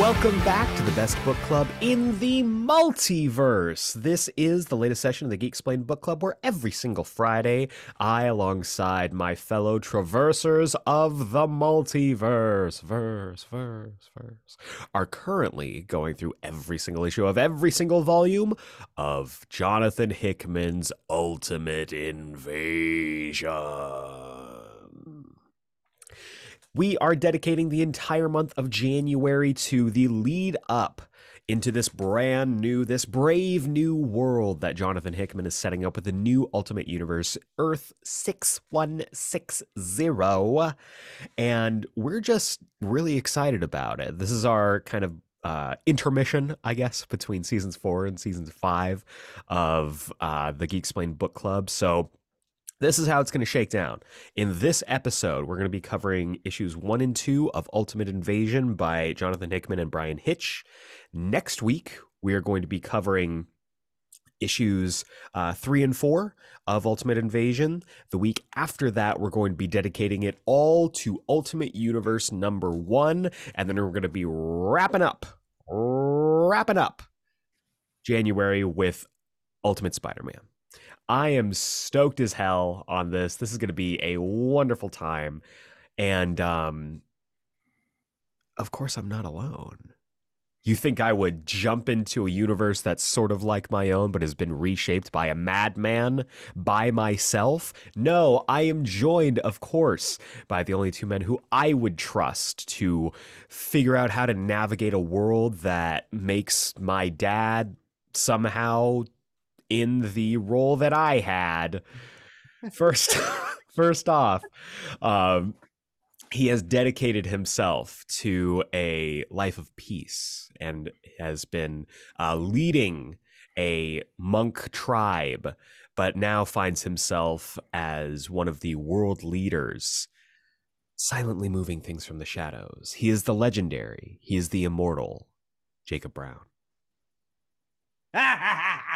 Welcome back to the best book club in the multiverse. This is the latest session of the Geeksplained Book Club, where every single Friday, I, alongside my fellow traversers of the multiverse, verse, verse, verse, are currently going through every single issue of every single volume of Jonathan Hickman's Ultimate Invasion. We are dedicating the entire month of January to the lead up into this brand new, this brave new world that Jonathan Hickman is setting up with the new Ultimate Universe, Earth 6160. And we're just really excited about it. This is our kind of uh, intermission, I guess, between seasons four and seasons five of uh, the Geeksplained Book Club. So this is how it's going to shake down. In this episode, we're going to be covering issues one and two of Ultimate Invasion by Jonathan Hickman and Bryan Hitch. Next week, we are going to be covering issues uh, three and four of Ultimate Invasion. The week after that, we're going to be dedicating it all to Ultimate Universe number one. And then we're going to be wrapping up, wrapping up January with Ultimate Spider Man. I am stoked as hell on this. This is going to be a wonderful time. And um of course I'm not alone. You think I would jump into a universe that's sort of like my own but has been reshaped by a madman by myself? No, I am joined of course by the only two men who I would trust to figure out how to navigate a world that makes my dad somehow in the role that I had. First, first off, um, he has dedicated himself to a life of peace and has been uh, leading a monk tribe, but now finds himself as one of the world leaders, silently moving things from the shadows. He is the legendary, he is the immortal Jacob Brown.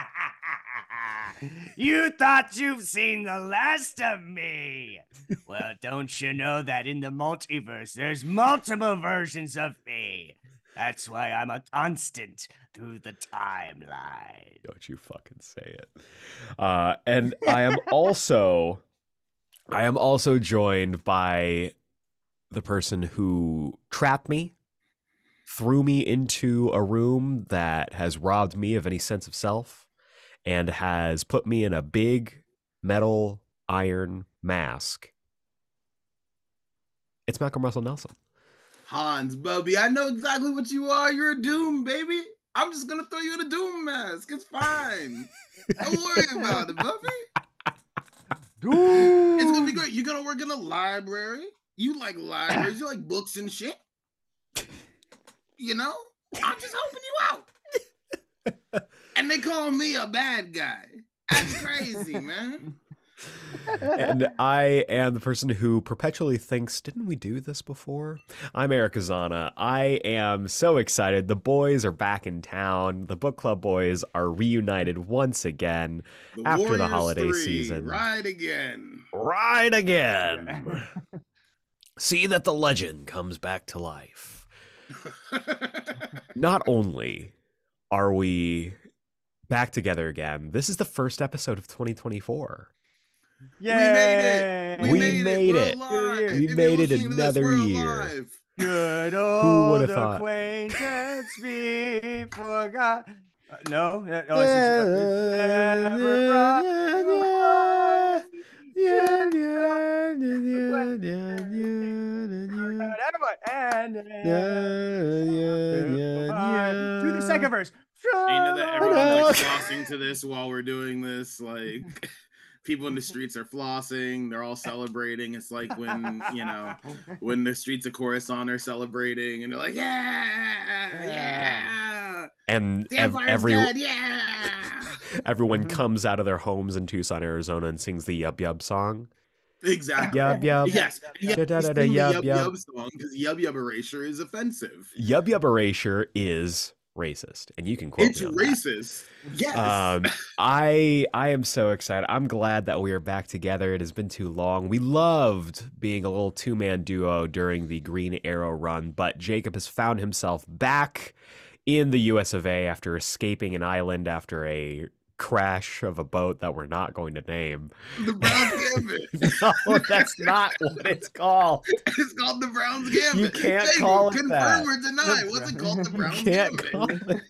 you thought you've seen the last of me. Well, don't you know that in the multiverse there's multiple versions of me? That's why I'm a constant through the timeline. Don't you fucking say it. Uh, and I am also I am also joined by the person who trapped me, threw me into a room that has robbed me of any sense of self and has put me in a big metal iron mask. It's Malcolm Russell Nelson. Hans, Bubby, I know exactly what you are. You're a Doom, baby. I'm just gonna throw you in a Doom mask. It's fine. Don't worry about it, Bubby. Doom. It's gonna be great. You're gonna work in a library. You like libraries. You like books and shit. You know, I'm just helping you out. And they call me a bad guy. That's crazy, man. and I am the person who perpetually thinks, didn't we do this before? I'm Aeric Azana. I am so excited. The boys are back in town. The book club boys are reunited once again The after the holiday three, season. Right again. Right again. See that the legend comes back to life. Not only are we back together again, this is the first episode of 2024. Yay! We We made it. made We're it. alive. We If you're made it listening to this, another we're year. alive. Good Who old would've thought? acquaintance we forgot. Uh, no, uh, oh, it's just- Never brought Everyone, and do the second verse. And you know that everyone's like flossing to this while we're doing this. Like people in the streets are flossing. They're all celebrating. It's like when you know when the streets of Coruscant are celebrating, and they're like, yeah, yeah, And the ev- Empire's every dead, yeah. everyone mm-hmm. comes out of their homes in Tucson, Arizona, and sings the Yub Yub song. Exactly. Yub yub. Yes. Yub, da, da, da, da, yub, yub, yub, yub song because yub yub erasure is offensive. Yub Yub Erasure is racist, and you can quote It's me on that. racist. Yes. Um, I I am so excited. I'm glad that we are back together. It has been too long. We loved being a little two man duo during the Green Arrow run, but Jacob has found himself back in the U.S. of A. after escaping an island after a crash of a boat that we're not going to name. the Browns Gambit. no, that's not what it's called. It's called the Browns Gambit. You can't Jacob, call it confirm that. or deny. The What's it called? The You Browns can't Gambit.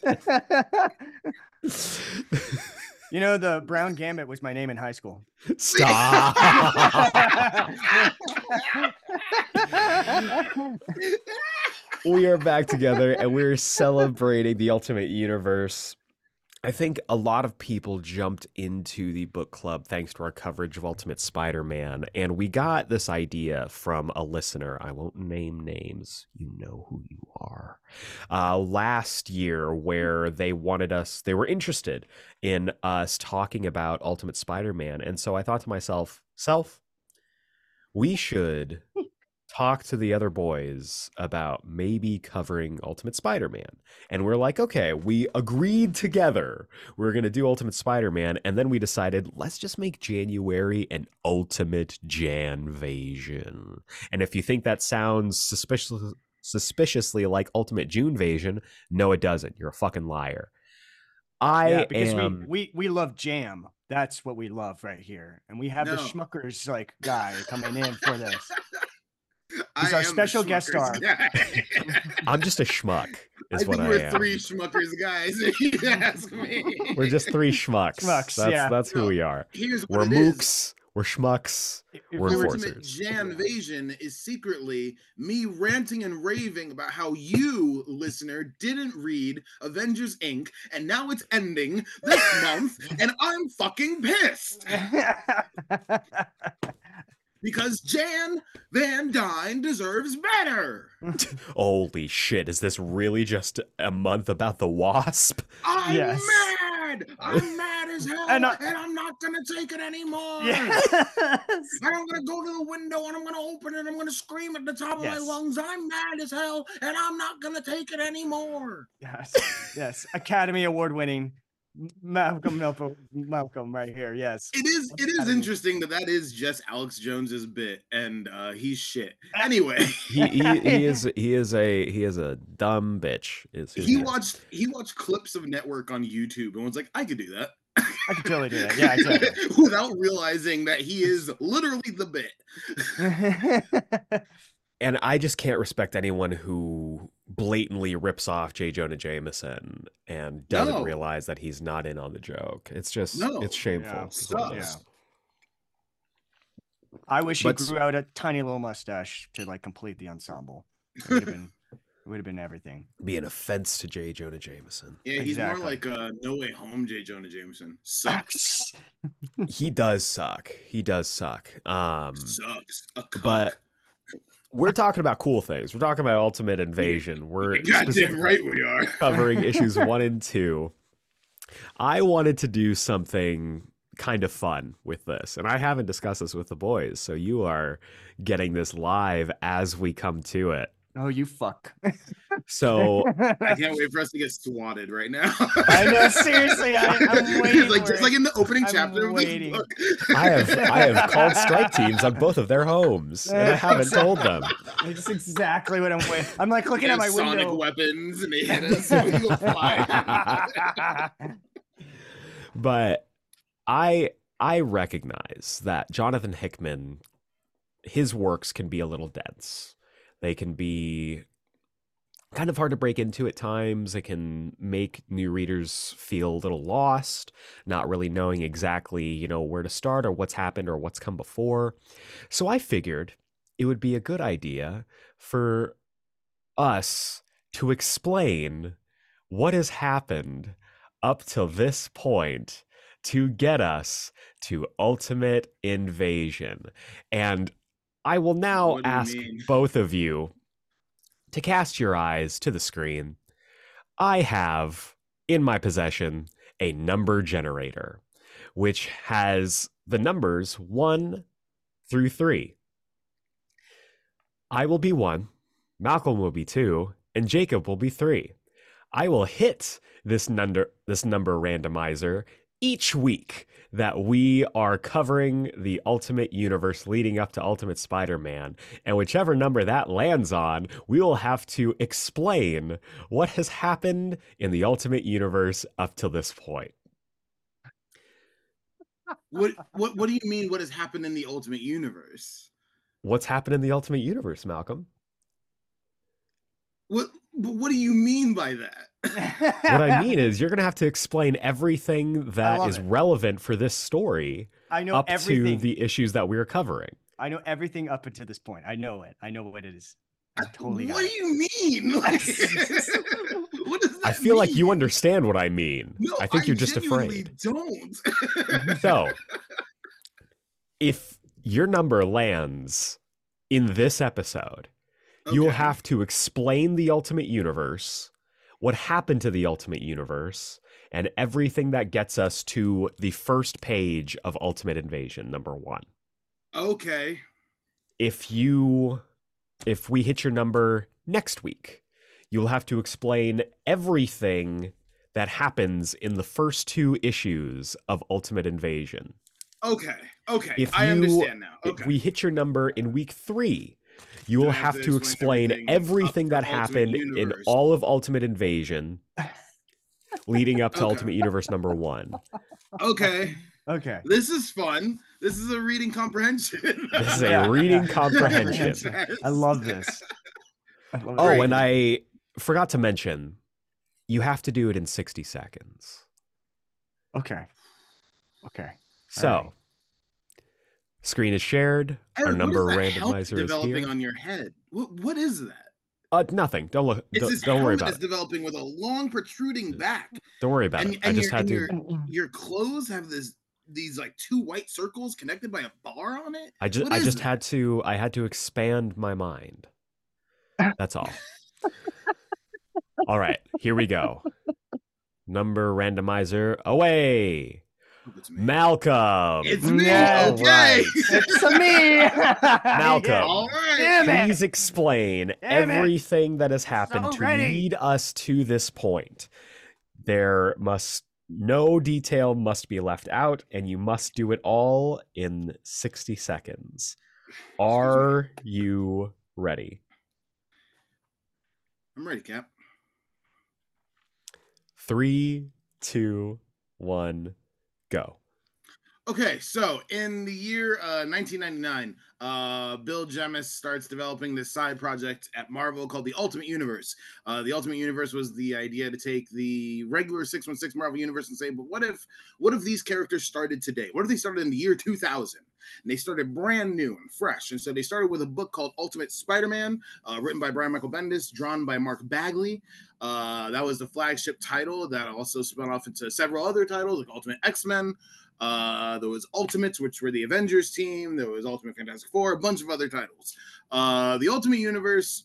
call it. you know, the Brown Gambit was my name in high school. Stop. we are back together and we're celebrating the Ultimate Universe. I think a lot of people jumped into the book club thanks to our coverage of Ultimate Spider Man. And we got this idea from a listener. I won't name names. You know who you are. Uh, last year, where they wanted us, they were interested in us talking about Ultimate Spider Man. And so I thought to myself, self, we should talk to the other boys about maybe covering Ultimate Spider Man. And we're like, okay, we agreed together we're going to do Ultimate Spider Man. And then we decided, let's just make January an Ultimate Janvasion. And if you think that sounds suspicious, suspiciously like Ultimate June Vasion, no, it doesn't. You're a fucking liar. I yeah, because am. we, we we love jam. That's what we love right here, and we have the Schmuckers like guy coming in for this. I He's our special guest Schmuckers star. I'm just a schmuck, I is think what I we're am. three Schmuckers guys. If you ask me. We're just three schmucks. Schmucks, that's yeah. that's who No, we are. Here's what We're it is. mooks. We're schmucks. If We're we The enforcers. ultimate Jan invasion is secretly me ranting and raving about how you, listener, didn't read Avengers Inc. and now it's ending this month, and I'm fucking pissed because Jan Van Dyne deserves better. Holy shit! Is this really just a month about the Wasp? I'm Yes. mad. I'm mad as hell, And and, I- I'm not gonna take it anymore. yes. And I'm gonna go to the window and I'm gonna open it. and I'm gonna scream at the top of my lungs. I'm mad as hell, and I'm not gonna take it anymore. yes, yes, Academy Award winning Malcolm Malcolm Malcolm right here. Yes. It is. It is interesting that that is just Alex Jones's bit, and uh, he's shit. Anyway, He, he he is he is a he is a dumb bitch. Is who he is. watched he watched clips of Network on YouTube and was like, I could do that. I could totally do that. Yeah, exactly. Without realizing that he is literally the bit. and I just can't respect anyone who blatantly rips off J. Jonah Jameson and doesn't No. realize that he's not in on the joke. It's just No. it's shameful. Yeah. is it Sucks. is. I wish he But- grew out a tiny little mustache to like complete the ensemble. It would have been, would have been everything. Be an offense to J. Jonah Jameson. Yeah, he's Exactly. more like uh, No Way Home, J. Jonah Jameson. Sucks. He does suck. He does suck. Um, Sucks. A cuck. but we're talking about cool things. We're talking about Ultimate Invasion. We're goddamn right we are. covering issues one and two. I wanted to do something kind of fun with this, and I haven't discussed this with the boys. So you are getting this live as we come to it. Oh, you fuck. So I can't wait for us to get swatted right now. I know, seriously, I- I'm waiting like just it. like in the opening I'm chapter of this waiting. book. I have I have called strike teams on both of their homes, and I haven't told them. That's exactly what I'm waiting. I'm like looking at my sonic window. weapons and they hit us. and fly. but I I recognize that Jonathan Hickman his works can be a little dense. They can be kind of hard to break into at times. It can make new readers feel a little lost, not really knowing exactly, you know, where to start or what's happened or what's come before. So I figured it would be a good idea for us to explain what has happened up till this point to get us to ultimate invasion. And I will now What do you ask both of you to cast your eyes to the screen. I have in my possession a number generator, which has the numbers one through three. I will be one, Malcolm will be two, and Jacob will be three. I will hit this number this number randomizer each week that we are covering the Ultimate Universe leading up to Ultimate Spider-Man, and whichever number that lands on, we will have to explain what has happened in the Ultimate Universe up to this point. What what what do you mean? What has happened in the Ultimate Universe? What's happened in the Ultimate Universe, Malcolm? What but what do you mean by that? What I mean is you're going to have to explain everything that is it. relevant for this story I know up everything. to the issues that we're covering. I know everything up until this point. I know it. I know what it is. I totally got what it. do you mean? Like, what does that I feel like you understand what I mean. No, I think you're just afraid. Don't. So, if your number lands in this episode, you will have to explain the Ultimate Universe, what happened to the Ultimate Universe, and everything that gets us to the first page of Ultimate Invasion, number one. Okay. If you, if we hit your number next week, you'll have to explain everything that happens in the first two issues of Ultimate Invasion. Okay. Okay. If I you- understand now. Okay. If we hit your number in week three, you will have have to to explain explain everything everything that to Ultimate happened in all of Ultimate Invasion leading up to Okay. Ultimate Universe number one. okay. Okay. This is fun. This is a reading comprehension. This is a reading comprehension. I love this. I love Oh, and I forgot to mention, you have to do it in 60 seconds. Okay. Okay. So, right. Screen is shared. Our number what is randomizer is developing here. on your head. What, what is that? Uh, nothing. Don't look. It's Don't, this don't worry about is it. developing with a long protruding back. Don't worry about and- it. I just your- had and to. your- Your clothes have this these like two white circles connected by a bar on it. I just I just that? had to I had to expand my mind. That's all. all right, here we go. Number randomizer away. Hope it's me. Malcolm. It's me. No, okay. right. it's me. Malcolm. All right. Damn it. Please explain Damn it. everything that has happened So to ready. lead us to this point. There must no detail must be left out, and you must do it all in 60 seconds. Are you ready? I'm ready, Cap. Three, two, one, go. Okay, so in the year uh, 1999, uh, Bill Jemas starts developing this side project at Marvel called the Ultimate Universe. Uh, the Ultimate Universe was the idea to take the regular 616 Marvel Universe and say, but what if, what if these characters started today? What if they started in the year 2000? And they started brand new and fresh. And so they started with a book called Ultimate Spider-Man, uh, written by Brian Michael Bendis, drawn by Mark Bagley. Uh, that was the flagship title that also spun off into several other titles like Ultimate X-Men. Uh, there was Ultimates, which were the Avengers team. There was Ultimate Fantastic Four, a bunch of other titles. Uh, the Ultimate Universe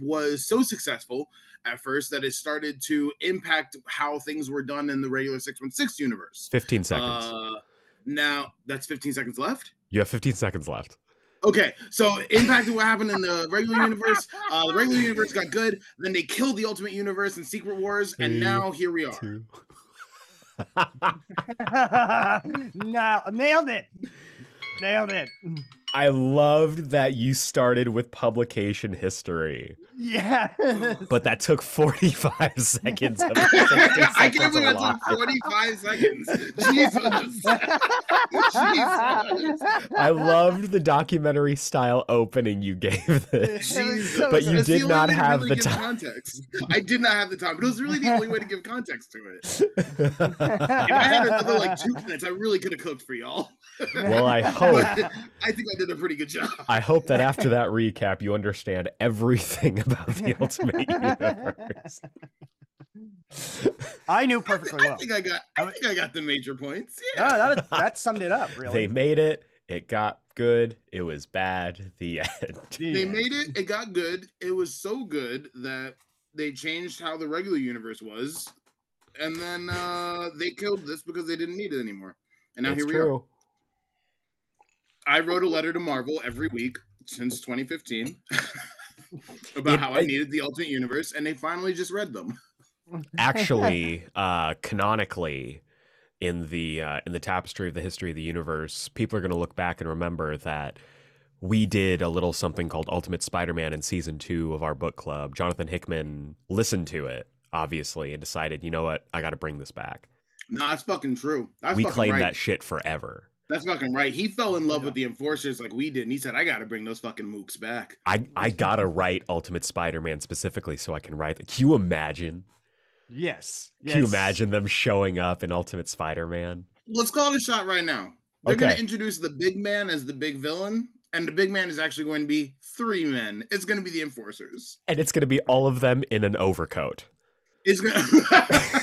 was so successful at first that it started to impact how things were done in the regular 616 universe. 15 seconds. Uh, now that's 15 seconds left. you have 15 seconds left. Okay, so impacted what happened in the regular universe. Uh, the regular universe got good. Then they killed the Ultimate Universe in Secret Wars, and Three, now here we are. Two. no, nailed it. Nailed it. I loved that you started with publication history, Yeah. but that took 45 seconds. Of I can't believe allotted. it took 45 seconds. Jesus. Jesus. I loved the documentary style opening you gave this. Jesus. But you That's did not have really the time. Context. I did not have the time, but it was really the only way to give context to it. If I had another like two minutes, I really could have cooked for y'all. I hope I think I did a pretty good job. I hope that after that recap you understand everything about the Ultimate Universe. I knew perfectly I well. think I got. I think I got the major points. Yeah. that, was- that summed it up, really. They made it. It got good. It was bad. The end. They made it. It got good. It was so good that they changed how the regular universe was, and then uh they killed this because they didn't need it anymore. And now It's here we are. True. I wrote a letter to Marvel every week since 2015 about how I needed the Ultimate Universe, and they finally just read them. actually, uh, canonically, in the uh, in the tapestry of the history of the universe, people are going to look back and remember that we did a little something called Ultimate Spider-Man in season two of our book club. Jonathan Hickman listened to it, obviously, and decided, you know what, I got to bring this back. No, that's fucking true. That's we fucking claim right. that shit forever. That's fucking right. He fell in love with the enforcers like we did, and he said, "I got to bring those fucking mooks back." I I gotta write Ultimate Spider-Man specifically so I can write. Can you imagine? Yes. Can you imagine them showing up in Ultimate Spider-Man? Let's call it a shot right now. They're going to introduce the big man as the big villain, and the big man is actually going to be three men. It's going to be the enforcers. And it's gonna be all of them in an overcoat. It's gonna.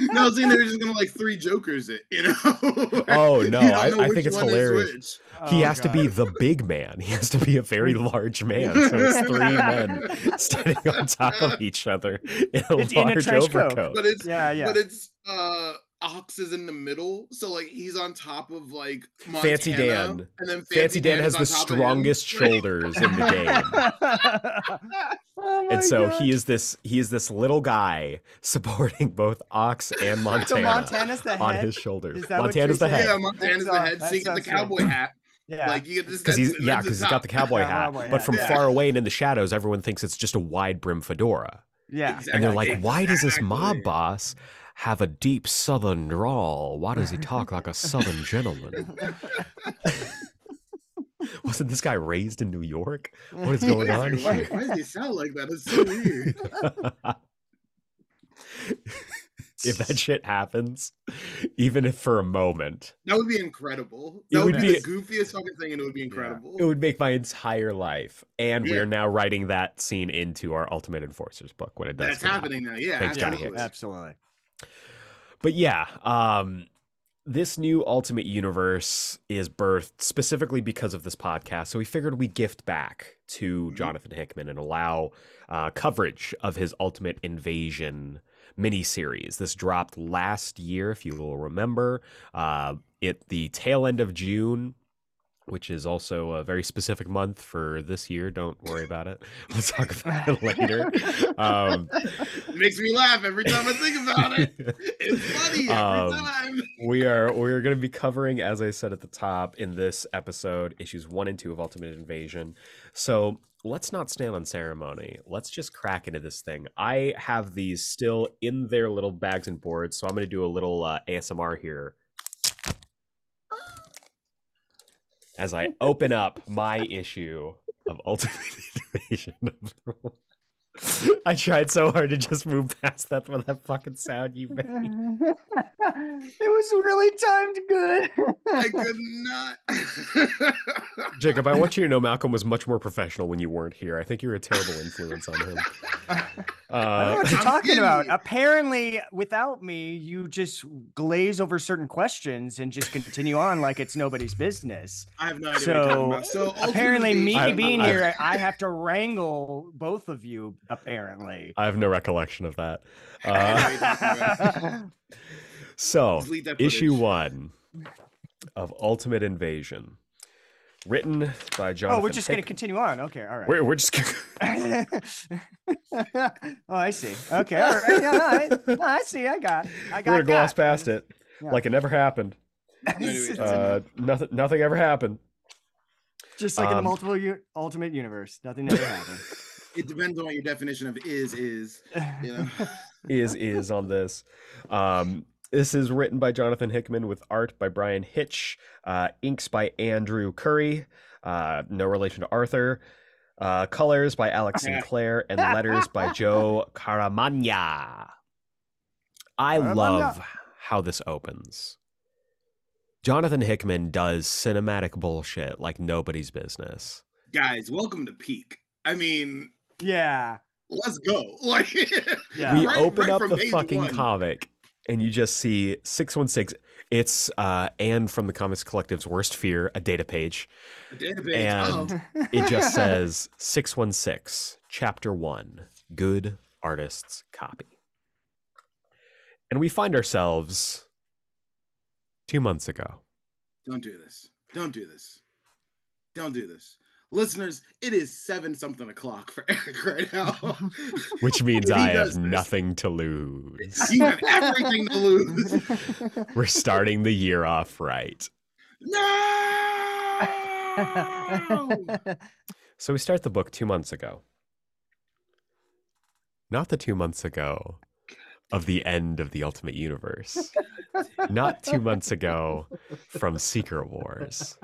no, see, they're just gonna like three jokers it, you know. Oh, no, don't I- I think it's hilarious. which. he Oh, has to be the big man. He has to be a very large man. So it's three men standing on top of each other in a It's in a large trench coat. But it's Yeah, yeah. but it's uh Ox is in the middle, so like he's on top of like Montana, Fancy Dan. and then Fancy Dan has the on top of him. strongest shoulders in the game. oh and so my he is this he is this little guy supporting both Ox and So Montana Montana's the on head. his shoulders. Is Montana's the head. Yeah, Montana's the That's, uh, head. that So you get the sounds good. cowboy hat. Yeah. Like you get this. Because he's yeah, because he's got the cowboy hat. cowboy But hat, from yeah. far away and in the shadows, everyone thinks it's just a wide brim fedora. yeah. Exactly. And they're like, why does this mob boss have a deep southern drawl? Why does he talk like a southern gentleman? Wasn't this guy raised in New York? What is going on why, here? why does he sound like that? It's so weird. if that shit happens, even if for a moment, That would be incredible. It That would would be, be- the goofiest fucking thing, and it would be incredible. it would make my entire life. And Yeah. we're now writing that scene into our Ultimate Enforcers book when it does. That's come out. happening now. Yeah, Thanks, Johnny. Hicks. Absolutely. But yeah, um, this new Ultimate Universe is birthed specifically because of this podcast. So we figured we'd gift back to Mhm. Jonathan Hickman and allow uh, coverage of his Ultimate Invasion miniseries. This dropped last year, if you will remember, uh, at the tail end of June. Which is also a very specific month for this year. Don't worry about it. We'll talk about it later. Um, It makes me laugh every time I think about it. It's funny every Um, time. we are we are going to be covering as i said at the top in this episode issues one and two of ultimate invasion so let's not stand on ceremony let's just crack into this thing i have these still in their little bags and boards so i'm going to do a little uh, asmr here as i open up my issue of ultimate invasion i tried so hard to just move past that with that fucking sound you made it was really timed good. I could not. Jacob, I want you to know Malcolm was much more professional when you weren't here. I think you're a terrible influence on him. I don't know Uh, what you're I'm talking about. Apparently, without me, you just glaze over certain questions and just continue on like it's nobody's business. I have no idea. what you're talking So, about. So apparently, me I- being I- here, I have to wrangle both of you. Apparently. I have no recollection of that. Uh, you're talking about. so, that issue one of Ultimate Invasion, written by John. oh, we're just going to continue on. Okay, all right. We're, we're just. oh, I see. Okay, all right. Yeah, all right. No, I see. I got. I got. we're gonna gloss past it Yeah. like it never happened. Uh, nothing. Nothing ever happened. just like in the um, multiple u- ultimate universe, nothing ever happened. It depends on what your definition of is is. You know. is is on this. Um, this is written by Jonathan Hickman with art by Bryan Hitch, uh, inks by Andrew Currie, uh, no relation to Arthur, uh, colors by Alex Sinclair, and letters by Joe Caramagna. I Caramagna. love how this opens. Jonathan Hickman does cinematic bullshit like nobody's business. Guys, welcome to peak. I mean, yeah. let's go. Like Yeah. we right- open right up the fucking one. comic and you just see 616 it's uh Anne from the comics collective's worst fear a data page Database. And- oh, it just says 616 chapter 1 good artists copy and we find ourselves 2 months ago don't do this. Don't do this. Don't do this. Listeners, it is seven something o'clock for Aeric right now. Which means I have this. nothing to lose. you have everything to lose. We're starting the year off right. No! So we start the book two months ago. Not the two months ago of the end of the Ultimate Universe. Not two months ago from Secret Wars.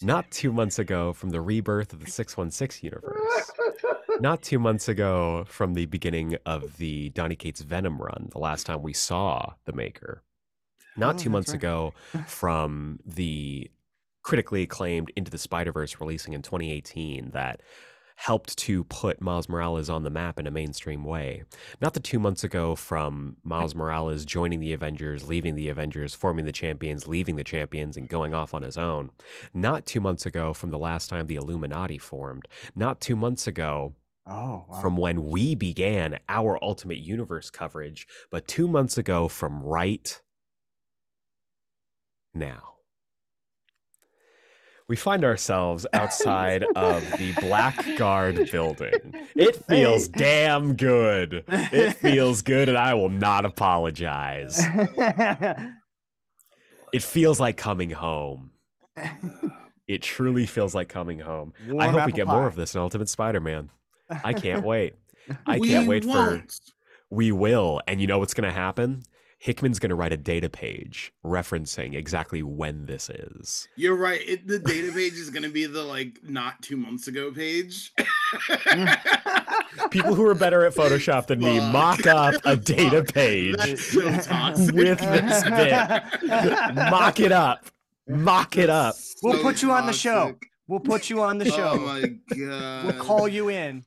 Not two months ago from the rebirth of the 616 universe. Not two months ago from the beginning of the Donny Cates Venom run, the last time we saw the Maker. Not Oh, two months right. ago from the critically acclaimed Into the Spider Verse releasing in 2018 that helped to put Miles Morales on the map in a mainstream way. Not the two months ago from Miles Morales joining the Avengers, leaving the Avengers, forming the Champions, leaving the Champions, and going off on his own. Not two months ago from the last time the Illuminati formed. Not two months ago Oh, wow. from when we began our Ultimate Universe coverage, but two months ago from right now. We find ourselves outside of the Blackguard building. It feels damn good. It feels good, and I will not apologize. It feels like coming home. It truly feels like coming home. I hope we get more of this in Ultimate Spider Man. I can't wait. I we can't wait for. won't. We will. And you know what's going to happen? Hickman's going to write a data page referencing exactly when this is. You're right. It, the data page is going to be the like not two months ago page. People who are better at Photoshop than me mock up a data Fuck. page That's so toxic. with this bit. Mock it up. Mock it up. We'll So put you on the show. We'll put you on the Oh show. my god. we'll call you in.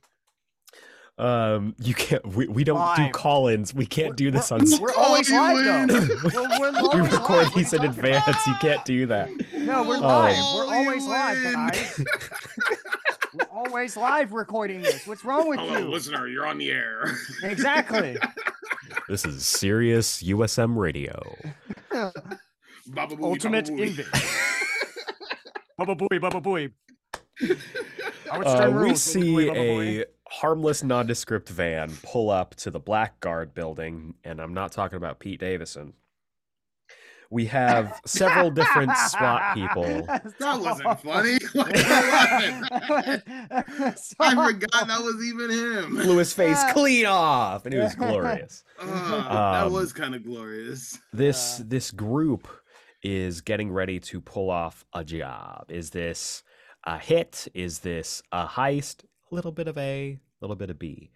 Um, you can't. We, we don't do call-ins. We can't do this on. We're Call always live though. in. We're, we're We record live. these in advance. You can't do that. No, we're Oh. live. We're always you live, guys. we're always live recording this. What's wrong with Hello, you? listener. You're on the air. Exactly. This is serious USM radio. Baba booey, Ultimate baba booey. invade. Bubba booey, bubba booey. Howard Uh, we see booey, bubba a harmless, nondescript van pull up to the Blackguard building, and I'm not talking about Pete Davidson. We have several different SWAT people. That wasn't funny. I forgot that was even him. Blew his face clean off, and it was glorious. Uh, that Um, was kind of glorious. This this group is getting ready to pull off a job. Is this a hit? Is this a heist? A little bit of A, a little bit of B.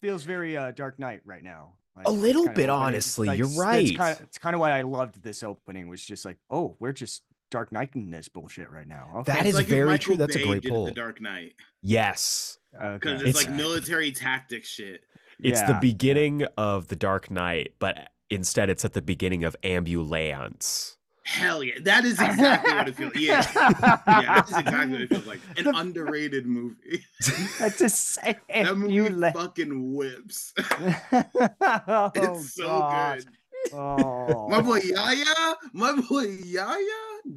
Feels very uh, Dark Knight right now. Like, A little kind of bit, honestly, like, you're right. It's kind, of, it's kind of why I loved this opening. Was just like, oh, we're just Dark Knighting this bullshit right now. Okay. That It's is like very true. That's a great did pull. The Dark Knight, Yes. okay. because It's- it's, like military tactics shit. It's the beginning of The Dark Knight, but instead it's at the beginning of Ambulance. Hell yeah, that is exactly what it feels. Yeah, yeah, that's exactly what it feels like. An underrated movie. That's just say That movie you la- fucking whips. oh, it's so God. good. Oh. My boy Yaya, my boy Yaya,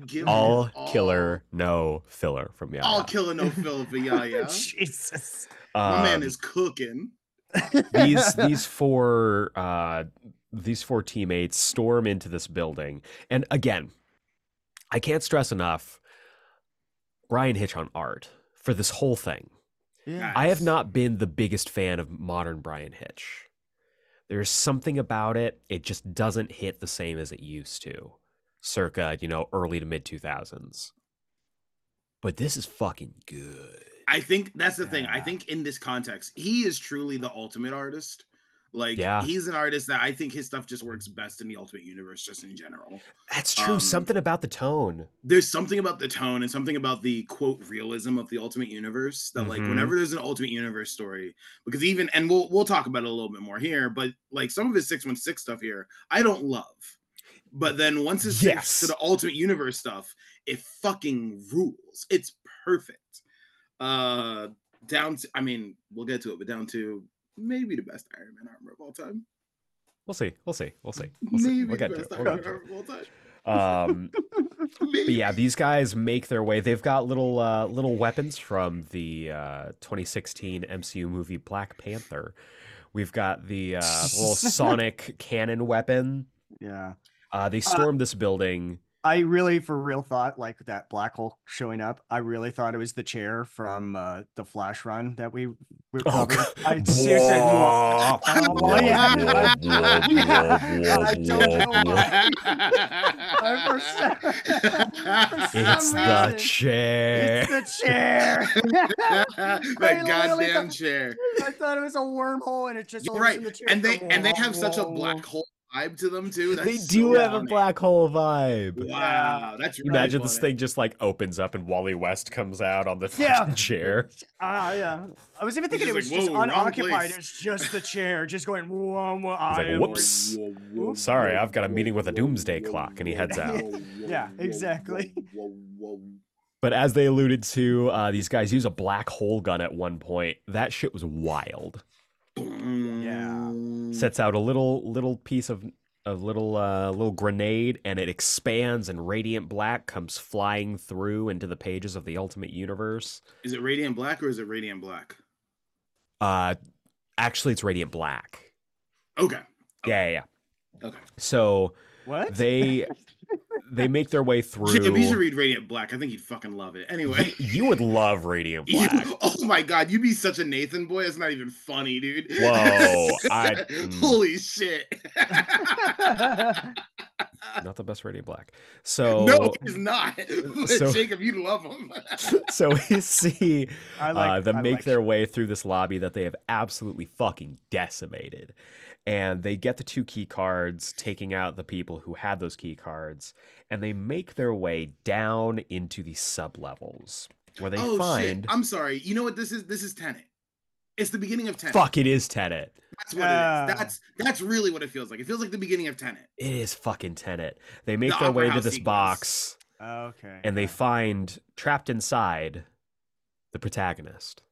give me all killer, no filler from Yaya. all killer no fill for Yaya. Jesus. My man Um, is cooking. these these four uh these four teammates storm into this building and again i can't stress enough bryan hitch on art for this whole thing Yeah. i have not been the biggest fan of modern bryan hitch there's something about it it just doesn't hit the same as it used to circa you know early to mid 2000s but this is fucking good I think that's the thing. I think in this context, he is truly the ultimate artist. Like Yeah. he's an artist that I think his stuff just works best in the ultimate universe, just in general. that's true Um, something about the tone There's something about the tone and something about the quote realism of the ultimate universe that like Mhm. whenever there's an ultimate universe story, because even and we'll we'll talk about it a little bit more here, but like some of his 616 stuff here, I don't love. But then once it's Yes. to the ultimate universe stuff, it fucking rules. It's perfect. Uh down to I mean, we'll get to it, but down to maybe the best Iron Man armor of all time. we'll see we'll see we'll see we'll see Maybe we'll the get to it. We'll get to it. armor of all time. Um, but yeah, these guys make their way. They've got little uh, little weapons from the uh, 2016 MCU movie Black Panther. We've got the uh, little sonic cannon weapon. Yeah. Uh, they storm this building. I really, for real, thought like that black hole showing up. I really thought it was the chair from uh, the Flash run that we we Oh, covered. I seriously, Whoa. Oh, yeah. I don't know. I for some- for It's some the reason, chair. It's the chair. I that goddamn thought- chair. I thought it was a wormhole, and it just You're right, in the chair. and they and they have such a black hole vibe to them too. They do so have a black hole vibe. Wow, that's You really Imagine this thing just like opens up and Wally West comes out on the Yeah. chair. Ah, yeah. I was even thinking it was just just like, "Whoa, wrong unoccupied. It's just the chair, just going. Whoa, whoa, I like, "Whoops." Whoa, whoa, Sorry, I've got a meeting with a doomsday clock, and he heads out. whoa, whoa, Yeah, exactly. But as they alluded to, uh, these guys use a black hole gun at one point. That shit was wild. Yeah. Sets out a little little piece of a little uh, little grenade, and it expands, and radiant black comes flying through into the pages of the Ultimate Universe. Is it Radiant Black or is it Radiant Black? Uh, actually, it's radiant black. Okay. Yeah, yeah. yeah. Okay. So What? they they make their way through. Jacob, you should read Radiant Black. I think you'd fucking love it. Anyway. You would love Radiant You- Black. oh my god, you'd be such a Nathan boy. It's not even funny, dude. Whoa, I- mm. holy shit. Not the best Radiant Black. So no, he's not. So- Jacob, you love him. so we see like. uh, them I make like their way through this lobby that they have absolutely fucking decimated. And they get the two key cards, taking out the people who had those key cards, and they make their way down into the sub levels where they oh find shit. I'm sorry. You know what this is? This is Tenet. It's the beginning of Tenet. fuck it is Tenet. That's what Ah. it is. That's that's really what it feels like. It feels like the beginning of Tenet. It is fucking Tenet. They make The their way to this sequence. box Okay. and they find trapped inside the protagonist,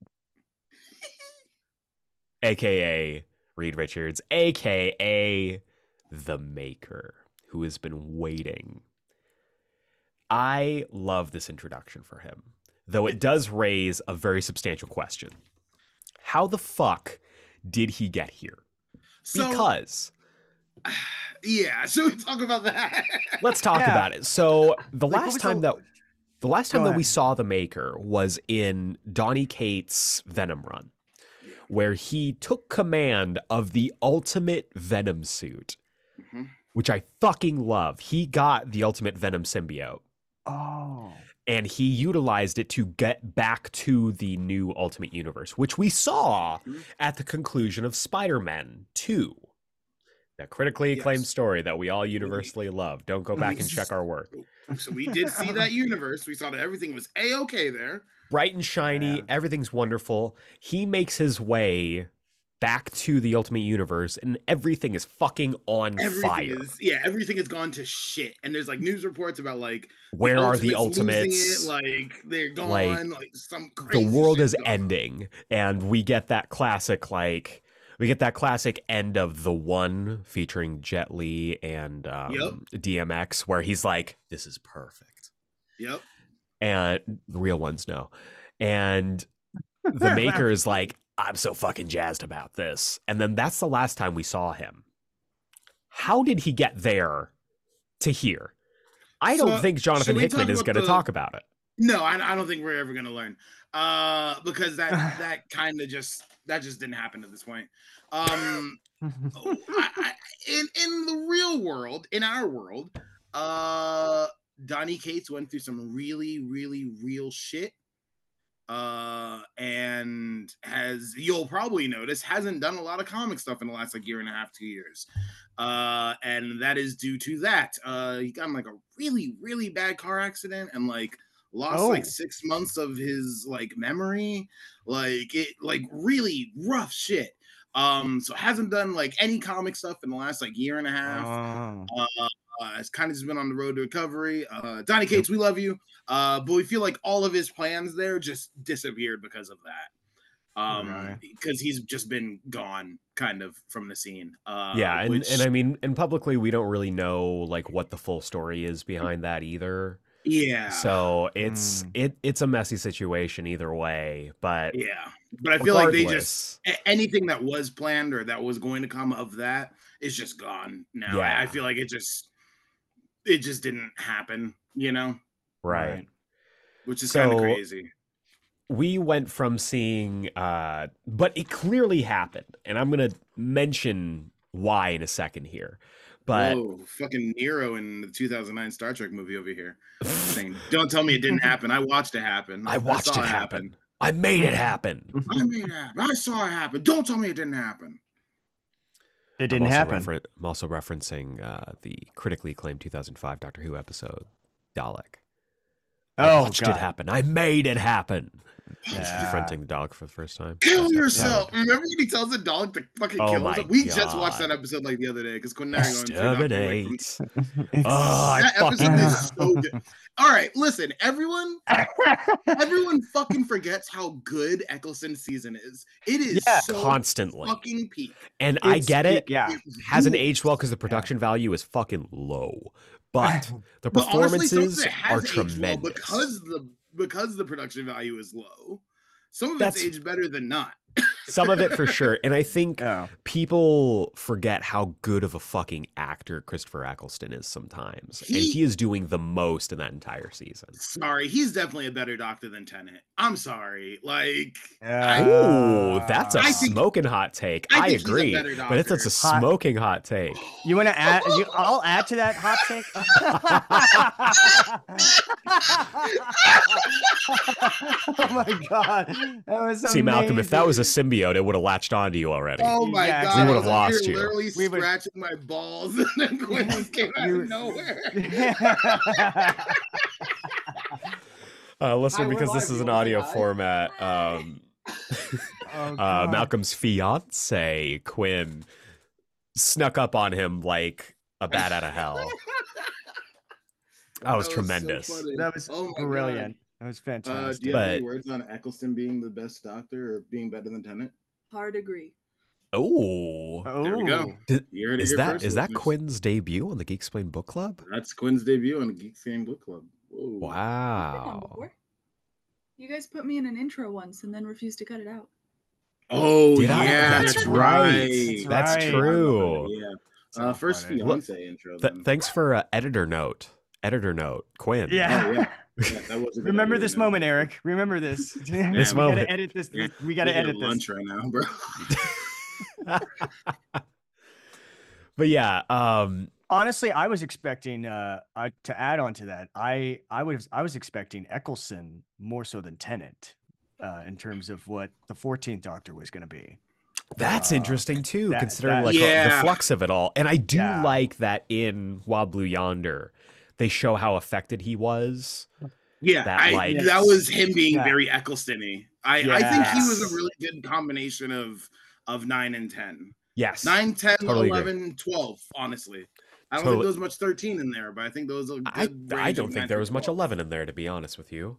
aka Reed Richards, aka the Maker, who has been waiting. I love this introduction for him, though it does raise a very substantial question. How the fuck did he get here? So Because yeah, so we talk about that. let's talk Yeah. about it. So the Like, last time the- that the last Go time that we saw the Maker was in Donny Cates' Venom run, where he took command of the ultimate Venom suit, Mhm. which I fucking love. He got the ultimate Venom symbiote. Oh. And he utilized it to get back to the new Ultimate Universe, which we saw Mhm. at the conclusion of Spider Man 2. That critically acclaimed Yes. story that we all universally love. Don't go back and check our work. So we did see that universe. We saw that everything was a okay there. Bright and shiny, Yeah. everything's wonderful. He makes his way back to the Ultimate Universe, and everything is fucking on Everything fire. is yeah, everything has gone to shit. And there's like news reports about like Where are the Ultimates? It, like they're gone. Like, Like, some the world is on. ending, and we get that classic like. We get that classic end of the one featuring Jet Li and um, DMX, where he's like, "This is perfect," Yep. And the real ones know. And the maker is like, I'm so fucking jazzed about this. And then that's the last time we saw him. How did he get there to here? I don't So, think Jonathan should Hickman is going to the- talk about it. No, I, I don't think we're ever gonna learn. Uh because that that kind of just that just didn't happen at this point. Um I, I, in in the real world, in our world, uh Donny Cates went through some really, really real shit. Uh and has you'll probably notice hasn't done a lot of comic stuff in the last like year and a half, two years. Uh and that is due to that. Uh he got in like a really, really bad car accident and like lost like Oh. six months of his like memory. Like it like really rough shit. Um, so hasn't done like any comic stuff in the last like year and a half. Oh. Uh, uh, it's kind of just been on the road to recovery. Uh, Donny Cates, we love you. Uh, but we feel like all of his plans there just disappeared because of that. Um, Right. because he's just been gone kind of from the scene. Uh, yeah, and, which- and I mean, and publicly, we don't really know like what the full story is behind that either. yeah, So it's Mm. it it's a messy situation either way. But yeah, but I feel like they just anything that was planned or that was going to come of that is just gone now. I- I feel like it just it just didn't happen, you know, right. which is kind So- of crazy. we went from seeing uh but it clearly happened and i'm gonna mention why in a second here but Whoa, fucking Nero in the 2009 Star Trek movie over here. Saying, Don't tell me it didn't happen. I watched it happen. i watched saw it happen i made it happen I made it happen. I saw it happen. Don't tell me it didn't happen. It I'm didn't also happen. refer- i'm also referencing uh the critically acclaimed 2005 doctor who episode dalek I Oh, watched God. it happen i made it happen Yeah. confronting the dog for the first time Kill Best yourself. episode. Remember when he tells the dog to fucking Oh kill my himself? We just watched that episode like the other day because Quinn and I are going through Doctor Who. exterminate oh i That episode fucking is so good. All right, listen, everyone, everyone fucking forgets how good Eccleston's season is. It is Yeah. so constantly fucking peak. and i It's- get it Yeah. It hasn't rules. aged well because the production value is fucking low. But the But honestly, some performances are has aged well tremendous. because the because the production value is low. Some of That's- it's aged better than not. Some of it for sure. And I think Oh. people forget how good of a fucking actor Christopher Eccleston is sometimes. and He- he is doing the most in that entire season. Sorry, he's definitely a better doctor than Tennant. I'm sorry. Like Ooh, that's a I think- smoking hot take. I I, think he's a agree. But it's, it's a Hot- smoking hot take. You want to add? You, I'll add to that hot take. oh my god, that was See, Malcolm, if that was a amazing. Symbiote, it would have latched onto you already. Oh my Yeah, god, we would've was up here lost you. Literally We would- scratching my balls, and then Quinn just came out You- of nowhere. Uh, listener, Hi, because this is an audio hi. format, um, Oh, uh, Malcolm's fiance Quinn snuck up on him like a bat out of hell. That was so tremendous. funny. That was Oh my God. Brilliant. That was Uh, fantastic. do you have any words on Eccleston being the best doctor or being better than Tennant? Hard agree. oh, There we go. Did- You heard it is here that first, is that listeners. Quinn's debut on the Geeksplained Book Club? That's Quinn's debut on the Geek Game Book Club. Whoa. I've been on Wow. You guys put me in an intro once and then refused to cut it out. Oh Did yeah, That's that's right. right. That's right. true. Yeah. Uh, first funny. fiance intro. Th- thanks for uh, editor note. Editor note, Quinn. Yeah. Oh, yeah. Yeah, that was a good Remember this man. moment, Aeric. Remember this. This we moment. gotta edit this. Yeah, We gotta We need a edit this. lunch right now, bro. but yeah, um, Honestly, I was expecting uh I, to add on to that. I I was I was expecting Eccleston more so than Tennant, uh, in terms of what the 14th Doctor was going to be. That's Uh, interesting too, that- considering that- like uh, the flux of it all. And I do Yeah. like that in Wild Blue Yonder, they show how affected he was. Yeah, That, I, like- that was him being Yeah. very Eccleston-y. I, I think he was a really good combination of of 9 and 10. Yes. 9, 10, Totally agree. 11, 12, honestly. I don't Totally. think there was much 13 in there, but I think there was a good I, I don't think there was much 11 in there, to be honest with you.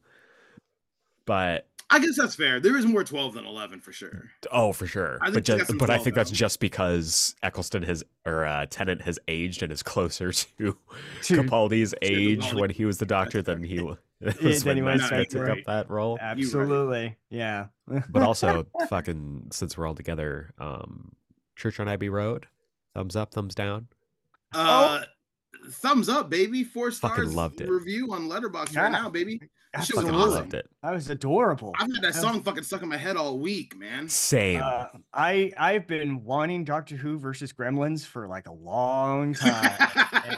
But I guess that's fair. There is more 12 than 11 for sure. oh, for sure. I But just, some but I 12 think that's just because Eccleston has or uh, Tennant has aged and is closer to To- Capaldi's age Capaldi. when he was the Doctor than he wa- Yeah, was than he when was Matt Smith took then. up that role. Absolutely. Yeah. But also, fucking, since we're all together, um, Church on Ruby Road, thumbs up, thumbs down. Uh, thumbs up, baby. Four Fucking stars loved it. review on Letterboxd Yeah. right now, baby. Shit was Fucking awesome. loved it. That was adorable. I've had that song fucking stuck in my head all week, man. Same. Uh, I I've been wanting Doctor Who versus Gremlins for like a long time. and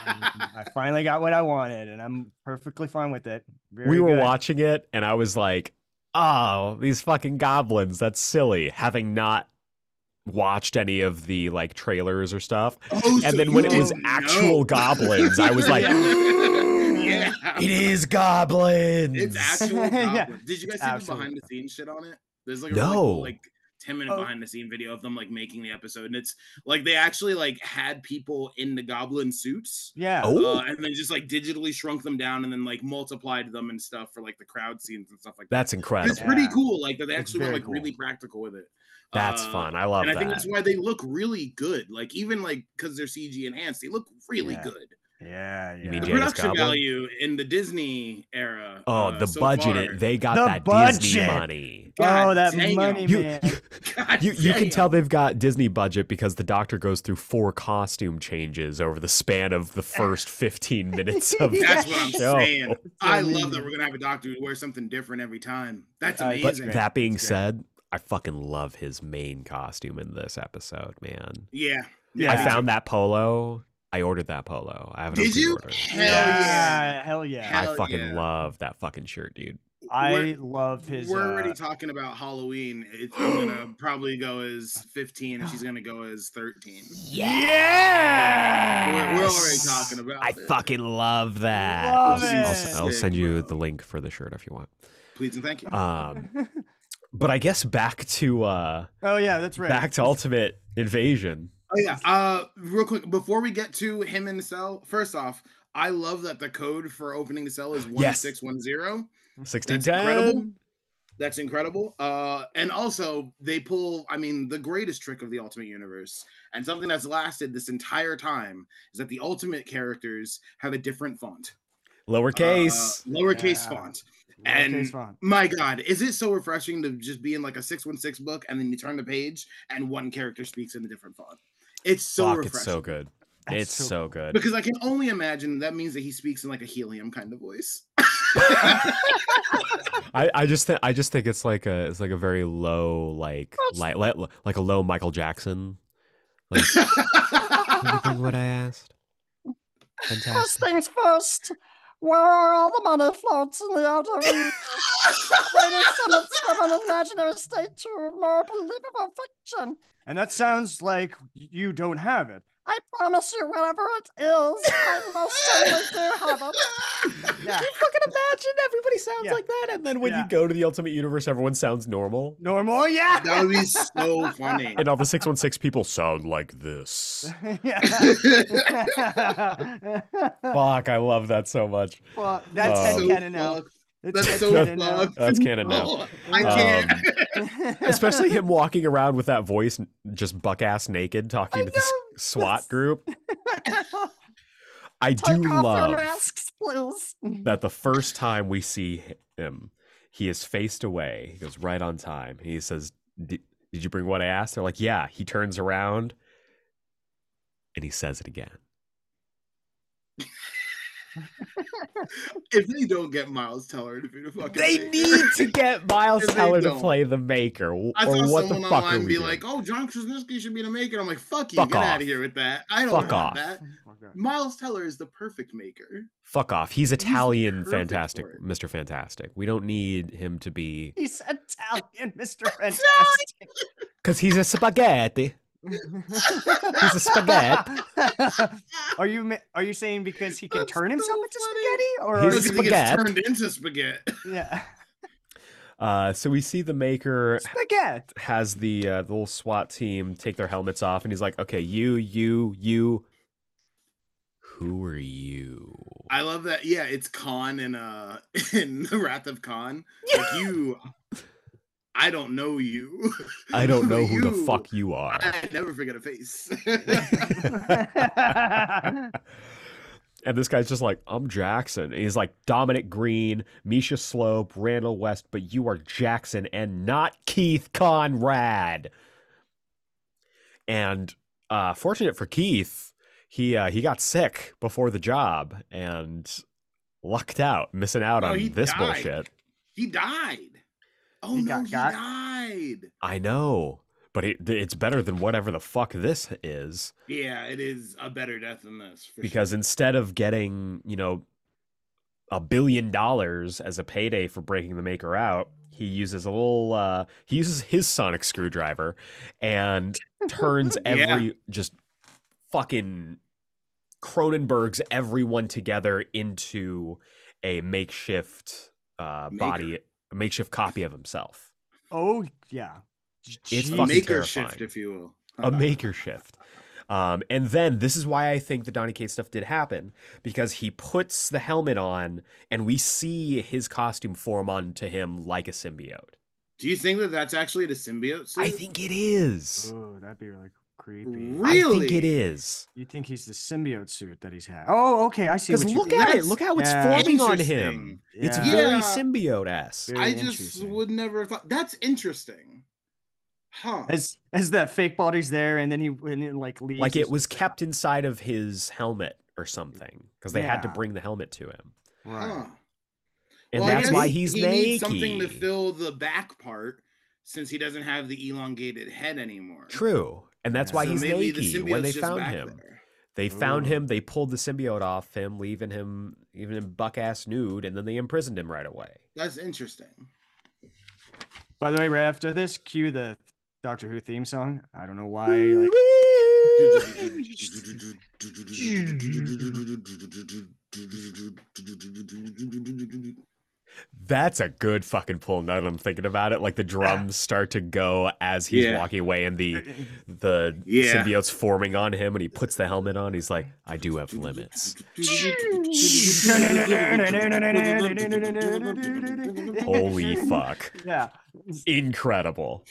I finally got what I wanted, and I'm perfectly fine with it. Very we were good. watching it, and I was like, "Oh, these fucking goblins! That's silly." Having not watched any of the like trailers or stuff, Oh, so and then when it was actual know. goblins, I was like, yeah. "It is goblins!" It's actual Yeah. goblins. Did you guys see the behind the scenes shit on it? There's like a really cool, No. like ten minute Oh. behind the scene video of them like making the episode, and it's like they actually like had people in the goblin suits. Yeah. Oh. Uh, and then just like digitally shrunk them down and then like multiplied them and stuff for like the crowd scenes and stuff like that. That's incredible. It's pretty Yeah. cool. Like that they actually went very like really practical with it. That's Uh, fun. I love and I that. think that's why they look really good. Like even like because they're CG enhanced, they look really Yeah. good. Yeah. Yeah. mean The Janus production Goblin? value in the Disney era. oh, uh, the so budget. far- they got The that Disney money. God oh, that money, You- man. God You you can tell they've got Disney budget because the doctor goes through four costume changes over the span of the first 15 minutes of the That's what I'm show. saying. I love that we're gonna have a doctor who wears something different every time. That's Uh, But amazing. that being That's said, I fucking love his main costume in this episode, man. yeah. Yeah. I found that polo. I ordered that polo. I have it on Did you? Hell yeah. Hell yeah. Hell I fucking yeah. love that fucking shirt, dude. I We're- love his. We're uh, already talking about Halloween. It's I'm gonna probably go as 15, and she's gonna go as 13. Yeah. We're, we're already talking about. I it. fucking love that. Love I'll, it. I'll Sick, send you the link for the shirt if you want. Please and thank you. Um, but I guess back to uh, Oh yeah, that's right. back to Ultimate Invasion. Oh yeah. Uh, real quick before we get to him in the cell. First off, I love that the code for opening the cell is one Yes. six one zero. Sixteen incredible. That's incredible. Uh, and also they pull, I mean, the greatest trick of the Ultimate Universe, and something that's lasted this entire time is that the Ultimate characters have a different font, Lowercase. uh, lowercase Yeah. font. Lowercase and- font. My God, is it so refreshing to just be in like a six one six book, and then you turn the page and one character speaks in a different font. It's so Fuck, refreshing. it's so good. That's it's so so good. Because I can only imagine that means that he speaks in like a helium kind of voice. I, I just think I just think it's like a it's like a very low like like like, like a low Michael Jackson. Like what I asked. First things first. Where are all the money floats in the outer reach? Summits from an imaginary state to a more believable fiction. And that sounds like you don't have it. I promise you, whatever it is, I most certainly do have it. Yeah. You fucking imagine everybody sounds Yeah. like that, and then when Yeah. you go to the Ultimate Universe, everyone sounds normal, Normal, yeah. that would be so funny. and all the six one six people sound like this. yeah. Fuck, I love that so much. well, that's head so canon now. fucked. It's That's head so canon now. fucked. That's canon now. Oh, I Um, can't. Especially him walking around with that voice, just buck ass naked, talking I to this know. SWAT group. I do Take off love your masks, please. that the first time we see him, he is faced away. He goes right on time. He says, "Did did you bring what I asked?" They're like, "Yeah." He turns around and he says it again. If they don't get Miles Teller to be the fucking They maker- need to get Miles Teller to play the Maker, w- I or saw what the someone fuck are online we be doing? like, "Oh, John Krasinski should be the maker." I'm like, "Fuck you, Fuck get out of here with that." I don't Fuck want off. that. Oh Miles Teller is the perfect maker. Fuck off. He's Italian, perfect fantastic. Mr. Fantastic. We don't need him to be He's Italian, Mr. Fantastic. because he's a spaghetti. He's a spaghetti. are you ma- are you saying because he can That's turn himself so into spaghetti, or He's are a you, he gets spaghetti. turned into spaghetti. yeah, Uh, so we see the Maker spaghetti? has the uh, the little SWAT team take their helmets off, and he's like, "Okay, you, you, you. Who are you?" I love that. Yeah, it's Khan in uh in the Wrath of Khan. Like you, I don't know you. I don't know who the fuck you are. I never forget a face. And this guy's just like, I'm Jackson. And he's like, Dominic Green, Misha Slope, Randall West, but you are Jackson and not Keith Conrad. And uh, fortunate for Keith, he uh, he got sick before the job and lucked out, missing out Oh, on this died. bullshit. he died. Oh He no, got he got? died. I know, but it, it's better than whatever the fuck this is. Yeah, it is a better death than this. For because instead of getting you know a billion dollars as a payday for breaking the maker out he uses a little uh he uses his sonic screwdriver and turns Yeah. every just fucking cronenberg's everyone together into a makeshift uh body a makeshift copy of himself Oh yeah, It's A fucking maker terrifying. shift, if you will. a maker shift. Um, and then this is why I think the Donny Cates stuff did happen because he puts the helmet on and we see his costume form onto him like a symbiote. Do you think that that's actually the symbiote suit? I think it is. Oh, that'd be really creepy. Really? I think it is. You think he's the symbiote suit that he's had? Oh, okay. I see. Because What you look at it. Look how it's Yeah. forming on Interesting. him. It's Yeah. very Yeah. symbiote esque. Very I just interesting. would never have thought. That's interesting. Huh. As as that fake body's there, and then he and then like leaves. Like it was kept inside of his helmet or something because they had to Yeah. bring the helmet to him. Right. Huh. And Well, I that's guess why he's he naked. needs something to fill the back part since he doesn't have the elongated head anymore. True. And that's why So he's maybe the naked when they found him. there. They found Ooh. him, they pulled the symbiote off him, leaving him even him buck ass nude, and then they imprisoned him right away. That's interesting. By the way, right after this, cue the Doctor Who theme song. I don't know why. Like, That's a good fucking pull now that I'm thinking about it. Like the drums ah. start to go as he's Yeah. walking away and the the Yeah. symbiote's forming on him and he puts the helmet on. He's like, I do have limits. Holy fuck. yeah. Incredible.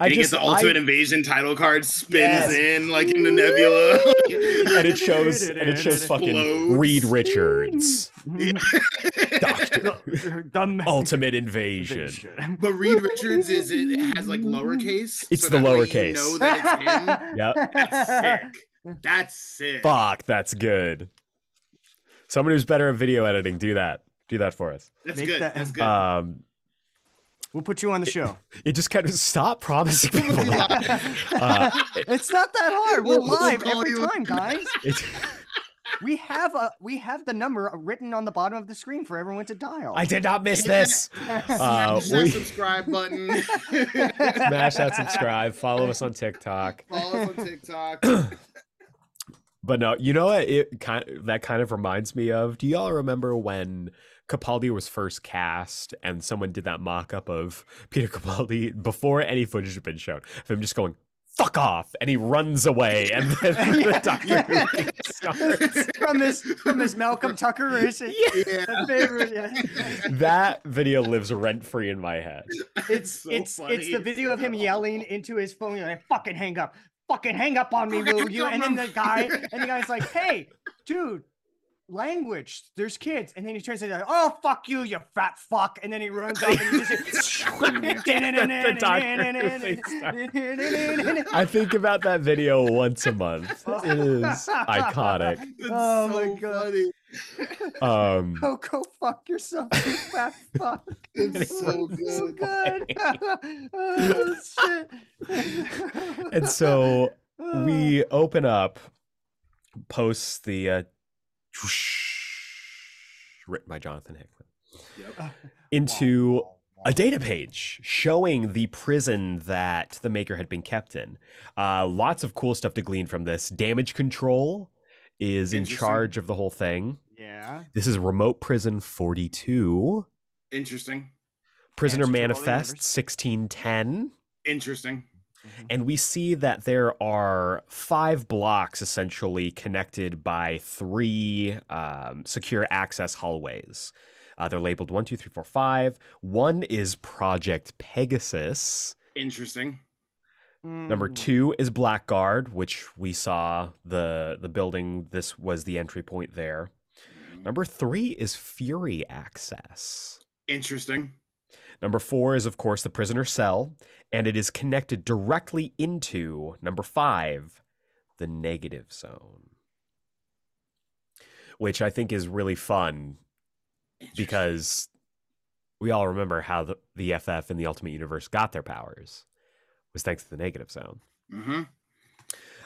I And he just gets the ultimate I- invasion title card, spins Yes. in like in the nebula. and it shows and it shows fucking. Reed Richards. Doctor. The Ultimate invasion. but Reed Richards is it has like lowercase. It's so the that way you lowercase. know that it's him. Yep. That's sick. That's sick. Fuck, that's good. Somebody who's better at video editing, do that. Do that for us. That's Make good. that- That's good. Um, We'll put you on the show. it just kind of stop promising people. Uh, It's not that hard. We're We'll- we'll live every time, guys. It, We have a we have the number written on the bottom of the screen for everyone to dial. I did not miss this. Uh, Smash that we subscribe button. smash that subscribe. Follow us on TikTok. Follow us on TikTok. But no, you know what? It kind that kind of reminds me of. Do y'all remember when Capaldi was first cast and someone did that mock-up of Peter Capaldi before any footage had been shown of him just going "fuck off" and he runs away and then the Doctor Who starts. from this from this Malcolm Tucker is it? Yeah. Favorite. Yeah. That video lives rent free in my head. It's so it's it's the video of him yelling into his phone like fucking hang up. Fucking hang up on me, Fucking will you? And then the guy and the guy's like, hey, dude, language. There's kids. And then he turns to like, oh fuck you, you fat fuck. And then he runs up and he just The Doctor I think about that video once a month. It is iconic. It's Oh my so God. funny. Um, Oh, go fuck yourself, you fat fuck. It's so So good. good. oh, shit. and so we open up post the uh, written by Jonathan Hickman Yep. into a data page showing the prison that the maker had been kept in. Uh, lots of cool stuff to glean from this. Damage control is in charge of the whole thing. Yeah. This is remote prison 42. Interesting. Prisoner Answer to all the manifest 1610. Interesting. And we see that there are five blocks essentially connected by three um, secure access hallways. Uh, they're labeled one, two, three, four, five. One is Project Pegasus. Interesting. Number Mm. two is Blackguard, which we saw the the building. This was the entry point there. Number three is Fury Access. Interesting. Number four is, of course, the prisoner cell, and it is connected directly into number five, the negative zone. Which I think is really fun because we all remember how the, the FF and the Ultimate Universe got their powers was thanks to the negative zone. hmm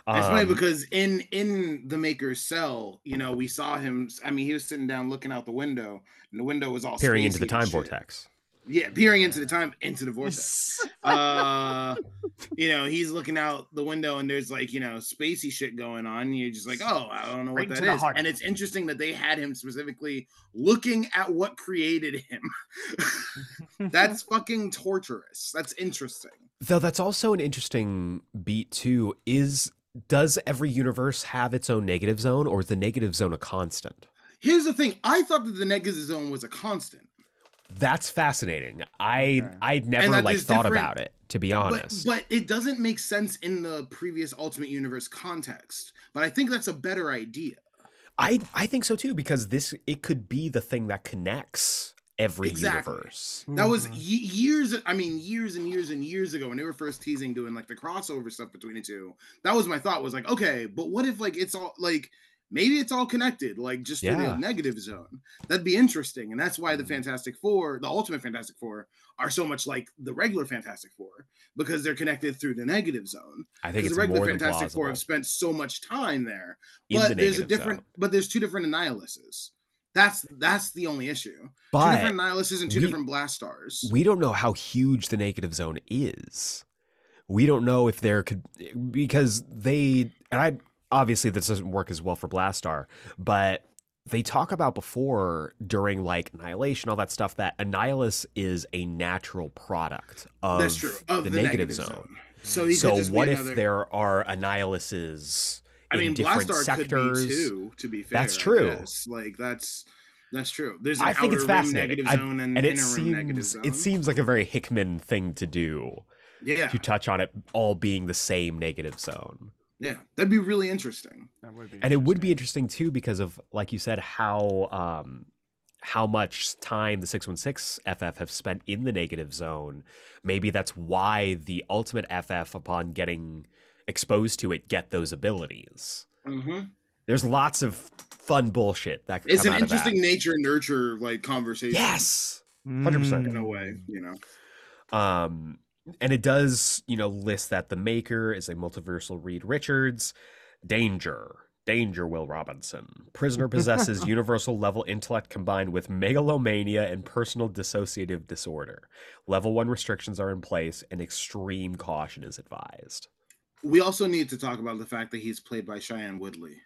That's funny Um, because in in the maker's cell, you know, we saw him. I mean, he was sitting down looking out the window, and the window was all peering into the time shit. vortex. Yeah, peering into the time into the vortex. uh you know he's looking out the window and there's like you know spacey shit going on and you're just like oh i don't know Right what to that heart. and it's interesting that they had him specifically looking at what created him that's fucking torturous that's interesting Though that's also an interesting beat too. Is does every universe have its own negative zone, or is the negative zone a constant? Here's the thing. I thought that the negative zone was a constant. That's fascinating. I Okay. I'd never like thought different- about it to be honest. but it doesn't make sense in the previous Ultimate Universe context. But I think that's a better idea. I I think so too because this it could be the thing that connects every Exactly. universe. That was Mhm. ye- years. I mean, years and years and years ago when they were first teasing doing like the crossover stuff between the two. That was my thought. Was like, okay, but what if like it's all like maybe it's all connected, like just through Yeah. the negative zone. That'd be interesting, and that's why the Mhm. Fantastic Four, the Ultimate Fantastic Four, are so much like the regular Fantastic Four because they're connected through the negative zone. I think it's the regular Fantastic Four have spent so much time there, in but the there's a different, zone. but there's two different Annihiluses. That's that's the only issue. two But different Annihiluses and two we- different Blast Stars. we don't know how huge the negative zone is. We don't know if there could because they and I obviously this doesn't work as well for Blastar, but they talk about before during like annihilation, all that stuff that Annihilus is a natural product of, That's true. Of the, the, negative, zone. So, So what if another- there are Annihiluses I in mean, different Blastar sectors? could be too. To be fair, That's true. Like that's that's true. There's an I think it's fascinating. negative I- zone and, and it negative seems zone. it seems like a very Hickman thing to do yeah, to touch on it all being the same negative zone. Yeah. That'd be really interesting. That would be and it would be interesting. interesting too because of like you said how um how much time the 616 ff have spent in the negative zone maybe that's why the ultimate ff upon getting exposed to it get those abilities hmm there's lots of fun bullshit that could It's come an out of that. interesting nature nurture like conversation. yes 100%. in a Mm. way, you know. Um, and it does, you know, list that the maker is a multiversal Reed Richards. Danger. Danger, Will Robinson. Prisoner possesses universal level intellect combined with megalomania and personal dissociative disorder. Level one restrictions are in place and extreme caution is advised. We also need to talk about the fact that he's played by Shailene Woodley.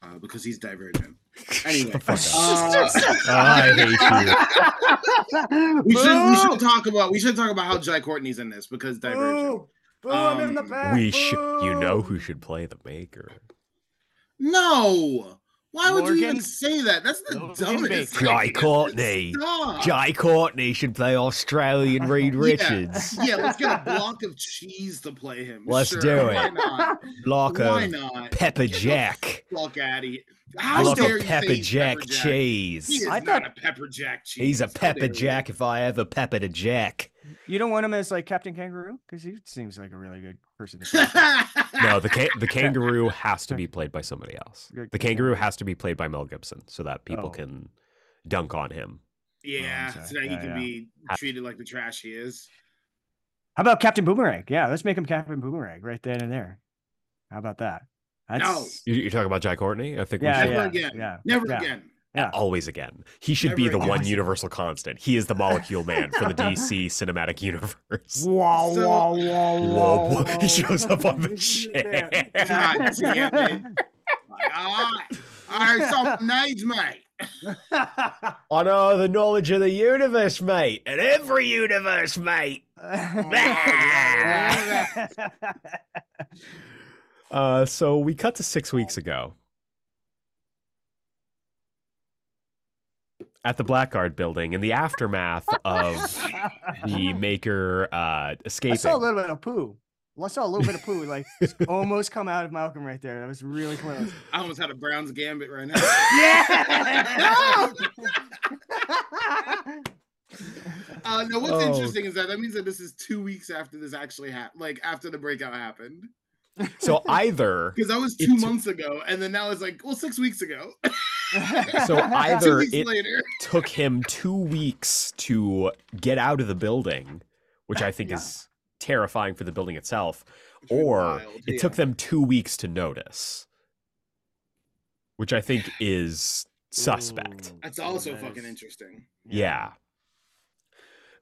Uh, because he's divergent. Anyway, Shut the fuck up. Uh, I hate you. we should we should talk about we should talk about how Jai Courtney's in this because divergent. Boo! Boo, I'm in the Um, back. We should, you know who should play the maker. No, why would you even say that? That's the Morgan dumbest. Baker. Jai. Courtney. Stop. Jai Courtney should play Australian Reed Richards. Yeah, let's get a block of cheese to play him. Let's Sure, do Why it. not? Block Why of not? Pepper Get Jack. Fuck out of here. How Block dare of you Pepper say Jack Pepper Jack? cheese. He is I not thought- a pepper jack cheese. He's a Pepper. Jack if I ever peppered a Jack. You don't want him as like Captain Kangaroo because he seems like a really good person. To. No, the ca- the kangaroo has to be played by somebody else. The kangaroo kangaroo. has to be played by Mel Gibson so that people Oh. can dunk on him. yeah, oh, sorry. so that he Yeah, can yeah. be treated like the trash he is. How about Captain Boomerang? Yeah, let's make him Captain Boomerang right then and there. How about that? That's, You- You're talking about Jai Courtney? I think Yeah, we should. Never yeah, again. yeah, Never yeah. again. Yeah. Always again. He should be Never the one universal constant. He is the molecule man for the DC cinematic universe. Wow, So- wow, wow, Whoa, wow, whoa, he shows up on the wow. shit. God damn it. All right, all right, something needs, mate. I know the knowledge of the universe, mate. And every universe, mate. Uh, so we cut to six weeks ago. At the Blackguard building, in the aftermath of the maker uh, I escaping. saw a little bit of poo. I saw a little bit of poo, like almost come out of Malcolm right there. That was really close. I almost had a Browns gambit right now. Yeah. Uh, no, what's Oh. interesting is that that means that this is two weeks after this actually happened, like after the breakout happened. So either Because that was two months ago, and then now it's like, well, six weeks ago. So either it later. took him two weeks to get out of the building, which I think Yeah. is terrifying for the building itself, Which was or wild, it yeah. took them two weeks to notice, which I think is suspect. Ooh, That's also that fucking is- interesting. Yeah.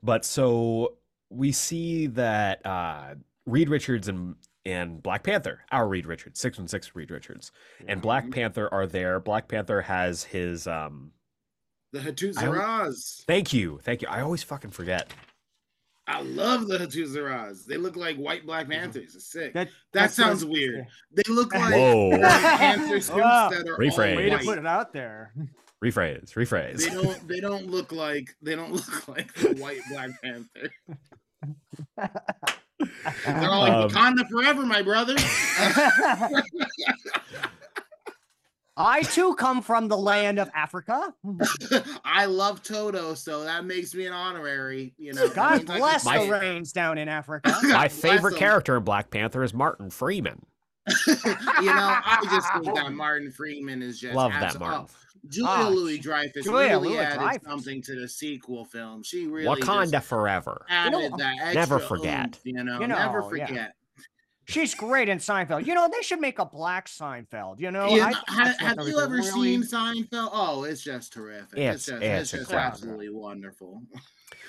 But so we see that uh, Reed Richards and and Black Panther, our Reed Richards, six one six Reed Richards, and Black Mhm. Panther are there. Black Panther has his um. The Hatut Zeraze. Thank you, thank you. I always fucking forget. I love the Hatuzaras. They look like white Black Panthers. It's sick. That That that's sounds what- weird. They look like Whoa. Black Panther suits Wow. that are Rephrase. all Way to put it out there. Rephrase, rephrase. They don't. They don't look like. They don't look like the white Black Panther. They're all like Um, Wakanda forever, my brother. I too come from the land of Africa. I love Toto, so that makes me an honorary. You know, God means I bless can the say rains down in Africa. My favorite character in Black Panther is Martin Freeman. you know, I just think that Martin Freeman is just Love that abso- Martin. oh, Julia Ah, Louis Dreyfus Julia really Louis added Dreyfus. something to the sequel film. She really Wakanda forever. added know, that extra never forget. you know, You never know, yeah. forget. She's great in Seinfeld. You know, they should make a black Seinfeld. You know, You I know, think ha- that's what have you ever really- seen Seinfeld? Oh, it's just terrific. It's- It's, just, it's it's just absolutely wonderful.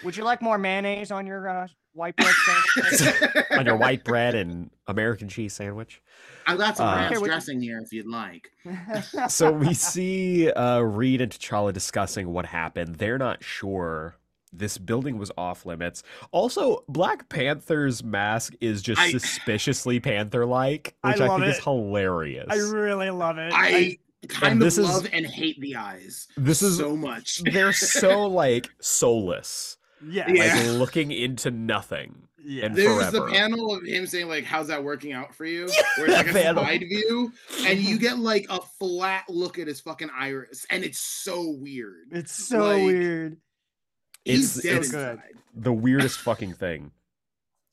Would you like more mayonnaise on your uh, white bread sandwich? On your white bread and American cheese sandwich. I've got some Uh, ranch Okay, what you- dressing here if you'd like. So we see uh, Reed and T'Challa discussing what happened. They're not sure. This building was off limits. Also, Black Panther's mask is just I- suspiciously Panther-like, which I, love think is hilarious. I really love it. I kind of this is- love and hate the eyes This is so much. they're so like soulless, yeah, Yeah. like looking into nothing. yeah. and There's the panel of him saying like, "How's that working out for you?" Where it's like a Panel. side view, and you get like a flat look at his fucking iris, and it's so weird. It's so like, weird. He's It's- dead it's good. inside. The weirdest fucking thing.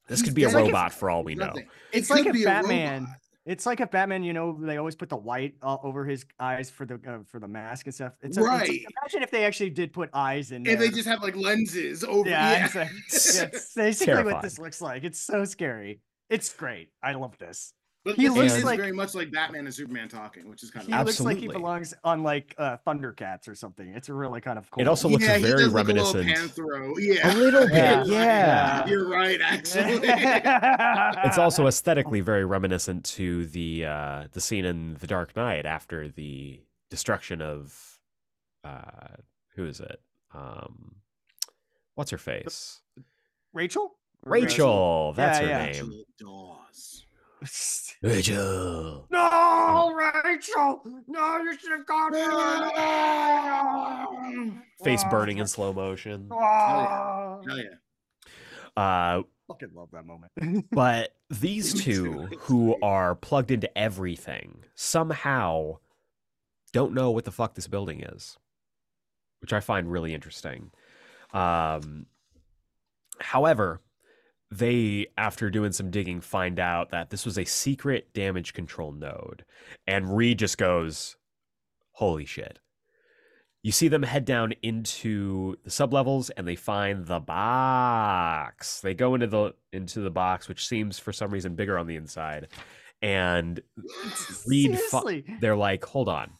This He's could be a dead inside. robot for all we know. Nothing. It's It like could if be a Batman- robot. It's like if Batman, you know, they always put the white uh, over his eyes for the uh, for the mask and stuff. It's, a, it's like- Right. imagine if they actually did put eyes in there. And they just have like lenses over. yeah, Yeah, it's, like- yeah, it's basically what this looks like. It's so scary. It's great. I love this. But he looks like- very much like Batman and Superman talking, which is kind of. He of looks like he belongs on like uh, Thundercats or something. It's really kind of cool. It also looks yeah, he very does look a little reminiscent. Panthro. A Yeah, little bit, Yeah. yeah. You're right, actually. It's also aesthetically very reminiscent to the uh, the scene in The Dark Knight after the destruction of uh, who is it? Um, what's her face? Rachel. Or Rachel. That's Yeah, her yeah. name. Actual Dawes. Rachel. No, Rachel. No, you should have gone. Face burning in slow motion. Oh, Hell yeah. Uh, fucking love that moment. But these two, who are plugged into everything, somehow don't know what the fuck this building is, which I find really interesting. Um, however, they, after doing some digging, find out that this was a secret damage control node. And Reed just goes, Holy shit. You see them head down into the sublevels and they find the box. They go into the into the box, which seems for some reason bigger on the inside. And Reed fu- they're like, hold on.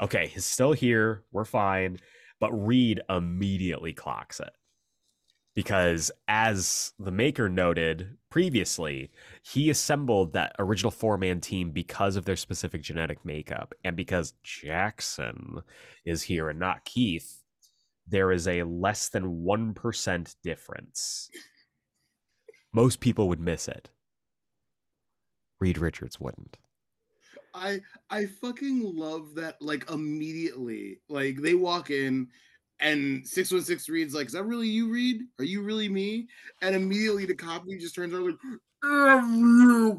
Okay, he's still here. We're fine. But Reed immediately clocks it. Because as the maker noted previously, he assembled that original four man team because of their specific genetic makeup. And because Jackson is here and not Keith, there is a less than 1% difference. Most people would miss it. Reed Richards wouldn't. I I fucking love that like immediately. Like they walk in and 616 reads like, is that really you, Reed? Are you really me? And immediately the copy just turns around like "If you can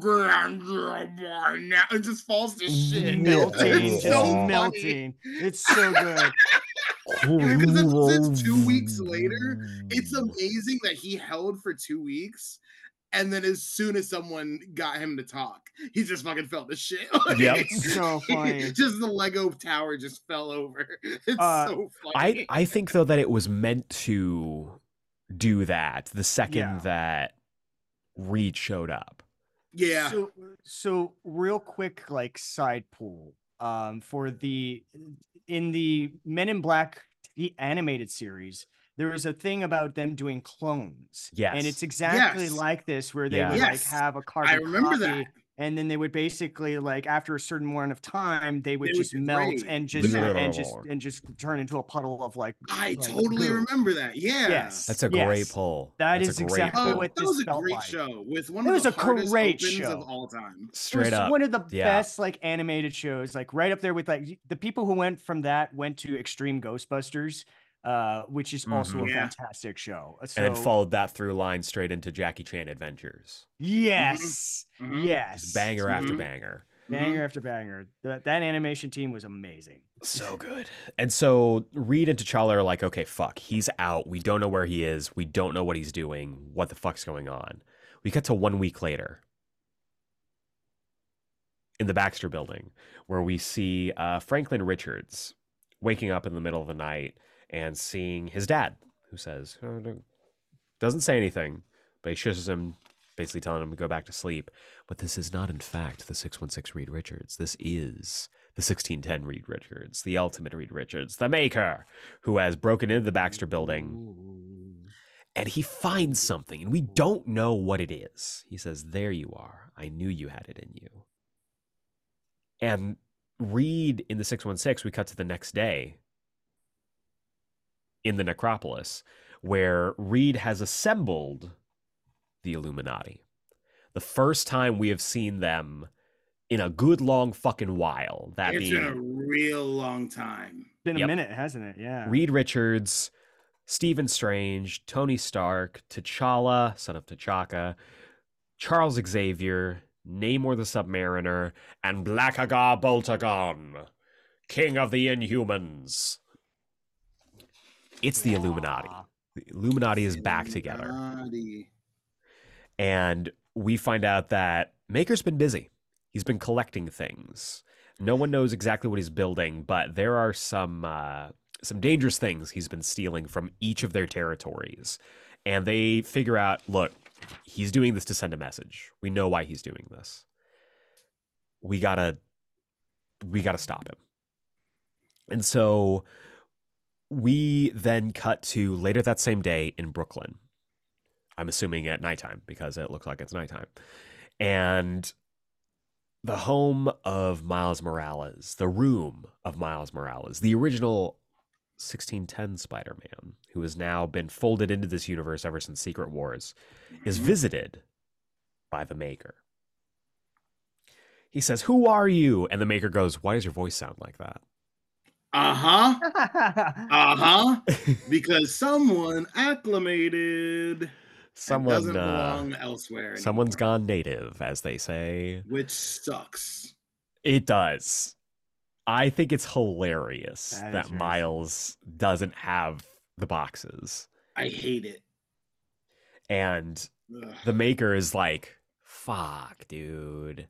now," and just falls to shit. melting, It's so funny. melting. It's so good. because it's- it's two weeks later, It's amazing that he held for two weeks. And then as soon as someone got him to talk, he just fucking fell to shit. Like, Yep. It's so funny. just the Lego tower just fell over. It's Uh, so I funny. I think though that it was meant to do that the second Yeah. that Reed showed up. yeah. So, so real quick, like side pool, um, for the in the Men in Black the animated series, there was a thing about them doing clones. Yes. and it's exactly Yes. like this, where they Yeah. would like have a carbon I remember copy, that. and then they would basically like after a certain amount of time they would They would just melt degrade. and just and just and just turn into a puddle of like I like totally goo. remember that. Yeah. Yes. That's a great Yes. pull. That That's is exactly Oh, pull. what that this was a felt great like. show with one It of was the a hardest great show. of all time. It Straight was up. one of the Yeah. best like animated shows like right up there with like the people who went from that went to extreme ghostbusters uh which is also Mhm. a Yeah. fantastic show so and followed that through line straight into Jackie Chan Adventures. yes Mhm. yes Just banger after Mhm. banger. banger after banger that, that animation team was amazing So good. And so Reed and T'Challa are like, okay, fuck, he's out. We don't know where he is. We don't know what he's doing. What the fuck's going on? We cut to one week later in the Baxter building where we see uh, Franklin Richards waking up in the middle of the night and seeing his dad, who says, "Oh, doesn't say anything, but he shushes him, basically telling him to go back to sleep. But this is not, in fact, the 616 Reed Richards. This is the 1610 Reed Richards, the ultimate Reed Richards, the maker, who has broken into the Baxter building and he finds something, and we don't know what it is. He says, There you are. I knew you had it in you. And Reed in the 616, we cut to the next day in the necropolis, where Reed has assembled the Illuminati. The first time we have seen them in a good long fucking while. That It's being been a real long time. been a Yep. minute hasn't it yeah Reed Richards, Stephen Strange, Tony Stark, T'Challa, son of T'Chaka, Charles Xavier, Namor the Submariner, and Blackagar Boltagon, King of the Inhumans. It's the Illuminati. The Illuminati is back together. And we find out that Maker's been busy. He's been collecting things. No one knows exactly what he's building, but there are some uh, some dangerous things he's been stealing from each of their territories. And they figure out, look, he's doing this to send a message. We know why he's doing this. We gotta we gotta stop him. And so we then cut to later that same day in Brooklyn. I'm assuming at nighttime because it looks like it's nighttime. And the home of Miles Morales, the room of Miles Morales, the original 1610 Spider Man, who has now been folded into this universe ever since Secret Wars, is Mhm. visited by the Maker. He says, Who are you? And the Maker goes, Why does your voice sound like that? Uh-huh. Uh-huh. Because someone acclimated Someone, doesn't uh, belong elsewhere. someone's anymore, gone native, as they say. Which sucks. It does. I think it's hilarious That that, Miles doesn't have the boxes. I hate it. And Ugh. the maker is like, fuck, dude.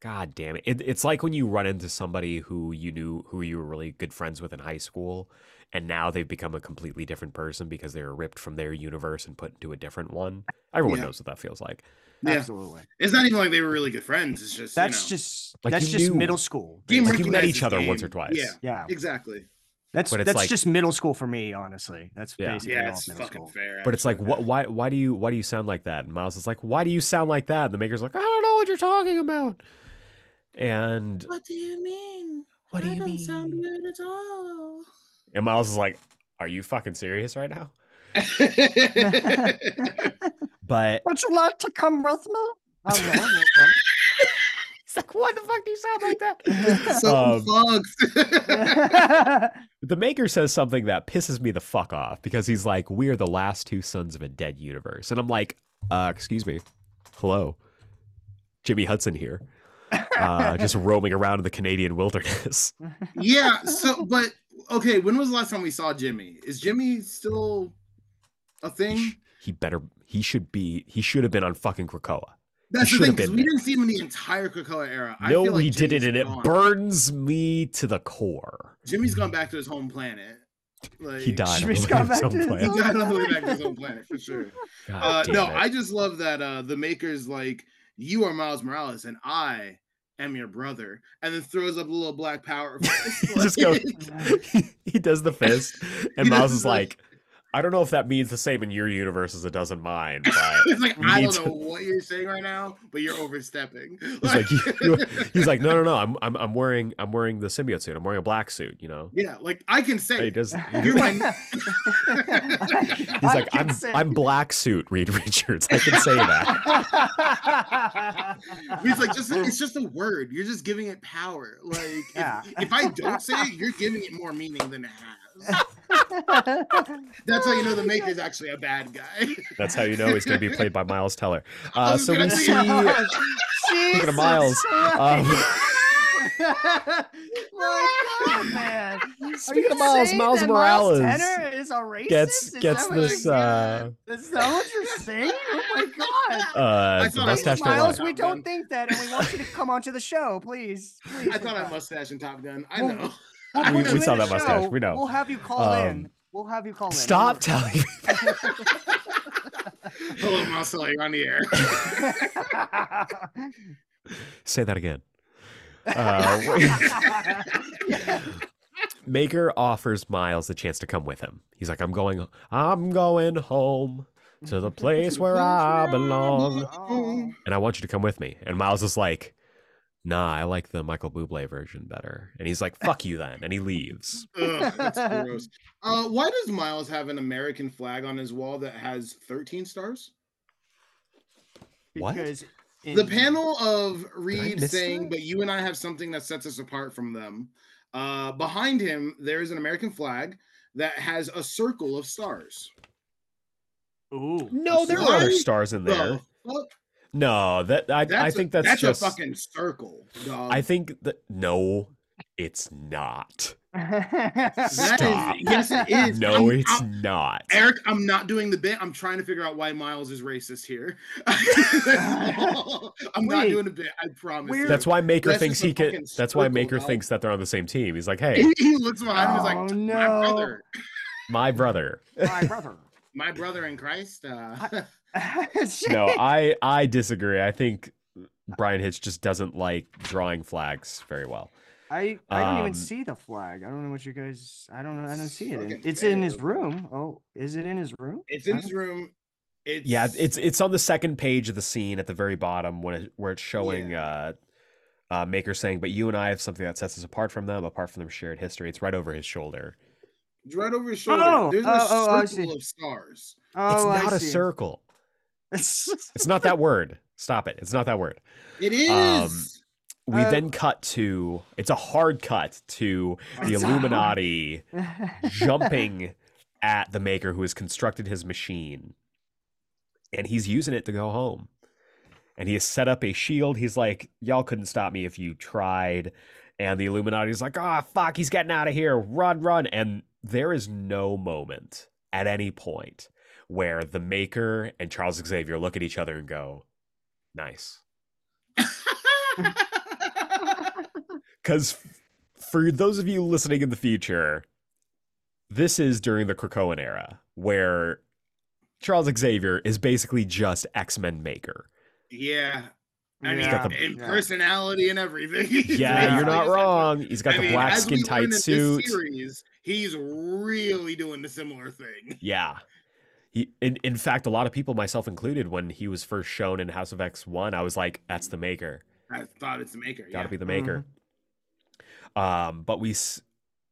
God damn it. it. It's like when you run into somebody who you knew, who you were really good friends with in high school, and now they've become a completely different person because they were ripped from their universe and put into a different one. Everyone Yeah. knows what that feels like. Yeah. absolutely It's not even like they were really good friends. It's just that's you know, just Like, that's you just knew- middle school Game Like, you met each other once or twice. Yeah, yeah exactly. that's But that's like- just middle school for me honestly that's Yeah. basically Yeah, all it's middle fucking school fair. But it's like, what? Why? Why do you? Why do you sound like that? And Miles is like, why do you sound like that? And the maker's like, I don't know what you're talking about. And What do you mean? what do I you don't mean? sound good at all. And Miles is like, are you fucking serious right now? But Would you like to come with me? I don't know. he's like, why the fuck do you sound like that? so Um, fucked. the maker says something that pisses me the fuck off because he's like, we're the last two sons of a dead universe, and I'm like, uh, excuse me, hello, Jimmy Hudson here, uh, just roaming around in the Canadian wilderness. yeah. So, but okay. When was the last time we saw Jimmy? Is Jimmy still a thing? he better, he should be, he should have been on fucking Krakoa. That's He the thing because been we there. didn't see him in the entire Krakoa era. No, feel like he didn't, Jimmy's and it burns me to the core. Jimmy's gone back to his home planet. Like, He died. on Jimmy's the way gone his back to own his planet. He died on the way back to his home planet for sure. Uh, no, it. I just love that uh, the maker's like, "You are Miles Morales, and I am your brother," and then throws up a little black power. he just goes, he does the fist, and Miles is like, I don't know if that means the same in your universe as it does in mine, but it's like I don't to- know what you're saying right now, but you're overstepping. He's like, you- he's like, no, no, no. I'm, I'm, I'm wearing, I'm wearing the symbiote suit. I'm wearing a black suit. You know. yeah, like I can say. He does. you're my He's like, I'm, I'm black suit. Reed Richards. I can say that. He's like, just it's just a word. You're just giving it power. Like, if, if I don't say it, you're giving it more meaning than it has. That's how you know the maker's actually a bad guy. That's how you know he's going to be played by Miles Teller. Uh, so we gonna see. Speaking of Miles, um, My God, man. Speaking of Miles, Miles Morales Tanner is a racist? gets Is gets this. Uh, Is that what you're saying? Oh my God. uh, the mustache was. Miles, we don't think that, and we want you to come onto the show, please. please I thought I Scott. mustache in Top Gun. I Well, know. We'll We- we saw in the that mustache, we know. We'll have you call Um, in. We'll have you call in. Stop worry. telling me. Hello, Marcel, you're on the air. Say that again. Uh, Maker offers Miles the chance to come with him. He's like, "I'm going. I'm going home to the place where I belong, Oh. and I want you to come with me." And Miles is like, "Nah, I like the Michael Bublé version better." And he's like, "Fuck you then," and he leaves. Ugh, that's gross. Uh, why does Miles have an American flag on his wall that has 13 stars? What? Because The panel of Reed saying, that? "But you and I have something that sets us apart from them." Uh, behind him, there is an American flag that has a circle of stars. Ooh. No, there are other stars in there. The fuck? No, that I, I That's a- think that's, that's just. a fucking circle, dog. I think that no, it's not. That is- Stop. yes, it is. No, I'm- it's I'm- not. Aeric, I'm not doing the bit. I'm trying to figure out why Miles is racist here. I'm not doing a bit. I promise. We're- you. That's why Maker That's thinks he can. That's why Maker dog. thinks that they're on the same team. He's like, "Hey, He, he looks behind him. He's like, Oh, "My no. brother, my brother." My brother. my brother in Christ." Uh, no, I I disagree. I think Bryan Hitch just doesn't like drawing flags very well. I I don't Um, even see the flag. I don't know what you guys. I don't know. I don't see it. in- It's in his room. Oh, is it in his room? it's in his room. It's Yeah, it's it's on the second page of the scene at the very bottom when it, where it's showing uh, uh, Maker saying, "But you and I have something that sets us apart from them, apart from their shared history." It's right over his shoulder. It's right over his shoulder. Oh, There's a oh, oh, I circle see. of stars. Oh, it's not I a see. circle. It's It's not that word. Stop it. It's not that word. It is. Um, We Uh, then cut to it's a hard cut to the Illuminati jumping at the maker who has constructed his machine. And he's using it to go home. And he has set up a shield. He's like, Y'all couldn't stop me if you tried. And the Illuminati's like, Ah, fuck, he's getting out of here. Run, run. And there is no moment at any point where the maker and Charles Xavier look at each other and go, Nice. Because for those of you listening in the future, this is during the Krakoan era where Charles Xavier is basically just X Men Maker. yeah. I mean, He's got the- in yeah. personality and everything. Yeah, you're not wrong. He's got I the mean, black skin learn in tight this suit. Series, he's really doing the similar thing. Yeah. He, in, in fact, a lot of people, myself included, when he was first shown in House of X 1, I was like, that's the Maker. I thought it's the maker. Got to yeah. be the Maker. Um, but we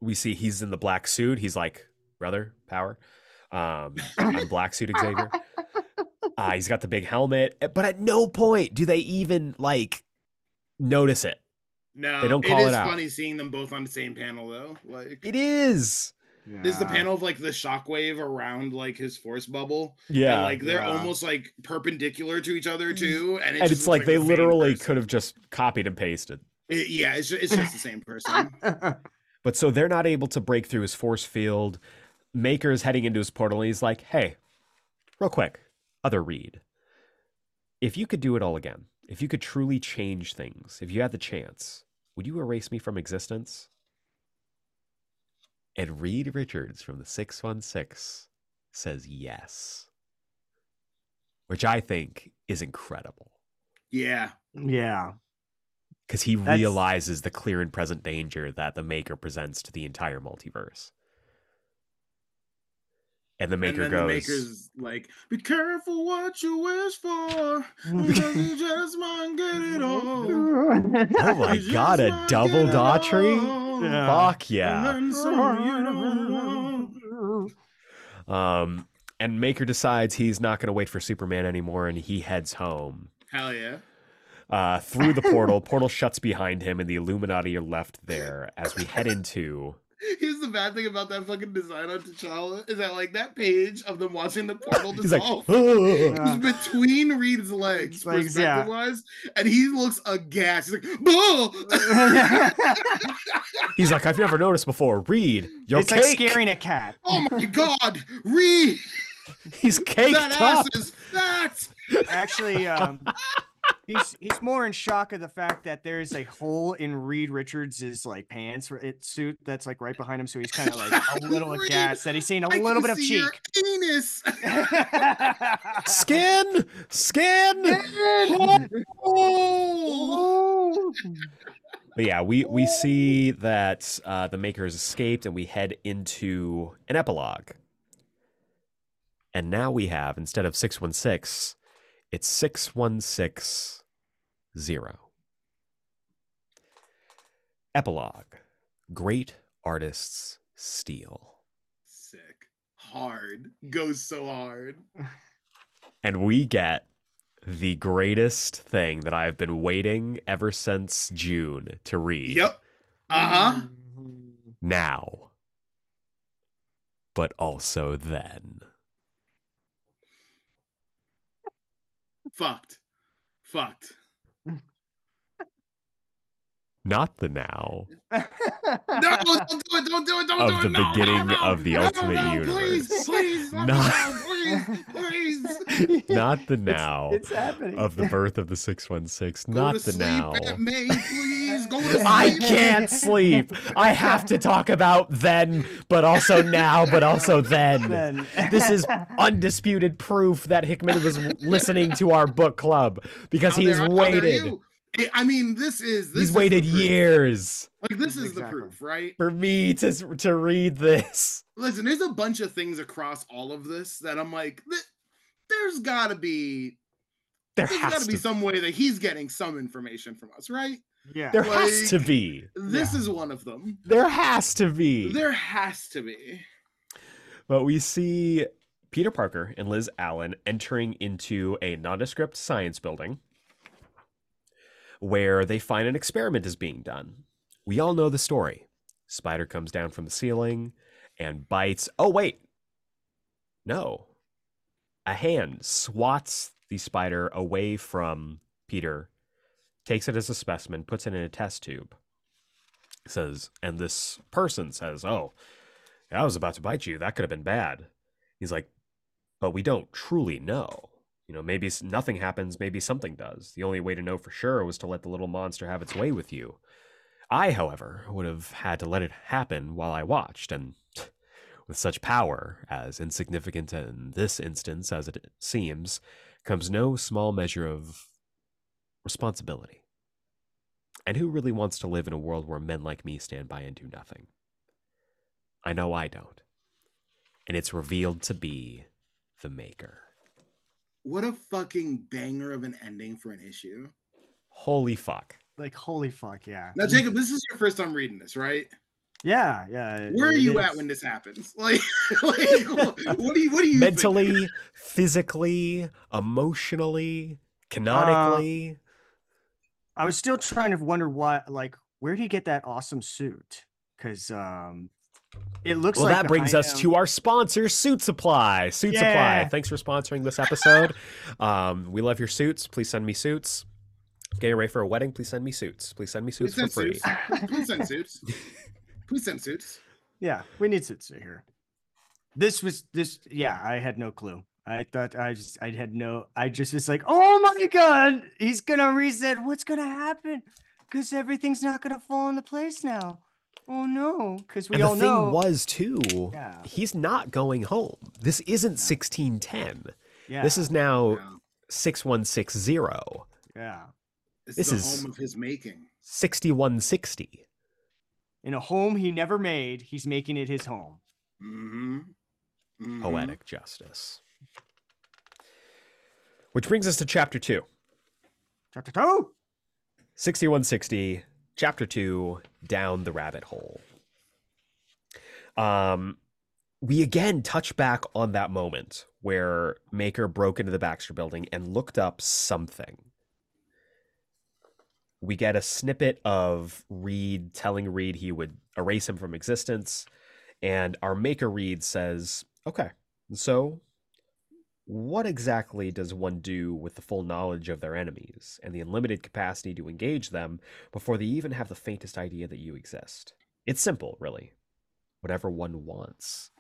we see he's in the black suit. He's like, brother, power. Um, I'm black suit Xavier. Uh, he's got the big helmet, eh, but at no point do they even like notice it. No, They don't call it it is out. funny seeing them both on the same panel though. Like It is. this is the panel of like the shockwave around like his force bubble. Yeah. And like they're Yeah. almost like perpendicular to each other too. And, it and just it's looks like they the literally could have just copied and pasted. It- yeah, it's just, it's just the same person. But so they're not able to break through his force field. Maker is heading into his portal and he's like, hey, real quick, other Reed. If you could do it all again, if you could truly change things, if you had the chance, would you erase me from existence? And Reed Richards from the 616 says yes. Which I think is incredible yeah. yeah. because he That's- realizes the clear and present danger that the Maker presents to the entire multiverse. And the maker and then goes, the maker's like, "Be careful what you wish for, because you just might get it all." "Oh my You god, a double get Daughtry! Yeah. Fuck and yeah!" then some you don't. Um, and Maker decides he's not going to wait for Superman anymore, and he heads home. Hell yeah! Uh, through the portal, portal shuts behind him, and the Illuminati are left there as we head into. Here's the bad thing about that fucking design on T'Challa is that like that page of them watching the portal He's like, dissolve. "Ah." is between Reed's legs, Legs, yeah. perspective wise, and he looks aghast. He's like, "Bull!" he's like, I've never noticed before. Reed, your it's cake. like scaring a cat. oh my god, Reed, He's caked that up. ass is fat. Actually, um, he's he's more in shock of the fact that there is a hole in Reed Richards's like pants it suit that's like right behind him, so he's kind of like a little Reed, aghast that he's seeing a I little can bit of see your cheek. Anus. Skin, skin. oh, But yeah, we we see that uh, the Maker has escaped, and we head into an epilogue. And now we have instead of six one six, it's six one six zero. Epilogue: Great artists steal. sick, hard, goes so hard. And we get the greatest thing that I've been waiting ever since June to read. Yep. Uh huh. Now. But also then. Fucked. Fucked. Not the now. No, don't do it. Don't do it. Don't Of do it. the no, beginning no, of the no, Ultimate no, Universe. Please, please, Not- please, please. Not the It's- now It's, happening. of the birth of the 616. Go Not to the now. May, please. Go to sleep. I can't sleep. I have to talk about then, but also now, but also then. Then- This is undisputed proof that Hickman was listening to our book club because How he has dare- how dare waited. You? I- I mean, this is. This He's is waited years Like this is the proof, right? for me to to read this. Listen, there's a bunch of things across all of this that I'm like, th- there's got to be, There there's got has to be to some way that he's getting some information from us, right? yeah. there has to be. This Yeah. is one of them. There has to be. There has to be. But we see Peter Parker and Liz Allen entering into a nondescript science building where they find an experiment is being done. We all know the story. Spider comes down from the ceiling and bites. Oh, wait. No. A hand swats the spider away from Peter, takes it as a specimen, puts it in a test tube. Says, and this person says, Oh, I was about to bite you. That could have been bad. He's like, but we don't truly know. You know, maybe nothing happens, maybe something does. The only way to know for sure was to let the little monster have its way with you. I, however, would have had to let it happen while I watched, and with such power, as insignificant in this instance as it seems, comes no small measure of responsibility. And who really wants to live in a world where men like me stand by and do nothing? I know I don't. And it's revealed to be the Maker. What a fucking banger of an ending for an issue. Holy fuck. like holy fuck, yeah. Now, Jacob, this is your first time reading this, right? Yeah, yeah. Where are you is. at when this happens? Like, like what do you what do you think? Mentally, physically, emotionally, canonically. I was still trying to wonder why, like, where did he get that awesome suit? Because um, it looks well, like that brings behind us him- to our sponsor, Suit Supply. Suit Supply, thanks for sponsoring this episode. um, we love your suits. Please send me suits. Getting ready for a wedding. Please send me suits. Please send me Please suits for free. suits. Please send suits. Please send suits. Yeah, we need suits here. This was this. Yeah, I had no clue. I thought I just I had no. I just was like, oh my god, he's gonna reset. What's gonna happen? Because everything's not gonna fall into place now. Oh no, because we and the all thing know. was too, Yeah. he's not going home. This isn't sixteen ten. yeah, This is now Yeah. six one six zero. yeah. This, This is the is- home of his making. 6160. In a home he never made, he's making it his home. Mm-hmm. Mhm. poetic justice. Which brings us to chapter two. Chapter two. 6160 chapter 2 down the rabbit hole. Um we again touch back on that moment where maker broke into the baxter building and looked up something. We get a snippet of reed telling reed he would erase him from existence and our maker reed says okay so what exactly does one do with the full knowledge of their enemies and the unlimited capacity to engage them before they even have the faintest idea that you exist? It's simple, really. Whatever one wants.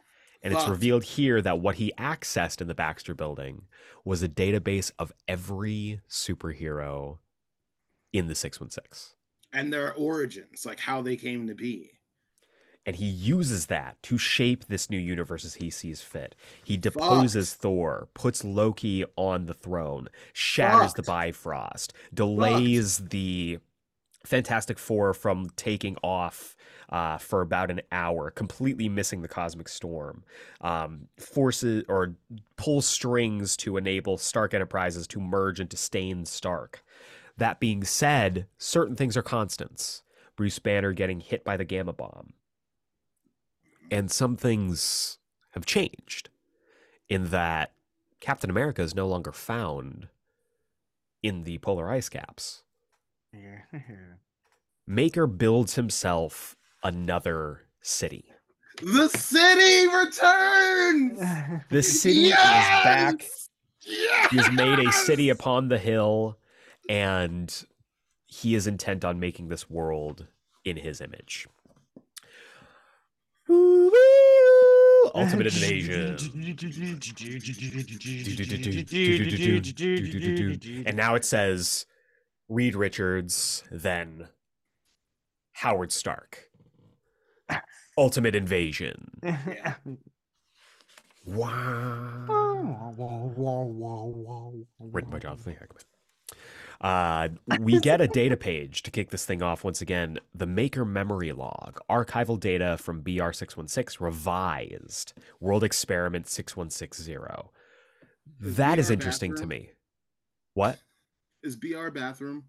And it's revealed here that what he accessed in the Baxter building was a database of every superhero in the 616. And their origins, like how they came to be. And he uses that to shape this new universe as he sees fit. He deposes Thor, puts Loki on the throne, shatters the Bifrost, delays the Fantastic Four from taking off uh, for about an hour, completely missing the cosmic storm. Um, forces or pulls strings to enable Stark Enterprises to merge into Stane Stark. That being said, certain things are constants. Bruce Banner getting hit by the gamma bomb and some things have changed in that Captain America is no longer found in the polar ice caps. Maker builds himself another city. The city returns. The city is back. Yes! He has made a city upon the hill, and he is intent on making this world in his image. Ultimate invasion. And now it says Reed Richards, then Howard Stark. Ultimate invasion. Wow. Written by Jonathan Hickman. Uh, we get a data page to kick this thing off once again. The Maker Memory Log, archival data from BR616, revised, World Experiment 6160. That is BR interesting to me. What? Is BR bathroom?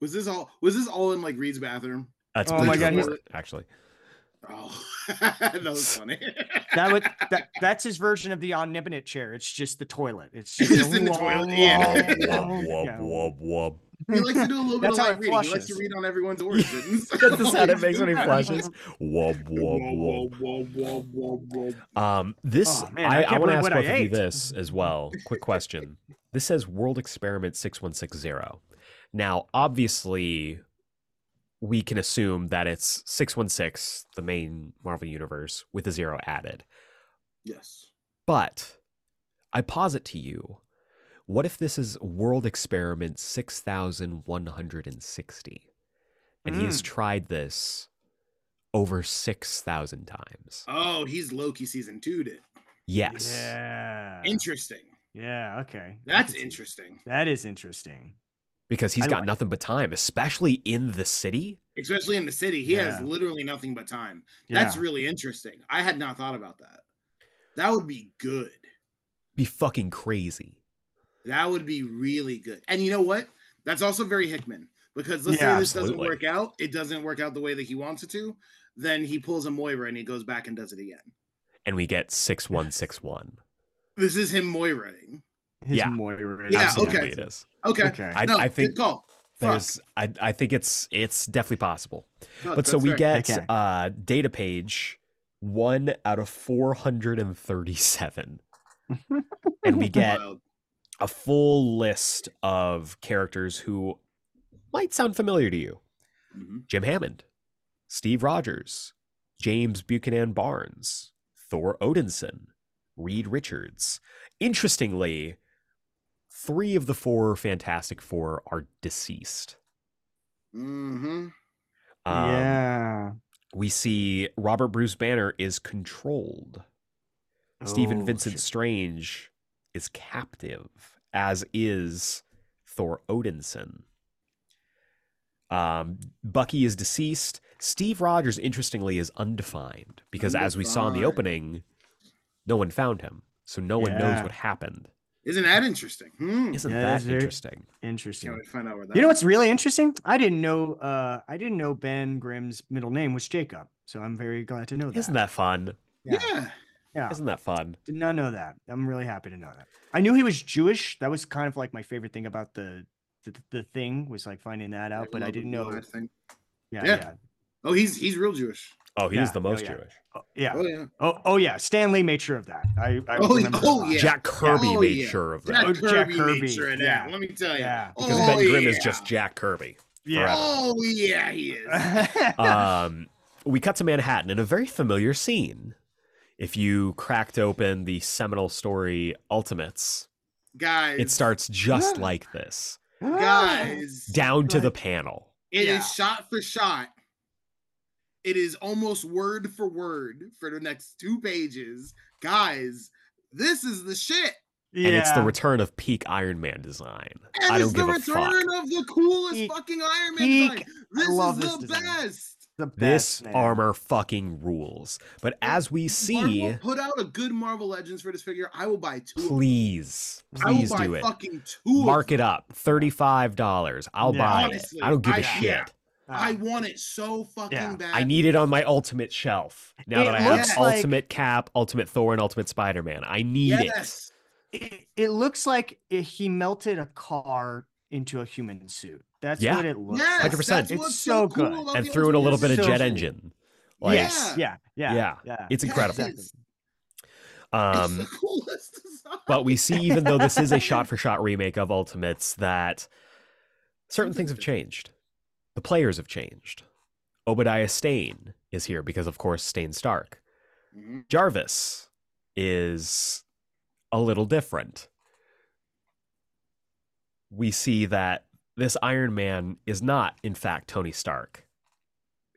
Was this all? Was this all in like Reed's bathroom? That's Oh my God, Report, actually. Oh, that was funny. That would that, that's his version of the omnipotent chair. It's just the toilet. It's just, Just in the toilet, yeah. Wub, wub, wub, wub. he likes to do a little bit That's of how light it reading. He likes to read on everyone's origins. That's the sound it makes when he Yeah. flushes. Wub, wub, Whoa, wub. whoa, whoa. Um, this Oh, man, I, I I, want to ask what I both of you this as well. Quick question. This says World Experiment six one six zero. Now, obviously, we can assume that it's six one six, the main Marvel universe, with a zero added. Yes. But I posit to you, what if this is World Experiment six thousand one hundred and sixty, and he has Mm. tried this over six thousand times? Oh, he's Loki season two. Did Yes. Yeah. interesting. Yeah. Okay. That's interesting, That is interesting. Because he's I got like nothing but time, especially in the city. especially in the city. He has literally nothing but time. Yeah. That's really interesting. I had not thought about that. That would be good. Be fucking crazy. That would be really good. And you know what? That's also very Hickman because let's Yeah, say this doesn't work out. It doesn't work out the way that he wants it to. Then he pulls a Moira and he goes back and does it again. And we get 6161. This is him Moiraing. His Yeah. Moira. Yeah, Absolutely okay. it is. Okay. Okay. I, no, I good think call. There's I, I think it's it's definitely possible. Fuck, But so we fair. get Okay. uh data page one out of 437. and we get Wild. a full list of characters who might sound familiar to you. Mhm. Jim Hammond, Steve Rogers, James Buchanan Barnes, Thor Odinson, Reed Richards. Interestingly, three of the four Fantastic Four are deceased. Mhm. Um, yeah. We see Robert Bruce Banner is controlled. Stephen Oh, Vincent shit. Strange is captive, as is Thor Odinson. Um, Bucky is deceased. Steve Rogers, interestingly, is undefined because, as we saw in the opening, no one found him, so no one knows what happened. Isn't that interesting? Hmm. Isn't Yeah, that that's very- interesting? Interesting. Can't wait to find out where that. You know what's really interesting? I didn't know. Uh, I didn't know Ben Grimm's middle name was Jacob. So I'm very glad to know that. Isn't that fun? Yeah. Yeah. Isn't that fun? Did not know that. I'm really happy to know that. I knew he was Jewish. That was kind of like my favorite thing about the the, the thing was like finding that out. But I didn't know. blue-eyed thing. Yeah, Yeah. yeah, Oh, he's he's real Jewish. Oh, he's Yeah, the oh, most yeah. Jewish. Oh, yeah. Oh yeah. Oh, oh yeah. Stan Lee made sure of that. I, I Oh, remember oh, that. yeah. Jack Kirby Oh, made yeah. sure of that Oh, Jack Kirby, Kirby, made sure of that. yeah. Let me tell you. Yeah. because oh, Ben Grimm is just Jack Kirby. Yeah. Oh yeah, he is. um, we cut to Manhattan in a very familiar scene. If you cracked open the seminal story Ultimates, guys, it starts just Yeah. like this, guys. down to the panel. It is Yeah. shot for shot. It is almost word for word for the next two pages. Guys, this is the shit. yeah. And it's the return of peak Iron Man design. And I don't the give a fuck. return of the coolest Peak- fucking Iron Man peak- design. This love is this the design. best. the This best, man. armor fucking rules. But as we see, Marvel put out a good Marvel Legends for this figure. I will buy two. of please, I will please buy do it. fucking two. Mark them. it up. $35. I'll Yeah. buy Honestly, it. I don't give a I- shit. yeah. Ah. I want it so fucking Yeah. bad. I need it on my ultimate shelf. Now It that I have like- Ultimate Cap, Ultimate Thor, and Ultimate Spider Man. I need it. yes. it, it looks like he melted a car into a human suit. That's Yeah. what it looks Yes, like. 100%. that's It's what's so cool good. about And threw in a little bit of so jet cool. engine. Like, yes. Yeah. Yeah. Yeah. Yeah. it's incredible. Yes. It's Um, the coolest design. but we see, even though this is a shot for shot remake of Ultimates, that certain things have changed. The players have changed. Obadiah Stane is here because, of course, Stane Stark. Mhm. Jarvis is a little different. We see that this Iron Man is not, in fact, Tony Stark.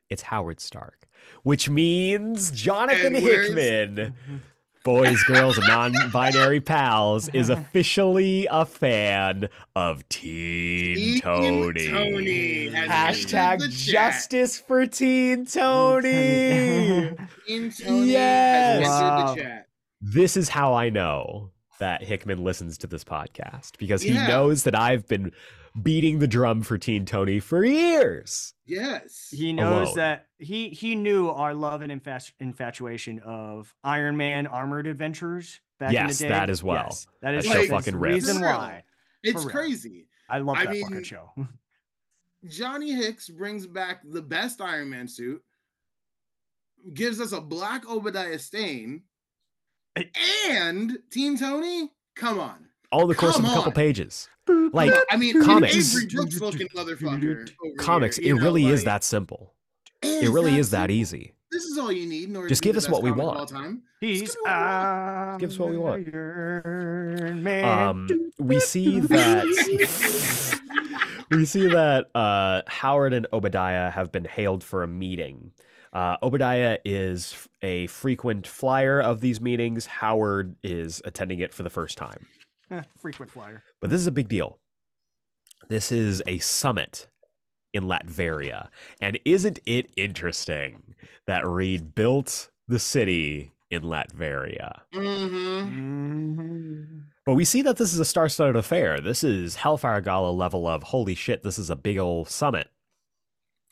It's Howard Stark, which means Jonathan Hickman, boys, girls, and non binary pals, is uh-huh. officially a fan of Teen, Teen Tony. Tony Hashtag entered the chat. justice for Teen Tony. Teen Tony Yes. has Wow. the chat. this is how I know that Hickman listens to this podcast because he Yeah. knows that I've been beating the drum for Teen Tony for years. Yes. he knows alone. that he he knew our love and infatu- infatuation of Iron Man armored adventures back in Yes, the day. that as well. Yes, that is That show the fucking rips. reason For why. it's crazy. I love I that fucking show. Johnny Hicks brings back the best Iron Man suit, gives us a black Obadiah Stane, and Teen Tony. Come on. All the course Come of a couple on. pages. Like I mean, Comics. Avery Brooks looking motherfucker. over comics, here, you it know, really is like, that simple. it It really is that simple. easy. This is all you need in order Just to be give the us best what we comic of want. all time. He's give me we. Give us what we want. Iron Man. Um, we see that we see that uh, Howard and Obadiah have been hailed for a meeting. Uh, Obadiah is f- a frequent flyer of these meetings. Howard is attending it for the first time. Eh, frequent flyer. But this is a big deal. This is a summit in Latveria. And isn't it interesting that Reed built the city in Latveria? Mm-hmm. Mhm. But we see that this is a star studded affair. This is Hellfire Gala level of holy shit, this is a big old summit.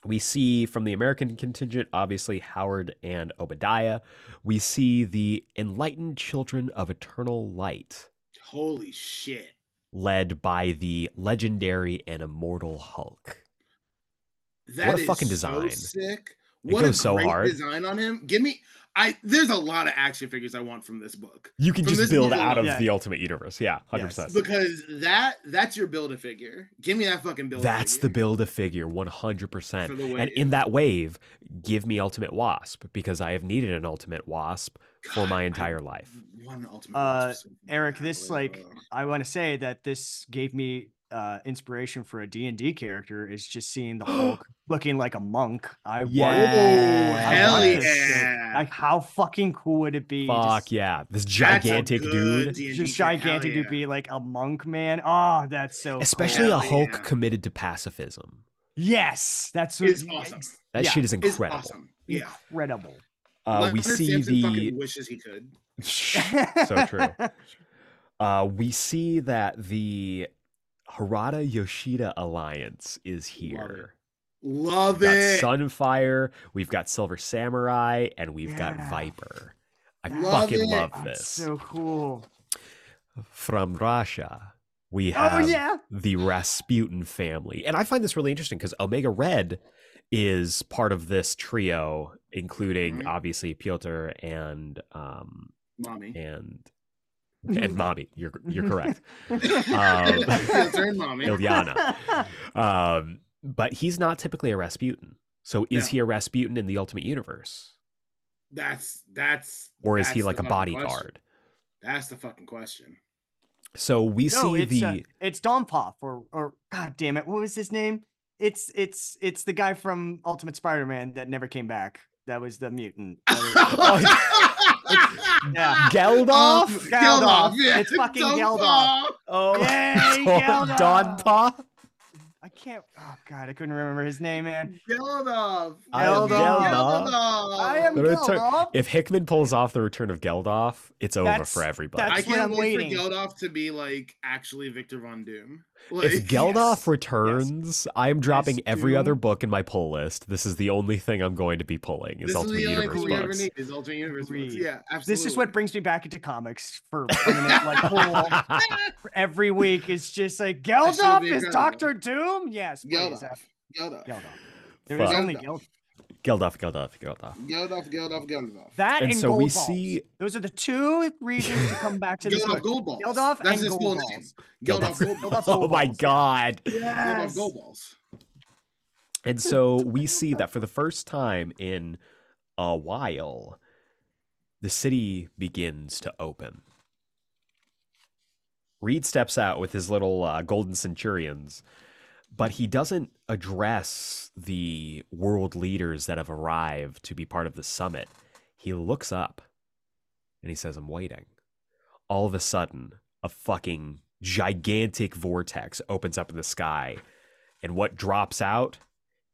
We see from the American contingent, obviously, Howard and Obadiah. We see the enlightened children of eternal light, Holy shit. led by the legendary and immortal Hulk. That a is fucking so design. sick. It What a goes so great hard. design on him. Give me I there's a lot of action figures I want from this book. You can From just build movie out of. Yeah. the Ultimate Universe. Yeah, 100%. Because that that's your build a figure. Give me that fucking build. That's the build a figure 100%. And in that wave, give me Ultimate Wasp because I have needed an Ultimate Wasp for God, my I entire life. One ultimate. Uh, Wasp Aeric, this like I want to say that this gave me uh inspiration for a D&D character is just seeing the Hulk looking like a monk. I want Yeah. Oh, I hell want yeah. Like how fucking cool would it be? Fuck just, yeah. This gigantic dude. D&D Just gigantic to yeah. be like a monk, man. Oh, that's so Especially cool. a Hulk yeah. committed to pacifism. Yes, that's what It's awesome. That Yeah, shit is incredible. awesome. Yeah. incredible. Uh, we Leonard see Samson the fucking wishes he could. so true. Uh, we see that the Harada Yashida alliance is here. Love We've got. Sunfire, we've got Silver Samurai, and we've got Viper. I Love fucking it. love That's this. so cool. From Russia, we Oh have yeah. the Rasputin family. And I find this really interesting because Omega Red is part of this trio, including Mhm. obviously Piotr and um Mommy. and and mommy. You're you're correct. Um, Piotr mommy. Illyana. Um, but he's not typically a Rasputin. So is No. he a Rasputin in the Ultimate Universe, That's that's. or is he like a bodyguard? question. That's the fucking question. So we no, see it's the uh, it's Donpoff or or God damn it, what was his name? It's it's it's the guy from Ultimate Spider-Man that never came back. That was the mutant. That was- oh, yeah. Geldoff. Geldoff. yeah. It's fucking Geldoff. Geldoff. oh, Yay, Don oh, Geldoff. Pa. I can't. Oh God, I couldn't remember his name, man. Geldoff. I am Geldoff. Geldoff. I am The return- Geldoff. If Hickman pulls off the return of Geldoff, it's over That's- for everybody. I that's what can't I'm wait waiting. for Geldoff to be like actually Victor Von Doom. If Like, Geldoff yes, returns, I'm dropping every other book in my pull list. This is the only thing I'm going to be pulling. Is this is Ultimate the Universe thing we ever books. need is Ultimate Universe books. Yeah, absolutely. This is what brings me back into comics for permanent, like pull every week. It's just like should Geldoff is. Doctor Doom. Yes, please. Geldoff. Geldoff. Geldoff. There is only Geldoff. Geldoff. Geldoff, Geldoff, Geldoff. Geldoff, Geldoff, Geldoff. That And and, so gold we balls. see- those are the two reasons to come back to this Geldoff. Gold Balls. Geldoff That's and his Gold Balls. name. Geldoff Gold Balls. Oh my balls, yeah. god. Geldoff Yes. Gold Balls. And so we see that for the first time in a while, the city begins to open. Reed steps out with his little uh, golden centurions, but he doesn't address the world leaders that have arrived to be part of the summit. He looks up and he says, I'm waiting. All of a sudden, a fucking gigantic vortex opens up in the sky, and what drops out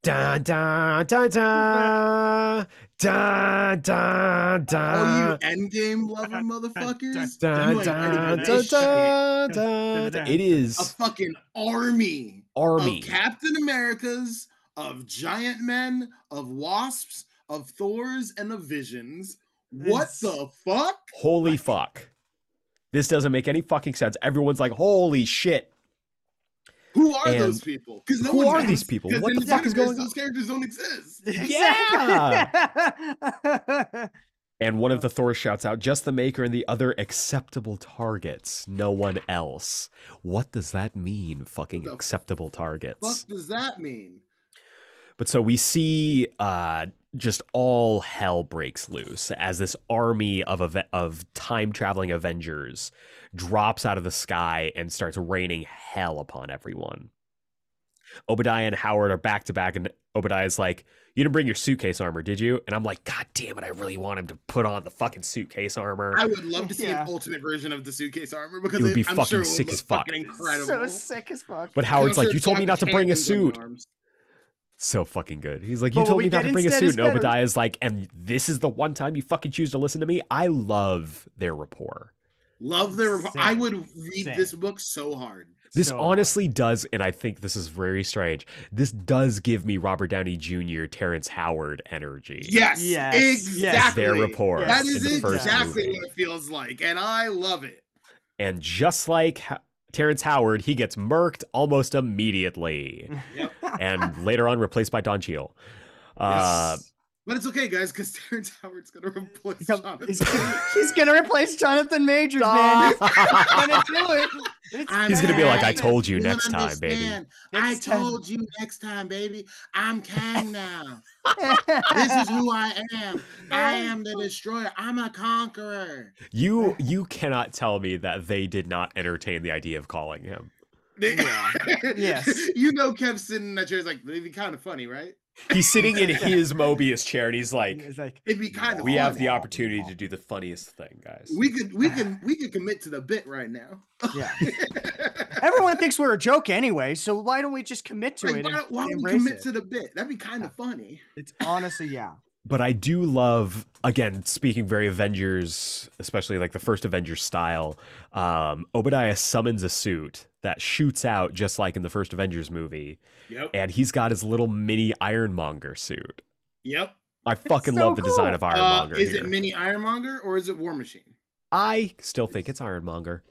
Da da da da da da Oh, da you endgame loving motherfuckers. da You ain't ready da for da this shit. da da da. It A is fucking army, army. of Captain Americas, of giant men, of wasps, of Thors, and of visions. What It's- the fuck? Holy fuck! This doesn't make any fucking sense. Everyone's like, "Holy shit!" Who are And those people? Because no who one are knows, these people? 'cause What in the fuck is going on? Those characters don't exist. Yeah. And one of the Thor shouts out, "Just the Maker and the other acceptable targets. No one else." What does that mean? Fucking the acceptable targets. What does that mean? But so we see uh, just all hell breaks loose as this army of of time traveling Avengers drops out of the sky and starts raining hell upon everyone. Obadiah and Howard are back to back, and Obadiah's like, "You didn't bring your suitcase armor, did you?" And I'm like, "God damn it! I really want him to put on the fucking suitcase armor." I would love to see Yeah. an ultimate version of the suitcase armor because It would be I'm fucking sure sick as fuck. fucking incredible. so sick as fuck. but Howard's like, sure "You told me not to bring a cannons on the suit." So fucking good. He's like, you what told me not to bring a suit. is And better. Obadiah's like, and this is the one time you fucking choose to listen to me. I love their rapport. Love their. I Same. would read Same. this book so hard. This So honestly does, and I think this is very strange. This does give me Robert Downey Jr., Terrence Howard energy. Yes, Yes, yes. exactly. Their rapport That Yes. is in the first exactly movie. what it feels like, and I love it. And just like Terrence Howard, he gets murked almost immediately. Yep. and later on replaced by Don Cheadle. Uh, Yes. But it's okay, guys, because Terrence Howard's gonna replace He's Jonathan. gonna, he's gonna replace Jonathan Majors, man. He's gonna do it. It's He's gonna be like, I told you don't next time, baby. understand. I Next time. told you next time, baby. I'm Kang now. this is who I am. I am the destroyer. I'm a conqueror. You you cannot tell me that they did not entertain the idea of calling him. Yeah. Yes. You know, Kev sitting in that chair is like, it'd be kind of funny, right? He's sitting in his Mobius chair and he's like, It's like It'd be kind of. "We have the opportunity to do the funniest thing, guys." We could, we can, we could commit to the bit right now. yeah. Everyone thinks we're a joke anyway, so why don't we just commit to Like, it? why and don't, why don't we embrace commit it? to the bit? That'd be kind of funny. It's honestly, yeah. but I do love again speaking very Avengers, especially like the first Avengers style. Um, Obadiah summons a suit that shoots out just like in the first Avengers movie, Yep. and he's got his little mini Ironmonger suit. Yep. I fucking so love the design cool. of Uh, Ironmonger is here. it Mini Ironmonger or is it War Machine? I still think it's Ironmonger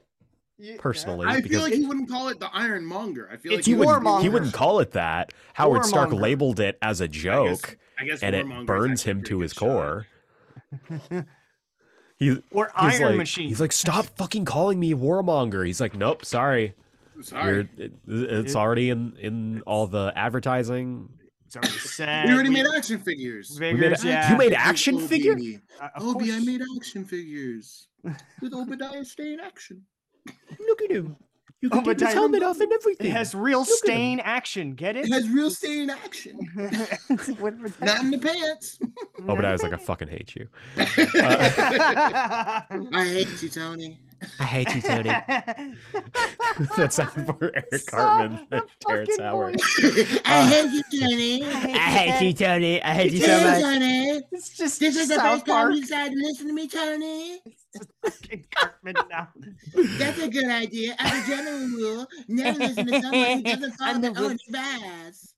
You- personally I feel like he wouldn't call it the Ironmonger. I feel It's like he would wouldn't, he wouldn't call it that. Howard Stark labeled it as a joke, I guess and it Warmonger is burns him to his shot. core. he, Or he's Iron like, Machine. He's like, stop fucking calling me Warmonger. He's like, nope, sorry. Sorry. You're, it, it's already in in all the advertising. It's already said. we already made action figures. We made yeah. you made action Obi. figure? Uh, of Obi, I made action figures with Obadiah stay in action. Look at him. You can take his helmet off and everything. It has real Look stain action. Get it? It has real stay in action. Not in the pants. Obadiah's like, I fucking hate you. that? I hate you, Tony. I hate you, Tony. That's not for Eric Cartman and Terrence Howard. I hate you, Tony. I hate you, Tony. I hate Tony. It's just This is the South best time you decided to listen to me, Tony. Cartman now. That's a good idea. As a general rule, never listen to someone who doesn't follow I'm the their own advice.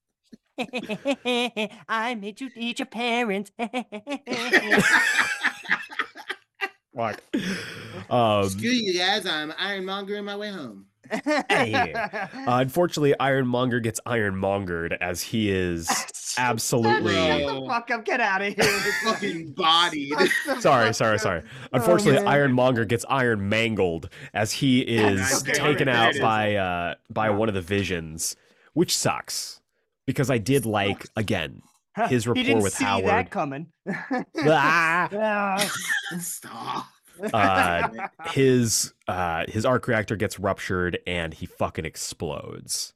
I made you eat your parents. Fuck. Um, Screw you guys, I'm ironmonger in my way home. uh, unfortunately, Ironmonger gets ironmongered as he is absolutely. Shut the fuck up. Get out of here. Fucking bodied. Sorry, sorry, sorry. Unfortunately, man. Ironmonger gets iron mangled as he is Okay, taken alright, out there it by uh by one of the visions, which sucks because I did like again his he rapport didn't with see Howard. that coming. ah, Ah. Stop. uh, his uh his arc reactor gets ruptured and he fucking explodes.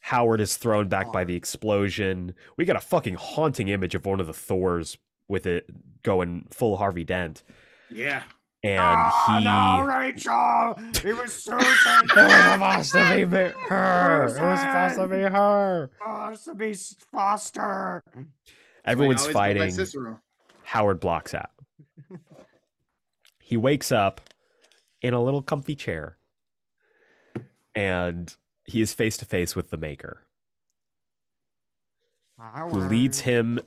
Howard is thrown back by the explosion. We got a fucking haunting image of one of the Thors with it going full Harvey Dent. Yeah. And Ah, he no, Rachel. It was Susan. It was supposed to be me- her. It was supposed to be her. Oh, it's to be Foster. Everyone's Like, always go by fighting. Howard blocks out. he wakes up in a little comfy chair and he is face to face with the maker who leads him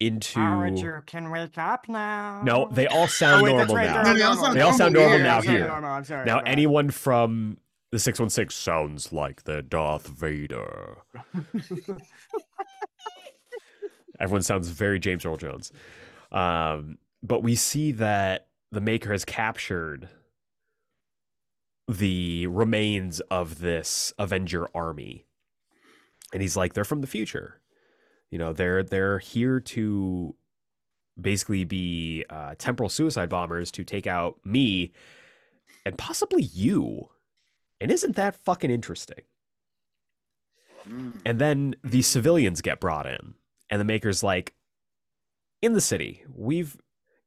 into Howard, you can wake up now. no they all sound Oh, wait, that's normal right, now they're No, they all normal. sound They all sound normal normal now here. normal, I'm sorry. now my bad. anyone from the 616 sounds like the darth vader everyone sounds very james earl jones um, but we see that the maker has captured the remains of this avenger army and he's like they're from the future you know they're they're here to basically be uh, temporal suicide bombers to take out me and possibly you. And isn't that fucking interesting? And then the civilians get brought in, and the maker's like, in the city, we've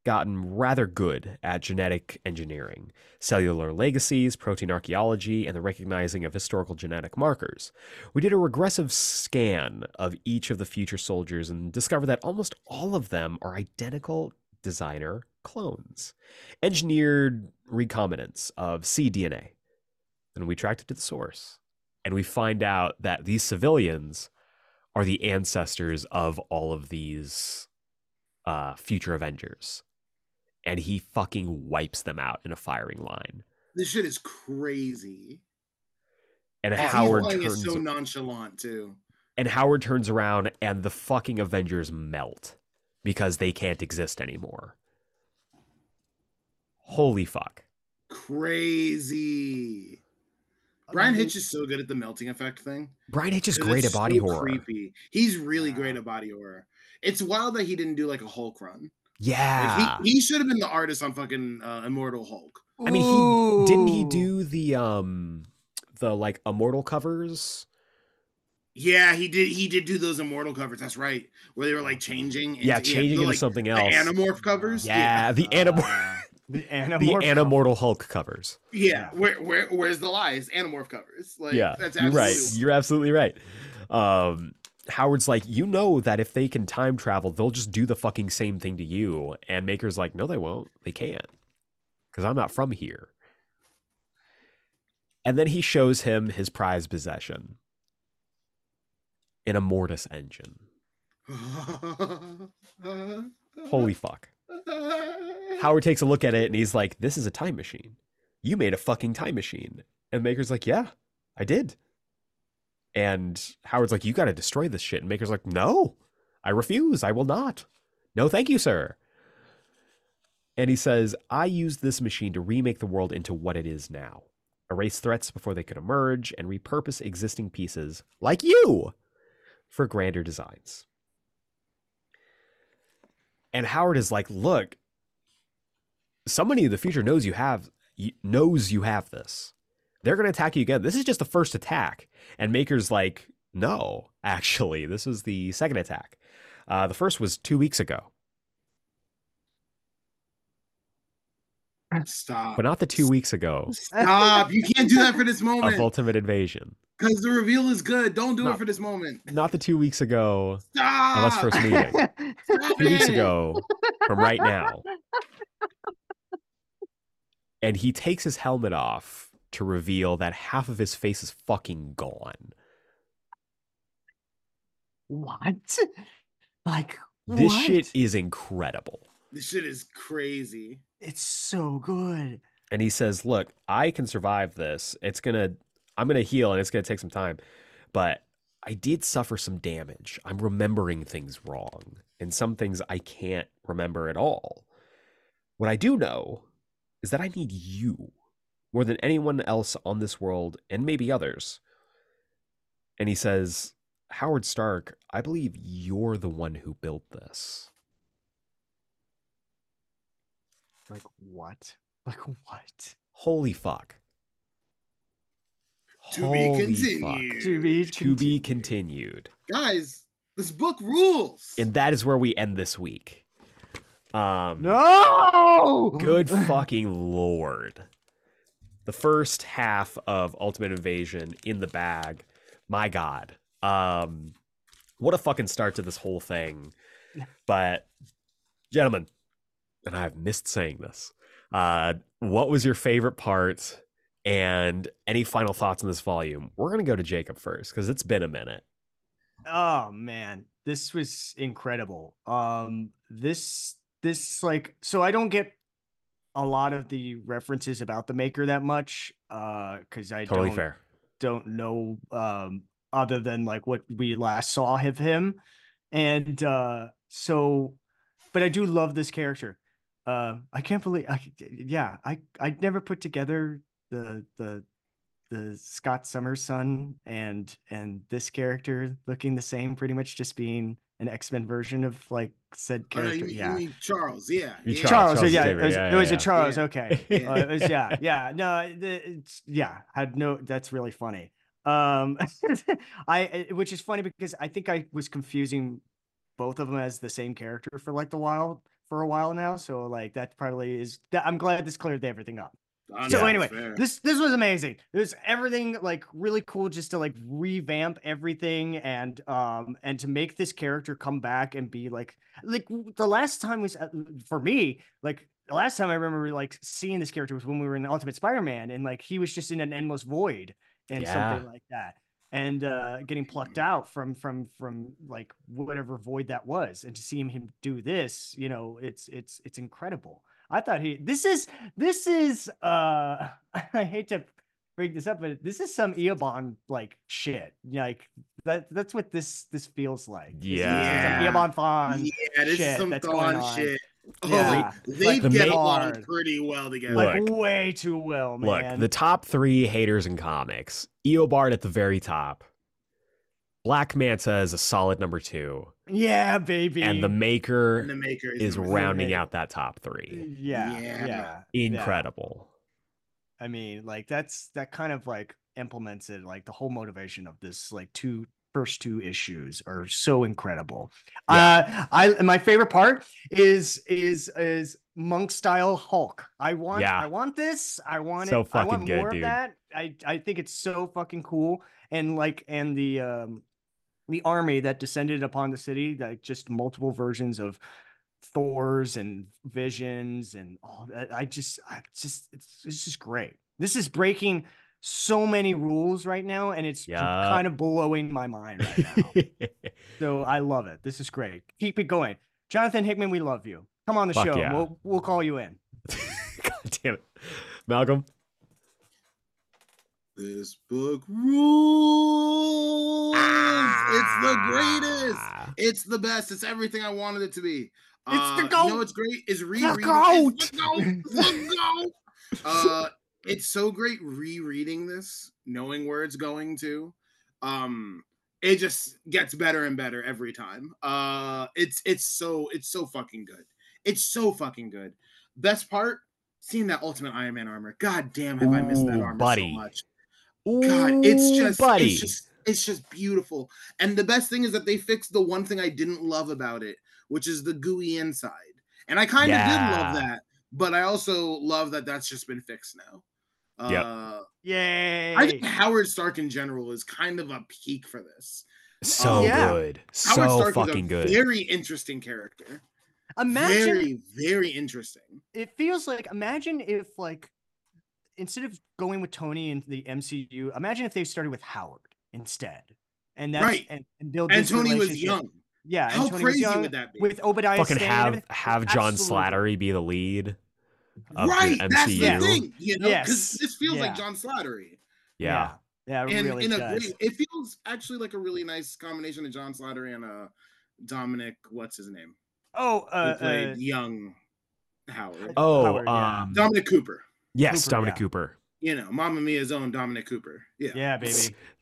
gotten rather good at genetic engineering, cellular legacies, protein archaeology, and the recognizing of historical genetic markers. We did a regressive scan of each of the future soldiers and discovered that almost all of them are identical designer clones, engineered recombinants of cDNA. And we tracked it to the source and we find out that these civilians are the ancestors of all of these uh, future Avengers. And he fucking wipes them out in a firing line. This shit is crazy. And Oh, Howard playing it turns so nonchalant too. and Howard turns around and the fucking Avengers melt because they can't exist anymore. Holy fuck. Crazy. Bryan Hitch is so good at the melting effect thing. Bryan Hitch is great at body so horror. Creepy. He's really great at body horror. It's wild that he didn't do like a Hulk run. Like, Yeah. he, he should have been the artist on fucking uh, Immortal Hulk. I mean, he didn't he do the um the like immortal covers? Yeah, he did. He did do those Immortal covers. That's right, where they were like changing. Yeah, into- changing the, into like, something the else. Animorph covers. Yeah, the anim The the Animorph. Animortal Hulk covers. yeah. Where where where's the lies? Animorph covers. Like yeah, that's you're right. You're absolutely right. Um, Howard's like, you know that if they can time travel, they'll just do the fucking same thing to you. And Maker's like, no, they won't. They can't. Because I'm not from here. And then he shows him his prized possession an Immortus engine. Holy fuck. Howard takes a look at it and he's like, This is a time machine. You made a fucking time machine. And Maker's like, Yeah, I did. And Howard's like, You got to destroy this shit. And Maker's like, No, I refuse. I will not. No, thank you, sir. And he says, I used this machine to remake the world into what it is now, erase threats before they could emerge, and repurpose existing pieces, like you, for grander designs. And Howard is like, Look, somebody in the future knows you have knows you have this. They're going to attack you again. This is just the first attack. And Maker's like, no, actually, this was the second attack. Uh, the first was two weeks ago, Stop. but not the two weeks ago Stop. You can't do that for this moment. of moment. Ultimate Invasion. Because the reveal is good. Don't do No. it for this moment. Not the two weeks ago Stop. of us first meeting. Stop Two weeks ago from right now. And he takes his helmet off to reveal that half of his face is fucking gone. what? Like This what? shit is incredible. This shit is crazy. It's so good. and he says, "Look, I can survive this. It's gonna, I'm gonna heal, and it's gonna take some time, but I did suffer some damage. I'm remembering things wrong, and some things I can't remember at all. What I do know is that I need you more than anyone else on this world, and maybe others." And he says, "Howard Stark, I believe you're the one who built this." Like what? Like what? Holy fuck! To be Holy fuck. continued. To be to be continued. continued. Guys, this book rules. And that is where we end this week. Um No. good fucking lord. The first half of Ultimate Invasion in the bag. My god. Um what a fucking start to this whole thing. But gentlemen, and I've missed saying this. Uh what was your favorite part and any final thoughts on this volume? We're going to go to Jacob first cuz it's been a minute. Oh man, this was incredible. Um this this like so I don't get a lot of the references about the maker that much uh cuz I Totally don't fair. don't know um other than like what we last saw of him and uh so but i do love this character uh i can't believe i yeah i i never put together the the the scott summers son and and this character looking the same pretty much just being an x-men version of like said Oh, no, character you, mean- you yeah mean Charles, yeah. Yeah. Charles, Charles, Charles yeah, Xavier, it was, yeah, it was yeah, a Charles. yeah. Okay, Yeah. uh, it was yeah, yeah. No, it's yeah. Had no. That's really funny. Um, I which is funny because I think I was confusing both of them as the same character for like the while for a while now. So like that probably is. That, I'm glad this cleared everything up. Oh, So no, anyway, fair. this this was amazing. It was everything like really cool just to like revamp everything and um and to make this character come back and be like like the last time was uh, for me like the last time I remember like seeing this character was when we were in Ultimate Spider-Man and like he was just in an endless void and something like that and uh getting plucked out from from from like whatever void that was and to see him, him do this you know it's it's it's incredible i thought he this is this is uh i hate to bring this up but this is some Eobard like shit like that that's what this this feels like This is some Yeah. Eobard Thawne yeah, this shit is some that's going Thawne on. shit. Oh, Yeah, they like the get main- along pretty well together. Look. like way too well man Look, the top three haters in comics Eobard at the very top. Black Manta is a solid number two. yeah baby And the Maker and the maker is number three. rounding out that top three. yeah Yeah. yeah yeah. Incredible. I mean, like that's that kind of like implements it. Like the whole motivation of this, like two first two issues are so incredible. Uh, I my favorite part is is is monk style Hulk. I want Yeah. I want this. I want So it. I want fucking good, more dude. of that. I I think it's so fucking cool. And like and the um the army that descended upon the city, like just multiple versions of Thor's and Visions and all that. I just, I just, it's, it's just great. This is breaking so many rules right now, and it's Yeah. kind of blowing my mind right now. so I love it. This is great. Keep it going, Jonathan Hickman. We love you. Come on the Fuck show. yeah. We'll we'll call you in. God damn it. Malcolm. This book rules. It's the greatest. Ah. It's the best. It's everything I wanted it to be. It's the Uh, You goat. know what's great is rereading. goat. It's the goat. The goat. Uh, it's so great rereading this, knowing where it's going to. Um, it just gets better and better every time. Uh, it's it's so it's so fucking good. It's so fucking good. Best part, seeing that Ultimate Iron Man armor. God damn, have I missed that armor buddy. so much. God, it's just buddy. it's just it's just beautiful. And the best thing is that they fixed the one thing I didn't love about it, which is the gooey inside. And I kind of did love that, but I also love that that's just been fixed now. Yep. Uh, Yay! I think Howard Stark in general is kind of a peak for this. so yeah. good. Howard Stark fucking is a good. very interesting character. Imagine Very, very interesting. it feels like imagine if like instead of going with Tony in the MCU, imagine if they started with Howard instead. And that's Right. and, and build And this Tony was relationship. young. Yeah, and How Tony was crazy young would that be? with Obadiah Fucking Stane have have John Absolutely. Slattery be the lead. of the right, that's the thing. You know, because Yes, this feels yeah. like John Slattery. Yeah. Yeah, it and really in a does. great, it feels actually like a really nice combination of John Slattery and uh Dominic, what's his name? Oh, Who uh, played uh, young Howard. Oh, Howard, yeah. um, Dominic Cooper. Yes, Cooper, Dominic yeah. Cooper, You know, Mamma Mia's own Dominic Cooper. Yeah. yeah, baby.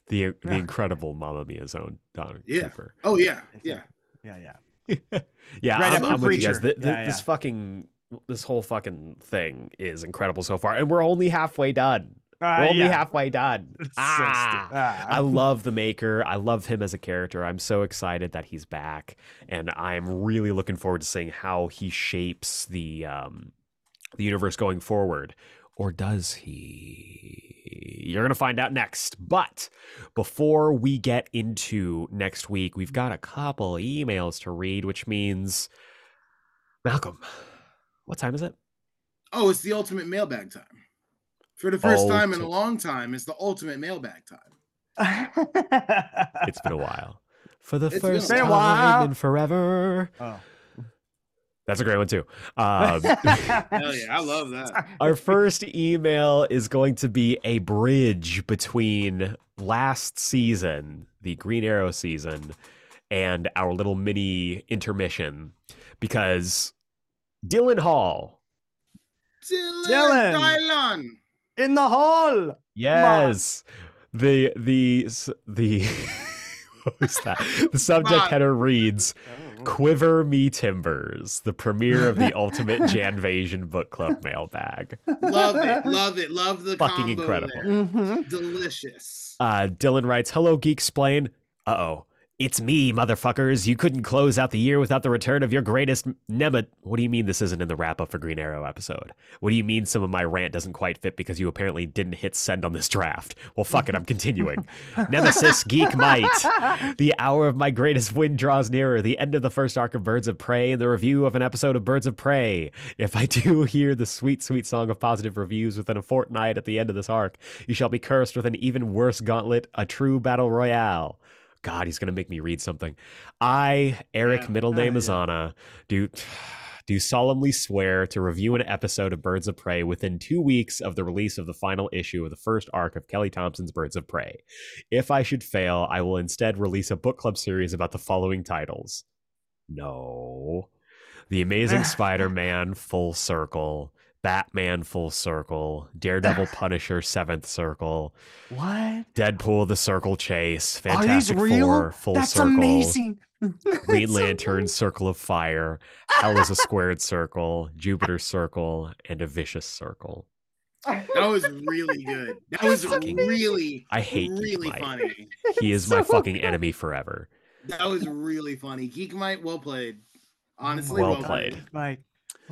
the the Yeah. incredible Mamma Mia zone, Dominic Yeah. Cooper. Oh yeah. Yeah. Yeah, yeah. yeah, Right I'm, I'm with you guys. Preacher. Th- th- Yeah, This fucking this whole fucking thing is incredible so far, and we're only halfway done. Uh, We're only yeah. halfway done. It's so Ah. ah. I love the maker. I love him as a character. I'm so excited that he's back, and I'm really looking forward to seeing how he shapes the um, the universe going forward. Or does he? You're gonna find out next. But before we get into next week, we've got a couple emails to read, which means Malcolm. What time is it? Oh, it's the ultimate mailbag time. For the first time in a long time, it's the ultimate mailbag time. It's been a while. For the It's been a first while. time in forever. oh. That's a great one too. Um, Hell yeah, I love that. our first email is going to be a bridge between last season, the Green Arrow season, and our little mini intermission because Dylan Hall, Dylan. Dylan. Dylan. In the hall. yes, the the the what was that? The subject Fuck. header reads. Quiver Me Timbers, the premiere of the Ultimate Janvasion Book Club mailbag. Love it. Love it. Love the Fucking combo incredible. there. Mhm. Delicious. Uh, Dylan writes, "Hello, Geeksplained. Uh oh, it's me, motherfuckers. You couldn't close out the year without the return of your greatest Nema. What do you mean this isn't in the wrap up for Green Arrow episode? What do you mean some of my rant doesn't quite fit because you apparently didn't hit send on this draft? Well, fuck it, I'm continuing. Nemesis Geek Might. The hour of my greatest win draws nearer. The end of the first arc of Birds of Prey and the review of an episode of Birds of Prey. If I do hear the sweet, sweet song of positive reviews within a fortnight at the end of this arc, you shall be cursed with an even worse gauntlet, a true battle royale. God, he's gonna make me read something. I, Aeric, Yeah. middle name Uh, is. Anna, do do solemnly swear to review an episode of Birds of Prey within two weeks of the release of the final issue of the first arc of Kelly Thompson's Birds of Prey. If I should fail, I will instead release a book club series about the following titles. No. The Amazing Spider Man Full Circle, Batman Full Circle, Daredevil Punisher Seventh Circle, What? Deadpool The Circle Chase, Fantastic? Four Full That's Circle, amazing. Green That's Lantern Circle of Fire, Hell is a Squared Circle, Jupiter Circle, and a Vicious Circle. That was really good. That was Fucking- really, I hate Geek really Mike. funny. He is So my fucking good. enemy forever. That was really funny. Geek Might, well played. Honestly, Well well, played. played. Mike.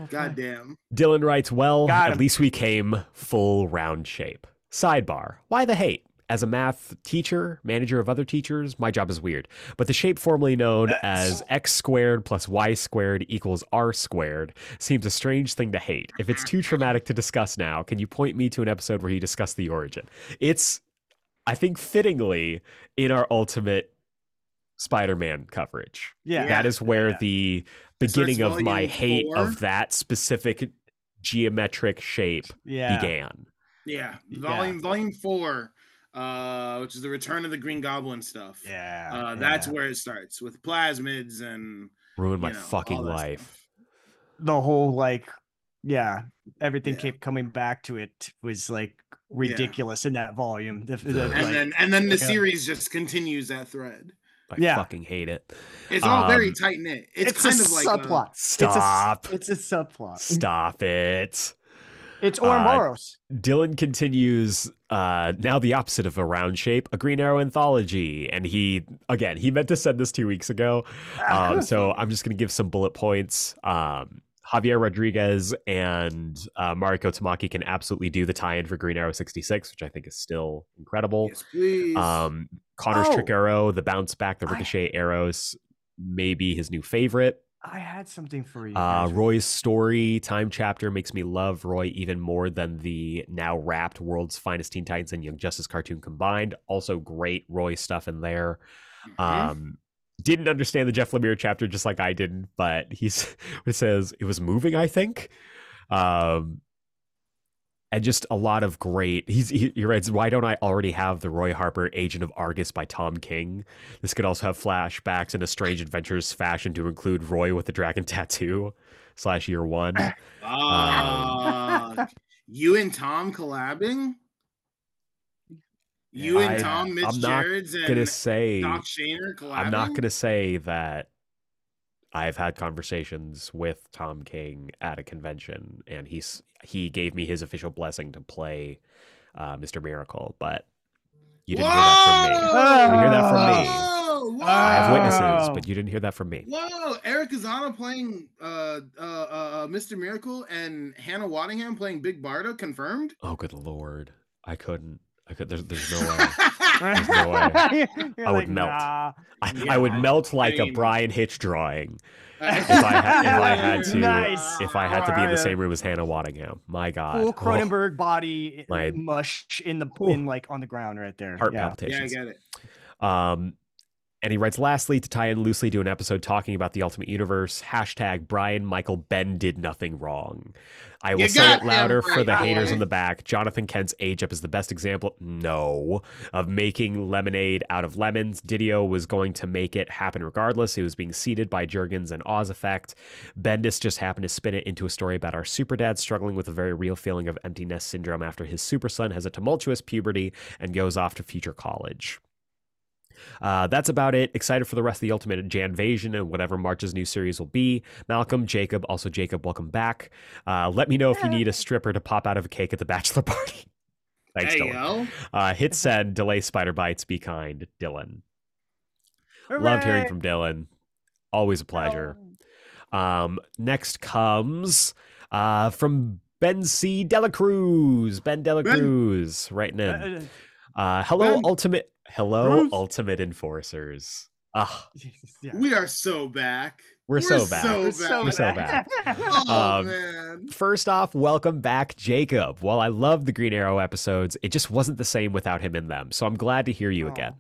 Well God damn. Dylan writes, Well, at least we came full round shape. Sidebar Why the hate? as a math teacher, manager of other teachers, my job is weird. But the shape formerly known as x squared plus y squared equals r squared seems a strange thing to hate. If it's too traumatic to discuss now, can you point me to an episode where you discuss the origin? It's, I think, fittingly in our ultimate Spider-Man coverage. Yeah. That is where Yeah. the It starts beginning of my hate four. of that specific geometric shape Yeah. began. Yeah, Yeah. volume volume four, uh, which is the Return of the Green Goblin stuff. Yeah. uh, that's yeah. where it starts with plasmids and Ruined my know, fucking life. stuff. the whole like yeah everything Yeah. kept coming back to it was like ridiculous in that volume the, the, And And like- then and then the yeah. series just continues that thread. I Yeah. fucking hate it. It's all very Um, tight knit. It's, it's, kind a of like subplot A, Stop. it's a, it's a subplot Stop it. it's Uh, Ouroboros Dylan continues uh now the opposite of a round shape, a Green Arrow anthology. And he again, he meant to send this two weeks ago. Um, so I'm just gonna give some bullet points. Um Javier Rodriguez and uh, Mariko Tamaki can absolutely do the tie-in for Green Arrow 66, which I think is still incredible. yes, please. Um, Connor's Oh. trick arrow, the bounce back, the I- ricochet arrows, maybe his new favorite. i had something for you Uh. Roy's story time chapter makes me love Roy even more than the now wrapped World's Finest Teen Titans and Young Justice cartoon combined. Also, great Roy stuff in there. Mhm. Um, didn't understand the Jeff Lemire chapter just like I didn't, but he's it says it was moving. I think. Um, and just a lot of great. He's he, he writes, "Why don't I already have the Roy Harper Agent of Argus by Tom King? This could also have flashbacks in a Strange Adventures fashion to include Roy with the dragon tattoo slash year one. Ah, you and Tom collabing? You and I- Tom, Mitch I'm not Gerads, and gonna say Doc Shaner collabing? I'm not gonna say that I've had conversations with Tom King at a convention, and he's he gave me his official blessing to play uh, Mr. Miracle, but you didn't hear that from me. Whoa! You hear that from me. Whoa! Whoa! I have witnesses, but you didn't hear that from me. Whoa! Aeric Azana playing uh, uh, uh, uh, Mr. Miracle and Hannah Waddingham playing Big Barda confirmed. Oh, good lord! I couldn't. I could. There's, there's no way. There's no way. You're I would like, melt. "Nah." I, Yeah, I would melt like mean- a Bryan Hitch drawing if I had- if I had to- Nice. if I had to be in the same room as Hannah Waddingham. My God. Full Oh, Cronenberg body uh, My- mush in the Ooh. in like on the ground right there. heart yeah. Yeah, I get it. Um, and he writes, lastly, to tie in loosely to an episode talking about the Ultimate Universe, hashtag Brian Michael Ben did nothing wrong. I will say it louder for the haters in the back. Jonathan Kent's age up is the best example, no, of making lemonade out of lemons. Didio was going to make it happen regardless. He was being seeded by Jurgens and Oz Effect. Bendis just happened to spin it into a story about our super dad struggling with a very real feeling of emptiness syndrome after his super son has a tumultuous puberty and goes off to future college. Uh, that's about it. Excited for the rest of the Ultimate Janvasion and whatever March's new series will be. Malcolm, Jacob, also Jacob, welcome back. Uh, let me know if you need a stripper to pop out of a cake at the bachelor party. Thanks, Hey, Dylan. yo. Uh, hit send, delay spider bites, be kind, Dylan. Loved hearing from Dylan. Always a pleasure. Um, next comes uh, from Ben C. Delacruz. Ben Delacruz, writing in. Uh, Uh, hello, Ben. ultimate. Hello, Bruce. ultimate enforcers. Ah, uh, yeah. We are so back. we're, so back. So We're back. We're so back. Oh Um, man. First off, welcome back, Jacob. While I love the Green Arrow episodes, it just wasn't the same without him in them. So I'm glad to hear you again.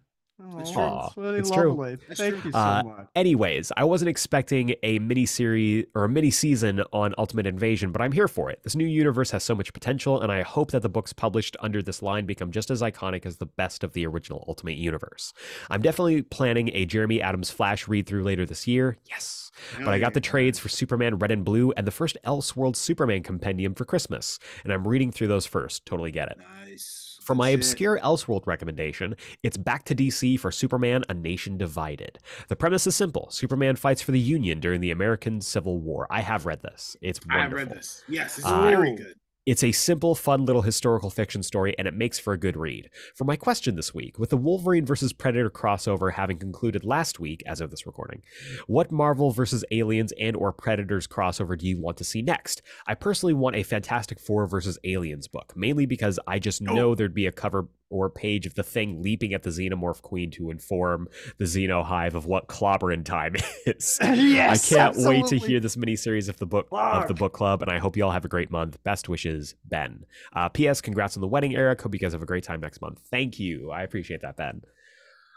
It's true. that's really It's true. lovely. That's Thank true. you so Uh, much. Anyways, I wasn't expecting a mini series or a mini season on Ultimate Invasion, but I'm here for it. This new universe has so much potential, and I hope that the books published under this line become just as iconic as the best of the original Ultimate Universe. I'm definitely planning a Jeremy Adams Flash read through later this year. Yes. But I got the trades for Superman Red and Blue and the first Elseworld Superman compendium for Christmas, and I'm reading through those first. Totally get it. Nice. For my obscure Elseworld recommendation, it's back to DC for Superman A Nation Divided. The premise is simple Superman fights for the Union during the American Civil War. I have read this. It's wonderful. I have read this. Yes, it's Uh, very good. It's a simple, fun little historical fiction story, and it makes for a good read. For my question this week, with the Wolverine vs. Predator crossover having concluded last week, as of this recording, what Marvel vs. Aliens and or Predators crossover do you want to see next? I personally want a Fantastic Four vs. Aliens book, mainly because I just oh. know there'd be a cover or page of the thing leaping at the xenomorph queen to inform the Xeno Hive of what clobbering time is. Yes, I can't wait to hear this miniseries of the book of the book club, and I hope you all have a great month. Best wishes, Ben. Uh, P.S. Congrats on the wedding, Aeric. Hope you guys have a great time next month. Thank you. I appreciate that, Ben.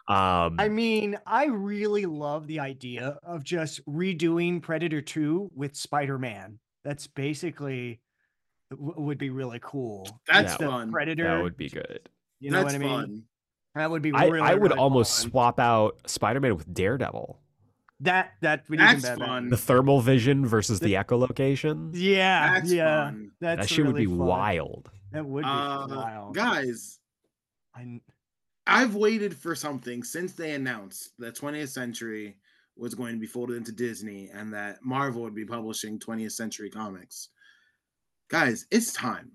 Um, I mean, I really love the idea of just redoing Predator 2 with Spider-Man. That's basically w- would be really cool. That's Instead of fun. Predator. that would be good. You know That's what I mean? fun. That would be I, really. I would really almost fun. swap out Spider-Man with Daredevil. that. That would That's even better. fun. The thermal vision versus the echolocation. Yeah, That's yeah. fun. That's that shit would be fun. wild. That would be Uh, wild. guys, I, I've waited for something since they announced that 20th Century was going to be folded into Disney and that Marvel would be publishing 20th Century comics. Guys, it's time.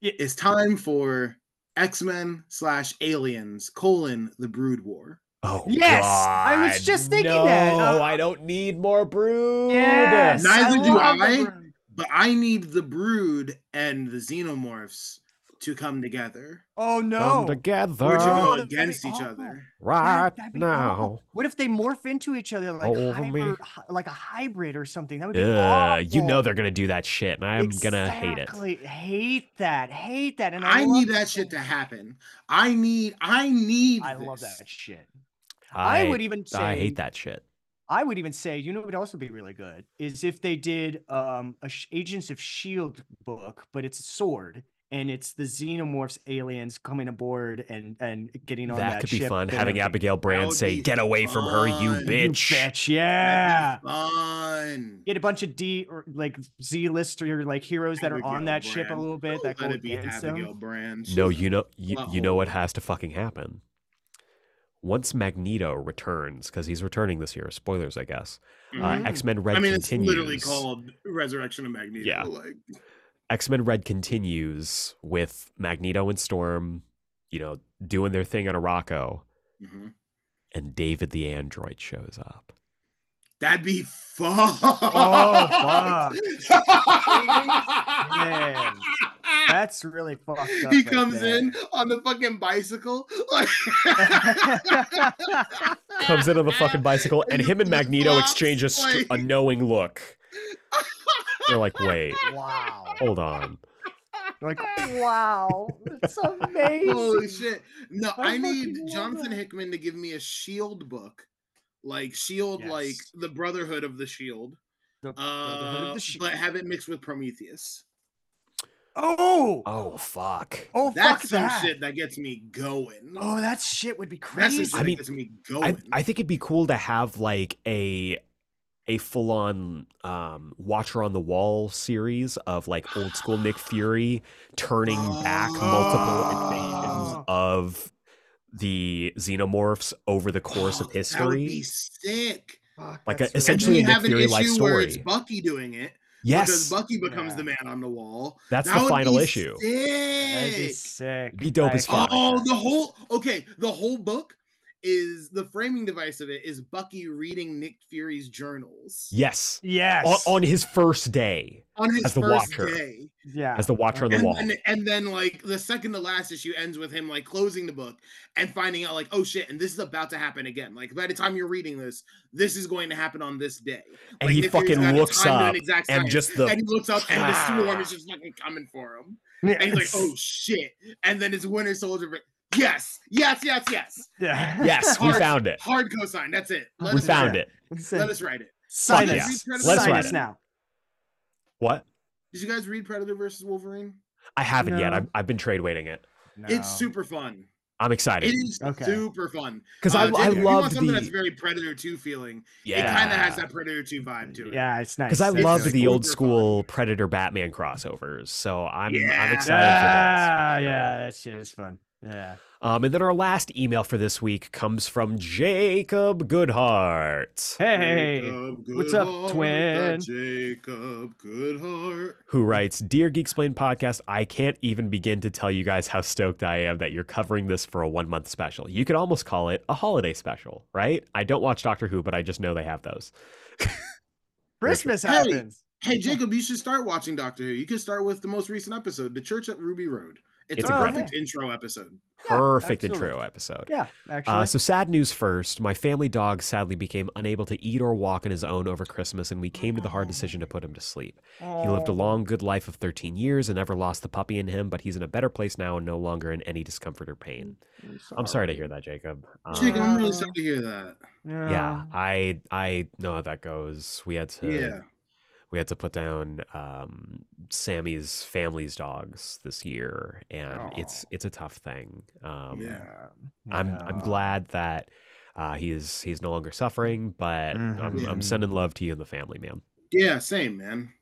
Yeah. It's time for X-Men slash Aliens colon the Brood War. Oh Yes! I was just thinking no, that. Uh, I don't need more brood. yes, Neither do I. But I need the Brood and the Xenomorphs to come together. Oh Come no! together Or to go that'd be against each awful. other. right that'd be now. awful. What if they morph into each other like Over me. hyper, hy- like a hybrid or something? That would be Ugh, you know they're gonna do that shit, and I'm gonna hate it. Exactly. Hate that. Hate that. And I, I love need it that shit to happen. I need I need I love this. that shit. I, would even say I hate that shit. I would even say, you know, what would also be really good is if they did um a Sh- Agents of Shield book, but it's a sword and it's the xenomorphs aliens coming aboard and and getting on that, That could be fun. Having. Abigail Brand say, "Get away from her, you fun. You bitch." bitch, yeah. Fun. Get a bunch of D or like Z list or like heroes that are on Abigail that ship a little bit Don't that go let be against Abigail them. Brand. No, She's you know, you, you know what has to fucking happen. Once Magneto returns, because he's returning this year. Spoilers, I guess. Mhm. Uh, X Men Red I mean, it's literally called Resurrection of Magneto. Yeah. Like, X Men Red continues with Magneto and Storm, you know, doing their thing on Arakko, mhm. and David the android shows up. that'd be fun. Oh, Man, That's really fucked up. he comes there. in on the fucking bicycle. Like, Comes in on the fucking bicycle, and him and Magneto exchange a, str- a knowing look. They're like, wait, wow. hold on. Like, Wow, that's amazing. Holy shit. No, I I need fucking love Jonathan that. Hickman to give me a shield book. Like Shield, like the Brotherhood of the Shield. the Brotherhood of Uh, the Shi- but have it mixed with Prometheus. oh, Oh fuck. oh, That's fuck some that. shit that gets me going. Oh, that shit would be That's crazy. some shit I mean, that gets me I. I think it'd be cool to have like a a full on um, Watcher on the Wall series of like old school Nick Fury turning back multiple invasions Oh. of the xenomorphs over the course of Oh, That would be sick. Fuck, like a- essentially a Nick Fury life issue where it's story. Bucky doing it. Because Yes, Bucky becomes Yeah. the man on the wall. that's That the would final be issue. That'd be sick. sick. Be dope I as fuck. like Oh, the whole okay. The whole book is the framing device of it is Bucky reading Nick Fury's journals Yes, Yes. on, on his first day on his as the first Watcher. day. yeah. as the Watcher on the And, Wall. and, and then like the second to last issue ends with him like closing the book and finding out like oh shit and this is about to happen again like by the time you're reading this this is going to happen on this day And he Nick fucking looks time an up exact and science, just the and he looks up and the storm is just fucking coming for him and he's like oh shit and then his Winter Soldier yes yes yes yes yeah. yes, we Hard- found it. hard cosign that's it let We us found write it. let us write it Sign Fuck us. Let's Sign write us it. now. What? did you guys read Predator versus Wolverine I haven't yet. I've, I've been trade waiting it. No. it's super fun I'm excited is Okay. super fun because Uh, I, I if you want loved something that's the very Predator 2 feeling. yeah It kind of has that Predator 2 vibe to it. Yeah, it's nice. because I It's loved like the old super school Predator Batman crossovers. So I'm I'm Yeah. excited Yeah, yeah, that shit is fun. Yeah. Um, and then our last email for this week comes from Jacob Goodhart, Hey, Jacob what's up, twin? Jacob Goodhart. who writes, "Dear Geeksplained podcast, I can't even begin to tell you guys how stoked I am that you're covering this for a one month special. You could almost call it a holiday special, right? I don't watch Doctor Who, but I just know they have those." Christmas happens. Hey, Jacob, you should start watching Doctor Who. You can start with the most recent episode, The Church at Ruby Road. It's, It's a a great- perfect intro episode. Perfect absolutely. intro episode. Yeah, actually. Uh, so sad news first. My family dog sadly became unable to eat or walk on his own over Christmas, and we came to the hard decision to put him to sleep. He lived a long, good life of 13 years and never lost the puppy in him, but he's in a better place now and no longer in any discomfort or pain. I'm sorry to hear that, Jacob. Jacob, I'm really Um, sorry to hear that. yeah, I I know how that goes. We had to Yeah. We had to put down um, Sammy's family's dogs this year, and it's it's a tough thing. Um, Yeah. I'm I'm glad that uh, he's he's no longer suffering, but I'm, I'm Mhm. sending love to you and the family, man. Yeah, same, man.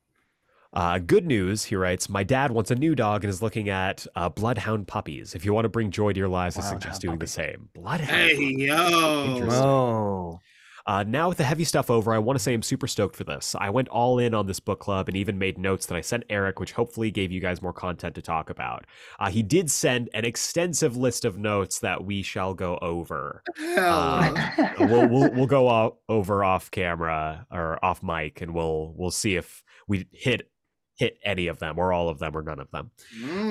Uh, good news, he writes. My dad wants a new dog and is looking at uh, bloodhound puppies. If you want to bring joy to your lives, I suggest doing the same. Bloodhound. Hey, puppy. yo. Interesting. Oh. Uh, now with the heavy stuff over, I want to say I'm super stoked for this. I went all in on this book club and even made notes that I sent Aeric, which hopefully gave you guys more content to talk about. Uh, he did send an extensive list of notes that we shall go over. Hell. Uh, we'll, we'll we'll go over off camera or off mic, and we'll we'll see if we hit hit any of them or all of them or none of them.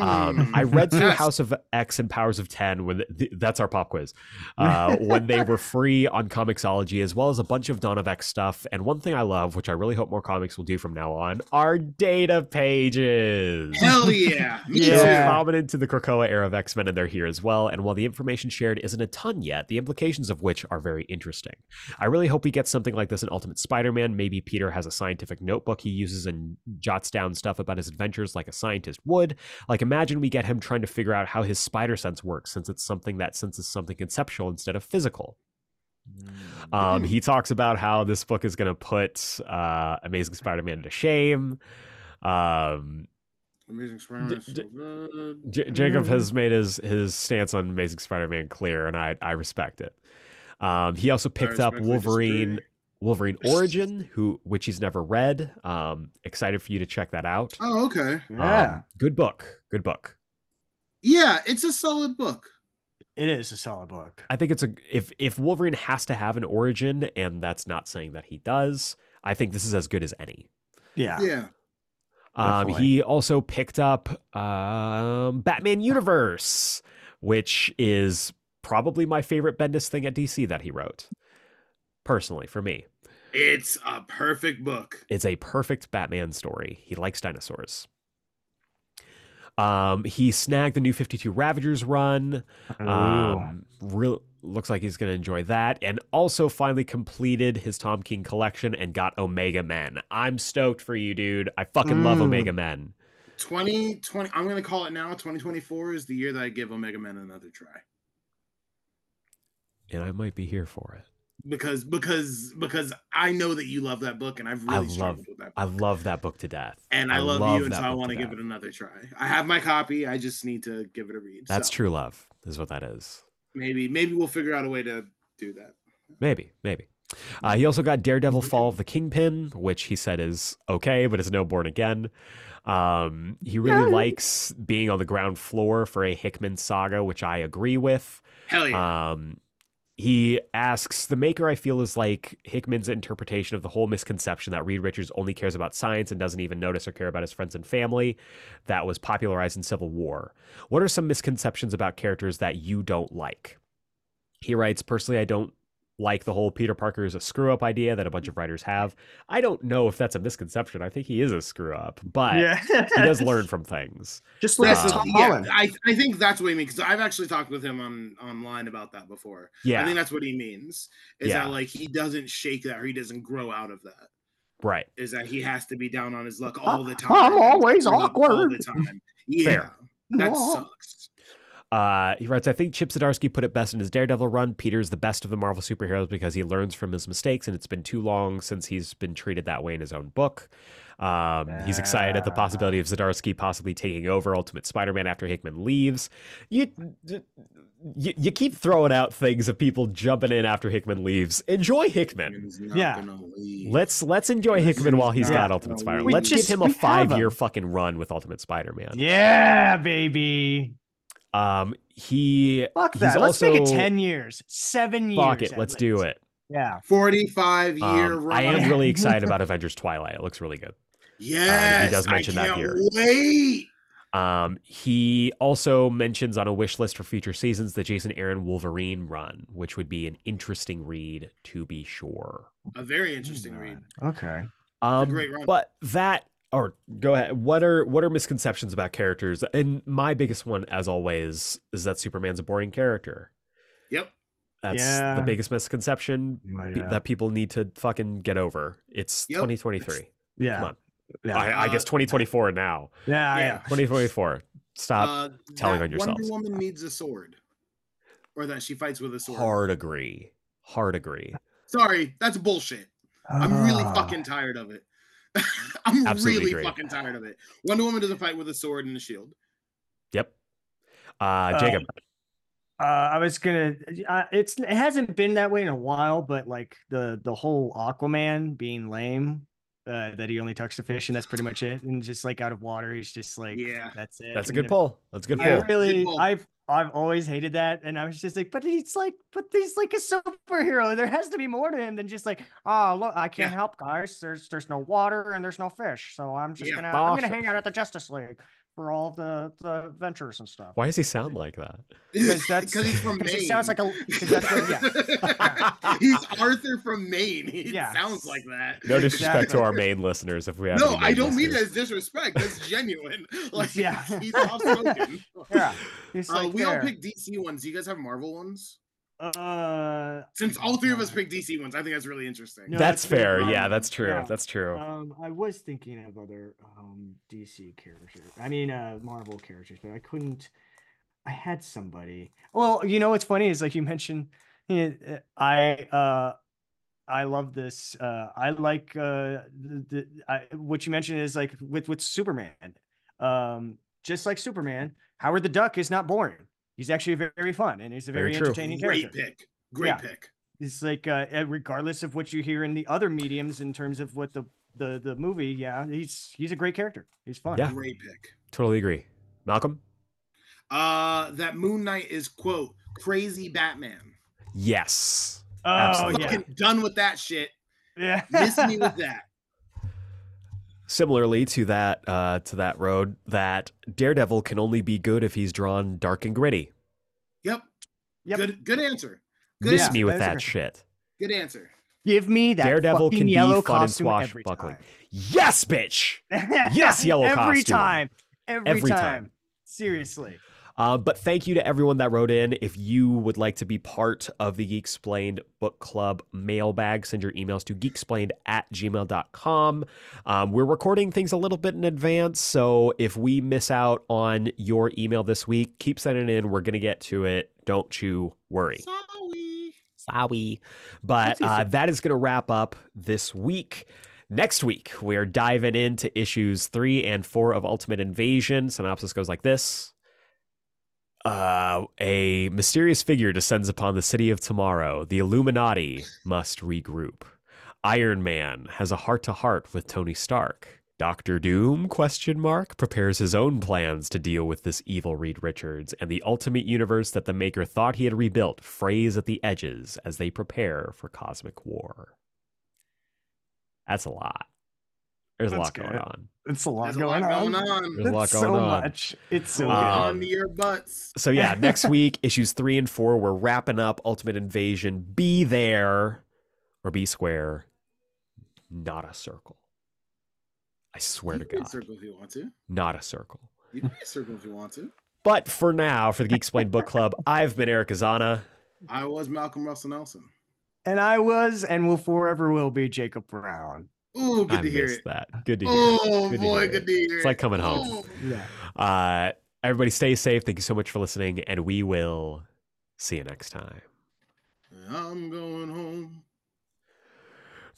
Um, I read through House of X and Powers of Ten when th- that's our pop quiz uh, when they were free on Comixology, as well as a bunch of Dawn of X stuff. And one thing I love, which I really hope more comics will do from now on, are data pages. Hell yeah. Me Yeah. prominent to the Krakoa era of X Men, and they're here as well. And while the information shared isn't a ton yet, the implications of which are very interesting. I really hope we get something like this in Ultimate Spider Man. Maybe Peter has a scientific notebook he uses and jots down stuff about his adventures like a scientist would. Like, imagine we get him trying to figure out how his spider sense works, since it's something that senses something conceptual instead of physical. Um, he talks about how this book is going to put uh, Amazing Spider Man to shame. Um, Amazing Spider-Man. D- so. J- Jacob has made his his stance on Amazing Spider-Man clear, and I I respect it. Um, he also picked up Wolverine disagree. Wolverine Origin, who which he's never read. Um, excited for you to check that out. Oh, okay. Yeah. Um, good book. Good book. Yeah, it's a solid book. it is a solid book. I think it's a if if Wolverine has to have an origin, and that's not saying that he does. I think this is as good as any. Yeah. Yeah. Um, he also picked up um, Batman Universe, which is probably my favorite Bendis thing at DC that he wrote. Personally, for me, It's a perfect book. it's a perfect Batman story. He likes dinosaurs. Um, he snagged the new 52 Ravagers run. Ooh. Um, real looks like he's going to enjoy that, and also finally completed his Tom King collection and got Omega Men. I'm stoked for you, dude. I fucking love Mm. Omega Men. 2020, I'm going to call it now. 2024 is the year that I give Omega Men another try. and I might be here for it. Because because because I know that you love that book and I've I really love- struggled with that book. I love that book to death. and I, I love, love you, and so I want to to give death. it another try. I have my copy. I just need to give it a read. That's so true love, is what that is. Maybe maybe we'll figure out a way to do that. Maybe, maybe. Uh, he also got Daredevil Fall of the Kingpin, which he said is okay, but is no born again. Um, he really likes being on the ground floor for a Hickman saga, which I agree with. Hell yeah. Um, he asks the maker, I feel, is like Hickman's interpretation of the whole misconception that Reed Richards only cares about science and doesn't even notice or care about his friends and family that was popularized in Civil War. What are some misconceptions about characters that you don't like? He writes, personally, I don't like the whole Peter Parker is a screw up idea that a bunch of writers have. I don't know if that's a misconception. I think he is a screw up, but yeah. he does learn from things. Just look Yeah, at uh, so- Tom yeah, I, I think that's what he means because I've actually talked with him on online about that before. Yeah. I think that's what he means. Is Yeah. that like he doesn't shake that or he doesn't grow out of that. right. Is that he has to be down on his luck all the time. I'm always awkward. all the time. Yeah, Fair. that Aw. sucks. Uh, he writes, I think Chip Zdarsky put it best in his Daredevil run. Peter's the best of the Marvel superheroes because he learns from his mistakes, and it's been too long since he's been treated that way in his own book. Um, he's excited at the possibility of Zdarsky possibly taking over Ultimate Spider-Man after Hickman leaves. You, you, you keep throwing out things of people jumping in after Hickman leaves. Enjoy Hickman. Yeah. Let's let's enjoy Hickman while he's got Ultimate Spider-Man. Let's just- give him a five-year fucking run with Ultimate Spider-Man. Yeah, baby. Um, he Fuck he's that. Let's make it 10 years, seven years. fuck it. Let's do it. Yeah. 45 year Um, run. I am really excited about Avengers Twilight. It looks really good. Yes, does mention I that can't here. Wait. Um, he also mentions on a wish list for future seasons the Jason Aaron Wolverine run, which would be an interesting read to be sure. A very interesting read. Okay. Um, great run. But that, or go ahead. What are what are misconceptions about characters? And my biggest one, as always, is that Superman's a boring character. Yep. That's Yeah. the biggest misconception Oh, yeah. that people need to fucking get over. It's Yep. 2023. Yeah. Come on. Yeah. I, I guess Uh, 2024 now. yeah. yeah. yeah. 2024. Stop. Uh, telling on yourself. Wonder Woman needs a sword, or that she fights with a sword. Hard agree. Hard agree. Sorry, that's bullshit. I'm really Ah. fucking tired of it. I'm Absolutely really agree. fucking tired of it. Wonder Woman doesn't fight with a sword and a shield. Yep. Uh, Jacob. Uh, I was gonna. Uh, it's it hasn't been that way in a while, but like the the whole Aquaman being lame, uh, that he only talks to fish and that's pretty much it, and just like out of water, he's just like, Yeah. that's it. That's a good if- pull. That's a good I pull. Good really, pull. I've I've always hated that, and I was just like, but he's like, but he's like a superhero. There has to be more to him than just like, oh look, I can't Yeah. help, guys. There's there's no water and there's no fish, so I'm just Yeah. gonna I'm gonna hang out at the Justice League for all the the adventures and stuff. Why does he sound like that? Because that's- because he's from Maine. he sounds like a- that's what- yeah. he's Arthur from Maine. He Yeah. sounds like that. No disrespect to our Maine listeners if we have. No, any I don't mean it as disrespect. That's genuine. Like, Yeah. he's outspoken. Yeah, he's Uh, like we all there. picked DC ones. Do you guys have Marvel ones? Uh, Since all three of us picked DC ones, I think that's really interesting. No, That's that's fair. Um, Yeah, that's true. yeah. That's true. Um, I was thinking of other um DC characters. I mean, uh, Marvel characters, but I couldn't. I had somebody. Well, you know what's funny is like you mentioned. Eh, eh, I uh, I love this. Uh, I like uh the, the I, what you mentioned is like with with Superman. Um, just like Superman, Howard the Duck is not boring. He's actually very, very fun and he's a Very very, entertaining Great character. Great pick. Great Yeah. pick. It's like uh, eh, regardless of what you hear in the other mediums in terms of what the the the movie, yeah, he's he's a great character. He's fun. Yeah. Great pick. Totally agree. Malcolm. Uh, that Moon Knight is quote crazy Batman. Yes. Oh Absolutely. yeah, Fucking done with that shit. yeah. Miss me with that. Similarly to that uh, to that road, that Daredevil can only be good if he's drawn dark and gritty. Yep. Yep. Good. Good answer. Good Miss answer. me with that's that shit. Good answer. Give me that Daredevil fucking can be yellow fun and costume every swashbuckling. time. Yes, bitch. Yes, yellow every costume. time, every, Every time. Every time. Seriously. Uh, but thank you to everyone that wrote in. If you would like to be part of the Geeksplained Book Club mailbag, send your emails to geeksplained at gmail.com. Um, we're recording things a little bit in advance, so if we miss out on your email this week, keep sending it in. We're going to get to it. Don't you worry. Sorry. Sorry. But uh, that is going to wrap up this week. Next week, we're diving into issues three and four of Ultimate Invasion. Synopsis goes like this. Uh, a mysterious figure descends upon the city of tomorrow. The Illuminati must regroup. Iron Man has a heart-to-heart with Tony Stark. Doctor Doom question mark prepares his own plans to deal with this evil Reed Richards and the ultimate universe that the maker thought he had rebuilt frays at the edges as they prepare for cosmic war. That's a lot. There's a That's lot going on. It's a lot There's a going lot on. going on. There's a lot going so on. much. It's so Hold good. Um, on to your butts. So yeah, next week issues three and four, we're wrapping up Ultimate Invasion. Be there or be square, not a circle. I swear You to can be a God, circle if you want to. not a circle. You can be a circle if you want to. But for now, for the Geeksplained Book Club, I've been Aeric Azana. I was Malcolm Russell Nelson. And I was and will forever will be Jacob Brown. Ooh, good I to hear it. that. Good to hear. Oh Good to boy, hear good it. to hear It's like coming home. Yeah. Uh, everybody stay safe. Thank you so much for listening, and we will see you next time. I'm going home.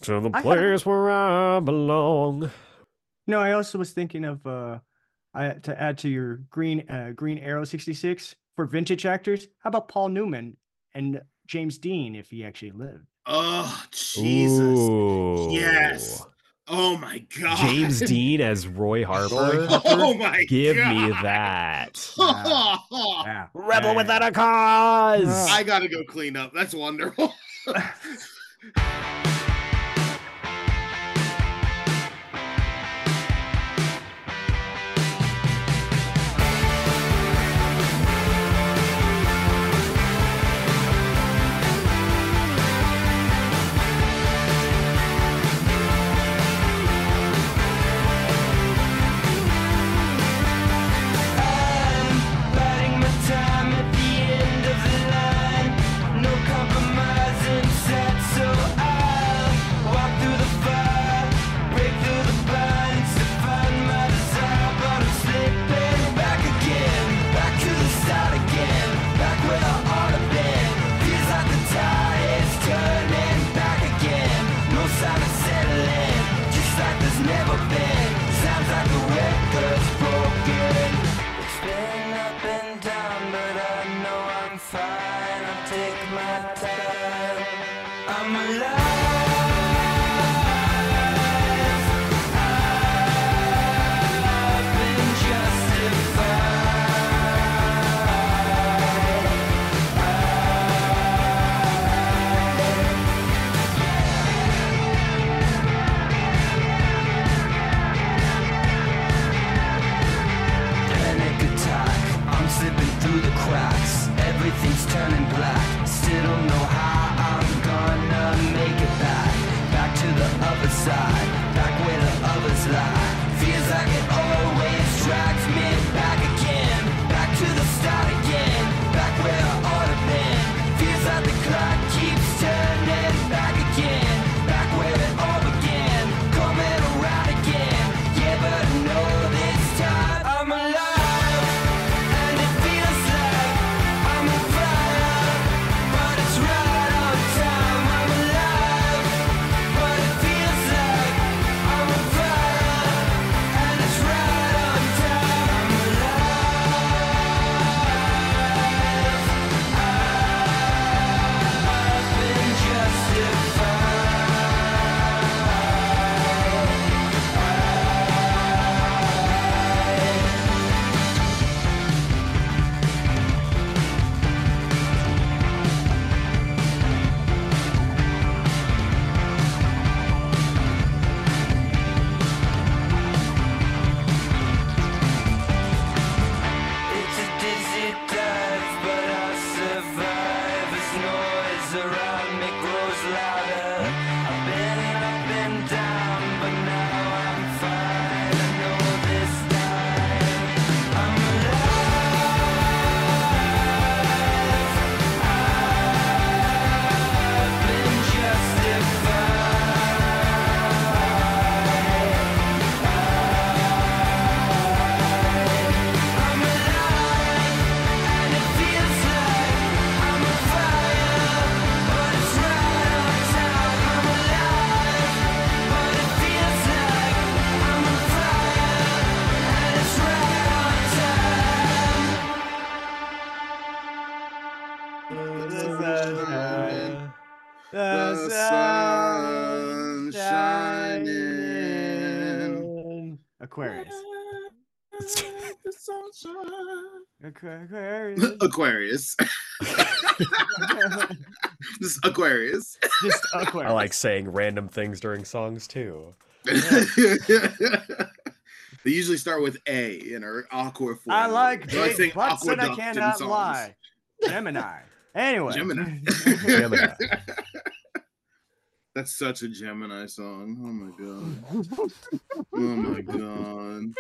To the I have- place where I belong. No, I also was thinking of uh I to add to your green uh green arrow 66 for vintage actors. How about Paul Newman and James Dean if he actually lived? Oh, Jesus. Ooh. Yes. Oh my god. James Dean as Roy Harper. Roy Harper. Oh my god. Give god. me that. Yeah. Rebel Yeah. without a cause. Ah. I gotta go clean up. That's wonderful. Aquarius. Aquarius. Just Aquarius. Just Aquarius. I like saying random things during songs too. Yeah. they usually start with A in our awkward form. I like so big butts and I cannot lie. Gemini. Anyway. Gemini. Gemini. That's such a Gemini song. Oh my god. Oh my god.